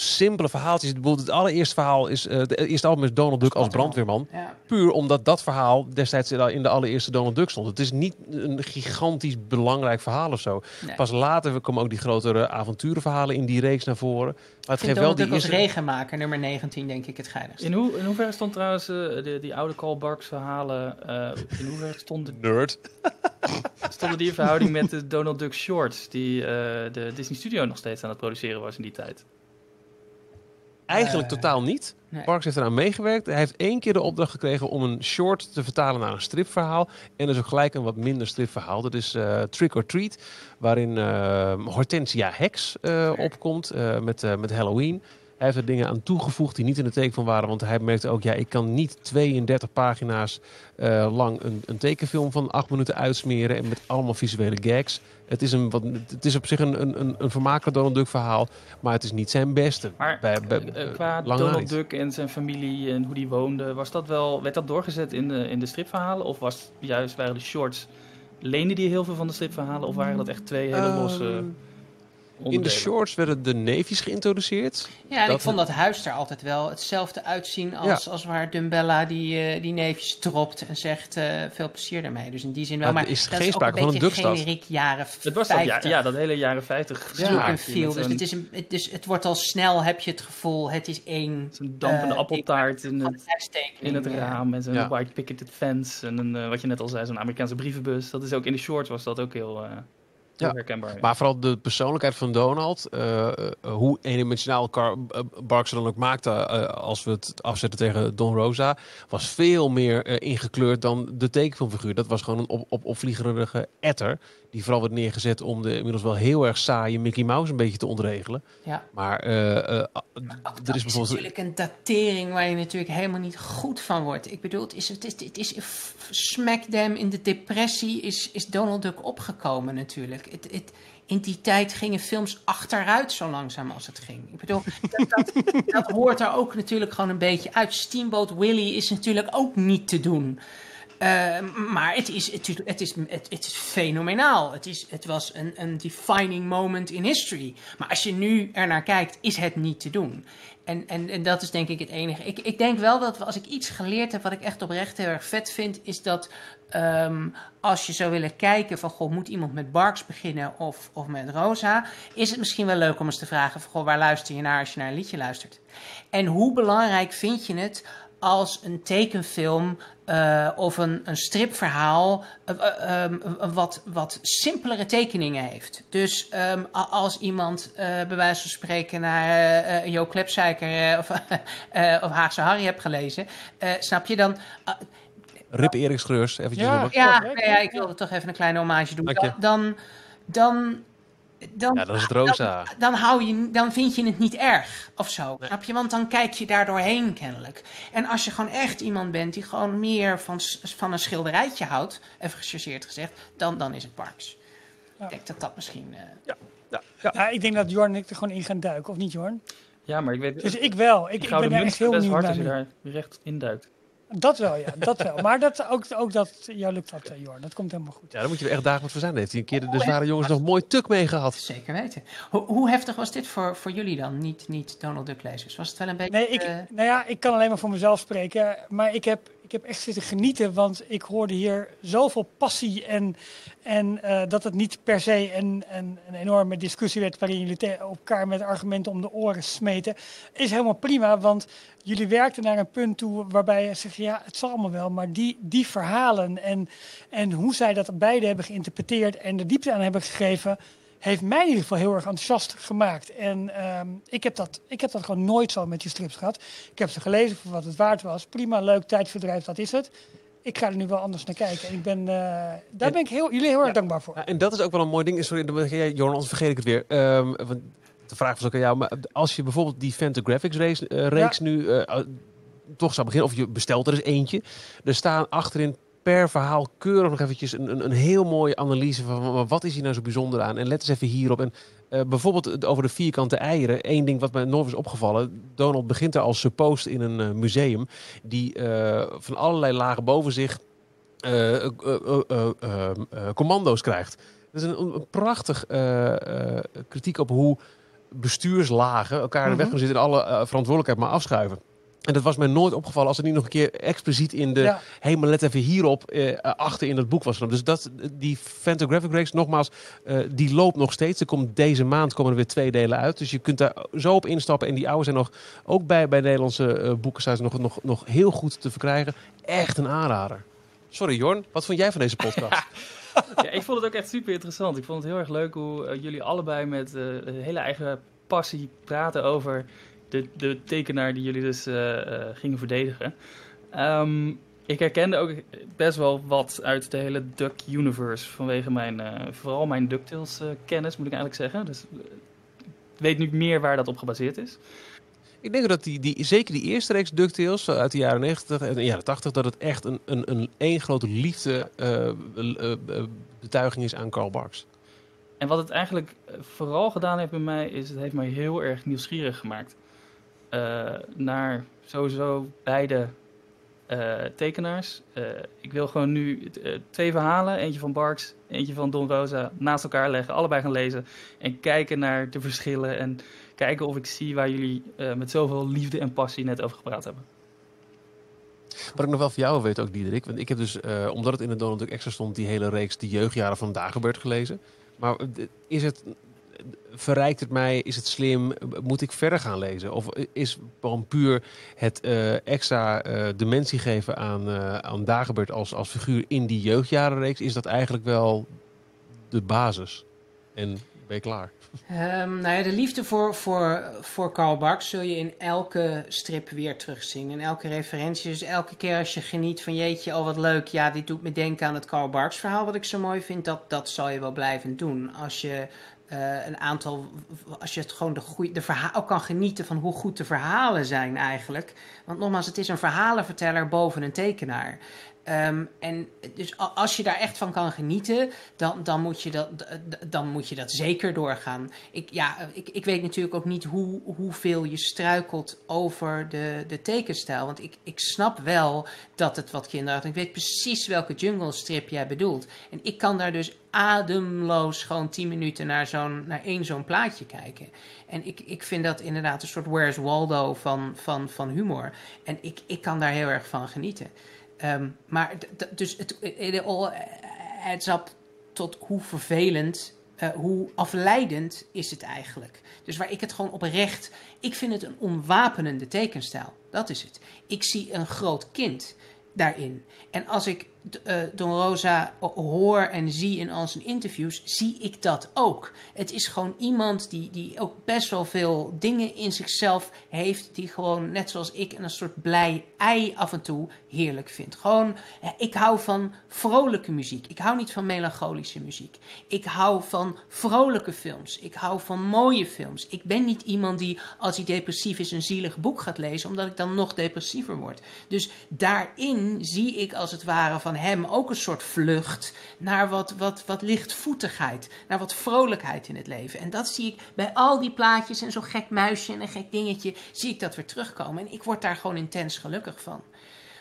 simpele verhaaltjes. Bijvoorbeeld het allereerste verhaal is, eh de eerste album is Donald Duck als brandweerman. Ja. Puur omdat dat verhaal destijds in de allereerste Donald Duck stond. Het is niet een gigantisch belangrijk verhaal of zo. Nee. Pas later komen ook die grotere avonturenverhalen in die reeks naar voren. Maar het Ik geeft vind wel Donald die Duck als regenmaker, nummer 19, denk ik het geinigst. In, hoe, in hoeverre stond trouwens eh, de, die oude Carl Barks verhalen, eh, in hoeverre stonden, Nerd. stonden die in verhouding met de Donald Duck shorts die eh, de Disney Studio nog steeds aan het produceren was in die tijd? Eigenlijk Eh, totaal niet. nee. Parks heeft eraan meegewerkt. Hij heeft één keer de opdracht gekregen om een short te vertalen naar een stripverhaal. En dus ook gelijk een wat minder stripverhaal. Dat is eh, Trick or Treat, waarin eh, Hortensia Hex opkomt met, met Halloween. Hij heeft er dingen aan toegevoegd die niet in de teken van waren. Want hij merkte ook, ja, ik kan niet 32 pagina's eh, lang een, een tekenfilm van acht minuten uitsmeren. En met allemaal visuele gags. Het is, een, wat, het is op zich een, een, een, een vermakelijk Donald Duck verhaal. Maar het is niet zijn beste. Maar Bij- bij- eh, eh, qua Donald niet. Duck en zijn familie en hoe die woonde, was dat wel, werd dat doorgezet in de, in de stripverhalen? Of was het juist, waren de shorts, leenden die heel veel van de stripverhalen? Of waren dat echt twee hele losse Ehm, in de shorts werden de neefjes geïntroduceerd. Ja, en Dat- ik vond dat huis er altijd wel hetzelfde uitzien als, als waar Dumbella die, eh, die neefjes dropt en zegt eh, veel plezier daarmee. Dus in die zin wel. Maar Maar er is dat geen is sprake een van een generiek jaren Het was dat, ja, 50. ja, dat hele jaren 50 look smaakje and feel. Dus het, is een, het, dus het wordt al snel, heb je het gevoel, het is één zo'n dampende eh, appeltaart in het, in het raam met zo'n Ja. white picketed fence en een, wat je net al zei, zo'n Amerikaanse brievenbus. Dat is ook in de shorts was dat ook heel, eh, heel Ja. herkenbaar. ja. Maar vooral de persoonlijkheid van Donald. eh, eh, hoe eendimensionaal Car- Barks er dan ook maakte. eh, als we het afzetten tegen Don Rosa. Was veel meer eh, ingekleurd dan de tekenfilmfiguur. Dat was gewoon een op, op, opvliegerige etter. Die vooral werd neergezet om de inmiddels wel heel erg saaie Mickey Mouse een beetje te ontregelen. Ja. Maar eh, eh, er dat is is bijvoorbeeld. natuurlijk een datering waar je natuurlijk helemaal niet goed van wordt. Ik bedoel, het is, het is, het is smack them in de depressie is, is Donald Duck opgekomen natuurlijk. Het, het, in die tijd gingen films achteruit zo langzaam als het ging. Ik bedoel, dat, dat, dat hoort er ook natuurlijk gewoon een beetje uit. Steamboat Willie is natuurlijk ook niet te doen. Eh, maar het is, het, is- het, is, het, is fenomenaal. Het, is, het was een, een defining moment in history. Maar als je nu er naar kijkt, is het niet te doen. En, en, en dat is denk ik het enige. Ik, ik denk wel dat als ik iets geleerd heb wat ik echt oprecht heel erg vet vind, is dat ehm, als je zou willen kijken van goh, moet iemand met Barks beginnen of, of met Rosa, is het misschien wel leuk om eens te vragen van goh, waar luister je naar als je naar een liedje luistert? En hoe belangrijk vind je het als een tekenfilm eh, of een, een stripverhaal eh, eh, ehm, wat, wat simpelere tekeningen heeft. Dus ehm, als iemand bij wijze van spreken naar Jo Klepseiker eh, of, of Haagse Harry hebt gelezen, snap je dan... Rip Erik Schreurs, eventjes Ja. ja, ja, ik wilde toch even een kleine hommage doen. Dank je. Dan, dan, dan, Ja, dat is het Rosa. dan, hou je, dan vind je het niet erg of zo. Snap je? Want dan kijk je daar doorheen kennelijk. En als je gewoon echt iemand bent die gewoon meer van, van een schilderijtje houdt, even gechargeerd gezegd, dan, dan is het Parks. Ja. Ik denk dat dat misschien. eh, Ja, ik denk dat Jorn en ik er gewoon in gaan duiken, of niet Jorn? Ja, maar ik weet Dus ik wel. Ik, ik ben er echt heel best benieuwd hard als je daar recht in duikt. Dat wel, ja. Dat wel. Maar dat, ook, ook dat, jou lukt dat, eh, Jorn. Dat komt helemaal goed. Ja, daar moet je er echt dagelijks voor zijn. Heeft hij een keer de, de zware jongens nog mooi tuk mee gehad. Zeker weten. Hoe, hoe heftig was dit voor, voor jullie dan? Niet, niet Donald Duck lezers. Was het wel een beetje. Nee, ik, eh, nou ja, ik kan alleen maar voor mezelf spreken. Maar ik heb, ik heb echt zitten genieten, want ik hoorde hier zoveel passie. En, en eh, dat het niet per se een, een, enorme discussie werd waarin jullie elkaar met argumenten om de oren smeten. Is helemaal prima, want jullie werkten naar een punt toe waarbij je zegt, ja, het zal allemaal wel. Maar die, die verhalen en, en hoe zij dat beide hebben geïnterpreteerd en de diepte aan hebben gegeven heeft mij in ieder geval heel erg enthousiast gemaakt. En ehm, ik, heb dat, ik heb dat gewoon nooit zo met die strips gehad. Ik heb ze gelezen voor wat het waard was. Prima, leuk, tijdverdrijf, dat is het. Ik ga er nu wel anders naar kijken. En ik ben, eh, daar En- ben ik heel, jullie heel erg Ja. dankbaar voor. Ja, en dat is ook wel een mooi ding. Sorry, jij, Joran, anders vergeet ik het weer. Ehm, want de vraag was ook aan jou. Maar als je bijvoorbeeld die Fantagraphics race, eh, reeks nu eh, toch zou beginnen, of je bestelt er eens eentje. Er staan achterin per verhaal keurig nog eventjes een, een, een heel mooie analyse van, wat is hier nou zo bijzonder aan. En let eens even hierop. En eh, bijvoorbeeld over de vierkante eieren. Eén ding wat mij nooit is opgevallen. Donald begint er als suppost in een eh, museum. Die eh, van allerlei lagen boven zich commando's krijgt. Dat is een, een prachtig kritiek op hoe bestuurslagen elkaar in de weg Mhm. gaan zitten en alle verantwoordelijkheid maar afschuiven. En dat was mij nooit opgevallen als het niet nog een keer expliciet in de... Ja. Hé, maar let even hierop, eh, achter in het boek was. Dus dat, die Fantagraphic Race, nogmaals, eh, die loopt nog steeds. Er komt deze maand komen er weer twee delen uit. Dus je kunt daar zo op instappen. En die oude zijn nog, ook bij, bij Nederlandse eh boeken, nog, nog, nog heel goed te verkrijgen. Echt een aanrader. Sorry Jorn, wat vond jij van deze podcast? Ja, ik vond het ook echt super interessant. Ik vond het heel erg leuk hoe jullie allebei met eh, een hele eigen passie praten over de, de tekenaar die jullie dus eh, eh, gingen verdedigen. Ehm, ik herkende ook best wel wat uit de hele Duck Universe vanwege mijn, eh, vooral mijn DuckTales kennis, moet ik eigenlijk zeggen. Dus ik weet nu meer waar dat op gebaseerd is. Ik denk dat die, die, zeker die eerste reeks DuckTales uit de jaren 90 en de jaren 80, dat het echt een, een, een één grote liefde eh, eh, eh, betuiging is aan Karl Barks. En wat het eigenlijk vooral gedaan heeft bij mij, is het heeft mij heel erg nieuwsgierig gemaakt. Eh, naar sowieso beide eh, tekenaars. Eh, ik wil gewoon nu twee verhalen, eentje van Barks, eentje van Don Rosa, naast elkaar leggen, allebei gaan lezen. En kijken naar de verschillen en kijken of ik zie waar jullie met zoveel liefde en passie net over gepraat hebben. Wat ik nog wel van jou weet ook, Diederik. Want ik heb dus, omdat het in de Donald Duck Extra stond, die hele reeks De Jeugdjaren van Dagobert gelezen. Maar is het, verrijkt het mij? Is het slim? Moet ik verder gaan lezen? Of is gewoon puur het eh, extra eh, dimensie geven aan, eh, aan als, als figuur in die jeugdjarenreeks, is dat eigenlijk wel de basis? En ben je klaar? Ehm, nou ja, de liefde voor, voor, voor Karl Barks zul je in elke strip weer terugzien. In elke referentie. Dus elke keer als je geniet van jeetje, oh wat leuk. Ja, dit doet me denken aan het Karl Barks verhaal wat ik zo mooi vind. Dat, dat zal je wel blijven doen. Als je eh, een aantal, als je het gewoon de, goeie, de verhaal kan genieten van hoe goed de verhalen zijn eigenlijk. Want nogmaals, het is een verhalenverteller boven een tekenaar. Ehm, en dus als je daar echt van kan genieten, dan, dan, moet, je dat, dan moet je dat zeker doorgaan. Ik, ja, ik, ik weet natuurlijk ook niet hoe, hoeveel je struikelt over de, de tekenstijl. Want ik, ik snap wel dat het wat kinderachtig. Ik weet precies welke jungle strip jij bedoelt. En ik kan daar dus ademloos gewoon 10 minuten naar, zo'n, naar één zo'n plaatje kijken. En ik, ik vind dat inderdaad een soort Where's Waldo van, van, van humor. En ik, ik kan daar heel erg van genieten. Ehm, maar dus het it all adds up tot hoe vervelend, eh, hoe afleidend is het eigenlijk. Dus waar ik het gewoon oprecht... Ik vind het een onwapenende tekenstijl. Dat is het. Ik zie een groot kind daarin. En als ik eh, Don Rosa ho- hoor en zie in al zijn interviews, zie ik dat ook. Het is gewoon iemand die, die ook best wel veel dingen in zichzelf heeft, die gewoon, net zoals ik, een soort blij ei af en toe heerlijk vindt. Gewoon, ik hou van vrolijke muziek. Ik hou niet van melancholische muziek. Ik hou van vrolijke films. Ik hou van mooie films. Ik ben niet iemand die, als hij depressief is, een zielig boek gaat lezen, omdat ik dan nog depressiever word. Dus daarin zie ik als het ware van hem ook een soort vlucht naar wat, wat, wat lichtvoetigheid, naar wat vrolijkheid in het leven. En dat zie ik bij al die plaatjes en zo'n gek muisje en een gek dingetje, zie ik dat weer terugkomen. En ik word daar gewoon intens gelukkig van.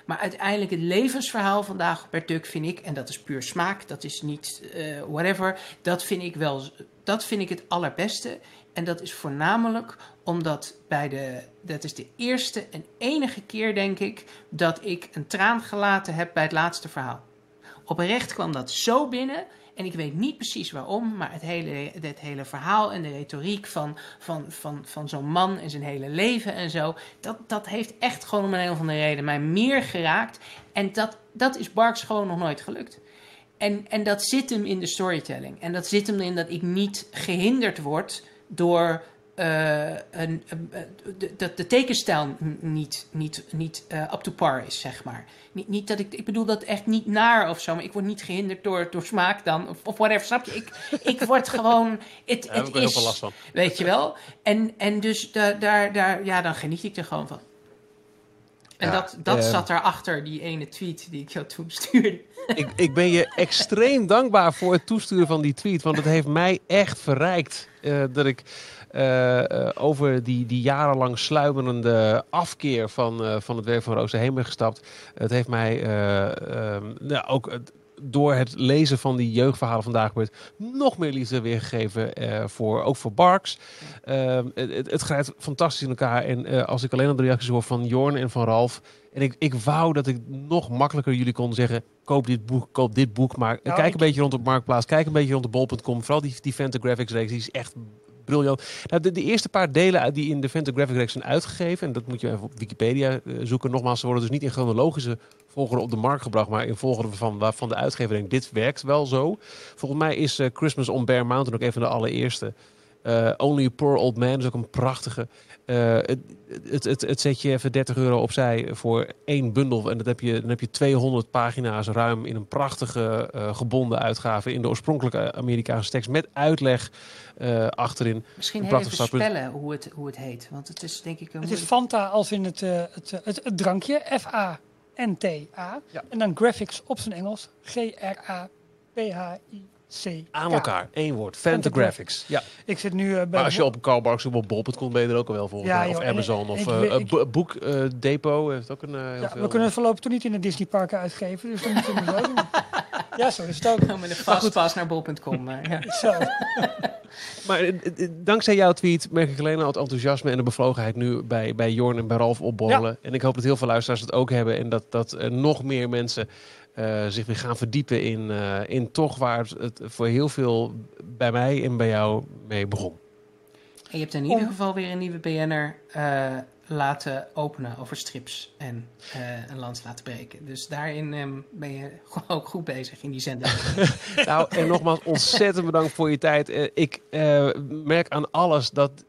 Maar uiteindelijk het levensverhaal vandaag Bert Duck vind ik, en dat is puur smaak, dat is niet eh, whatever, dat vind ik wel, dat vind ik het allerbeste. En dat is voornamelijk omdat bij de, dat is de eerste en enige keer denk ik, dat ik een traan gelaten heb bij het laatste verhaal. Oprecht kwam dat zo binnen. En ik weet niet precies waarom, maar het hele, het hele verhaal en de retoriek van, van, van, van zo'n man en zijn hele leven en zo, dat, dat heeft echt gewoon om een of andere reden mij meer geraakt. En dat, dat is Barks gewoon nog nooit gelukt. En, en dat zit hem in de storytelling. En dat zit hem in dat ik niet gehinderd word door eh, een, dat de tekenstijl niet, niet, niet eh, up to par is, zeg maar. Niet, niet dat ik, ik bedoel dat echt niet naar of zo, maar ik word niet gehinderd door, door smaak dan, of, of whatever, snap je? Ik, ik word gewoon, het, ik wel heel is, veel last van. weet je wel? En, en dus daar, daar, daar, ja, dan geniet ik er gewoon van. En Ja, dat, dat eh, zat daarachter, die ene tweet die ik jou toen stuurde. ik, ik ben je extreem dankbaar voor het toesturen van die tweet. Want het heeft mij echt verrijkt eh, dat ik eh, over die, die jarenlang sluimerende afkeer van, van het werk van Roos heen ben gestapt. Het heeft mij eh, ehm, nou, ook door het lezen van die jeugdverhalen vandaag wordt nog meer liefde weergegeven eh, voor, ook voor Barks. Ehm, het, het, grijpt fantastisch in elkaar. En eh, als ik alleen al de reacties hoor van Jorn en van Ralf. En ik, ik wou dat ik nog makkelijker jullie kon zeggen: koop dit boek, koop dit boek. Maar Nou, kijk ik- een beetje rond op Marktplaats, kijk een beetje rond de bol.com. Vooral die, die Fantagraphics reeks, die is echt briljant. Nou, de, eerste paar delen die in de Fantagraphic reeks zijn uitgegeven, en dat moet je even op Wikipedia eh, zoeken. Nogmaals, ze worden dus niet in chronologische volgorde op de markt gebracht, maar in volgorde van waarvan de uitgever denkt, dit werkt wel zo. Volgens mij is eh, Christmas on Bear Mountain ook een van de allereerste. Eh, Only a Poor Old Man is ook een prachtige. Eh, het, het, het, het zet je even 30 euro opzij voor één bundel. En dat heb je, dan heb je 200 pagina's ruim in een prachtige eh, gebonden uitgave. In de oorspronkelijke Amerikaanse tekst. Met uitleg eh, achterin. Misschien Een heel prachtig even spellen hoe het, hoe het heet. Want het is denk ik een Het is Fanta als in het, eh, het, het, het drankje. F-A-N-T-A. Ja. En dan graphics op zijn Engels. G-R-A-P-H-I-C. Aan elkaar. Één woord. Fantagraphics. Ja. Ik zit nu eh, bij... Maar als je op Carl Barks op bol.com ben je er ook al wel volgens Ja, mij. Of joh, en Amazon. Of eh, eh, eh, Depot heeft ook een eh, heel ja, veel. we kunnen het voorlopig toch niet in de Disneyparken uitgeven. Dus dan moeten we het zo doen. Ja, zo is het ook. met een fastpass naar bol.com. eh, ja. Zo. Maar eh, eh, dankzij jouw tweet merk ik alleen al het enthousiasme en de bevlogenheid nu bij, bij Jorn en bij Ralf opborrelen. En ik hoop dat heel veel luisteraars het ook hebben. En dat, dat eh, nog meer mensen eh, zich weer gaan verdiepen in, eh, in toch waar het, het voor heel veel bij mij en bij jou mee begon. En je hebt in ieder Om- geval weer een nieuwe BN'er eh laten openen over strips en eh, een lans laten breken. Dus daarin ehm, ben je ook goed bezig in die zender. Nou, en nogmaals ontzettend bedankt voor je tijd. Ik eh, merk aan alles dat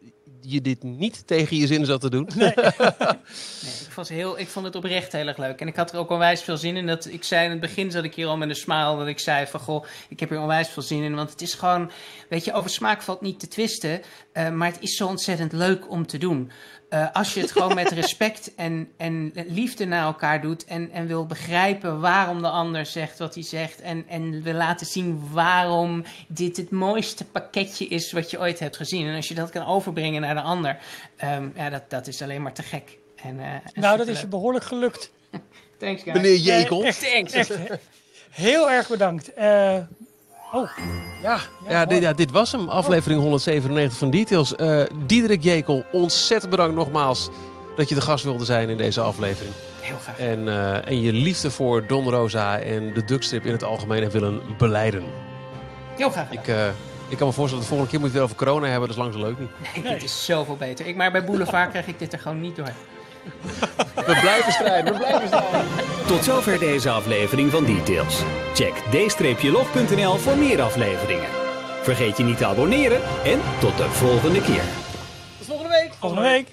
je dit niet tegen je zin zat te doen. Nee, ik, vond het heel, ik vond het oprecht heel erg leuk. En ik had er ook onwijs veel zin in. Dat, ik zei in het begin zat ik hier al met een smile. Dat ik zei van goh, ik heb hier onwijs veel zin in. Want het is gewoon, weet je, over smaak valt niet te twisten. eh, maar het is zo ontzettend leuk om te doen. Eh, als je het gewoon met respect en, en liefde naar elkaar doet. En, en wil begrijpen waarom de ander zegt wat hij zegt. En, en wil laten zien waarom dit het mooiste pakketje is wat je ooit hebt gezien. En als je dat kan overbrengen naar de ander. ehm, ja, dat, dat is alleen maar te gek. En, eh, Nou, dat is je behoorlijk gelukt. Thanks, guys. Meneer Jekel. Eh, echt, Thanks. echt heel erg bedankt. Eh, oh, Ja, ja, dit, ja, dit was hem. Aflevering 197 van Details. Eh Diederik Jekel, ontzettend bedankt nogmaals dat je de gast wilde zijn in deze aflevering. Heel graag. En, eh, en je liefde voor Don Rosa en de Duckstrip in het algemeen hebt willen beleiden. Heel graag. Ik, eh, ik kan me voorstellen dat de volgende keer moet je het weer over corona hebben. Dat is lang zo leuk niet. Nee, dit is zoveel beter. Ik, maar bij Boulevard krijg ik dit er gewoon niet door. We blijven strijden, we blijven strijden. Tot zover deze aflevering van Details. Check d-log.nl voor meer afleveringen. Vergeet je niet te abonneren en tot de volgende keer. Tot volgende week. volgende week.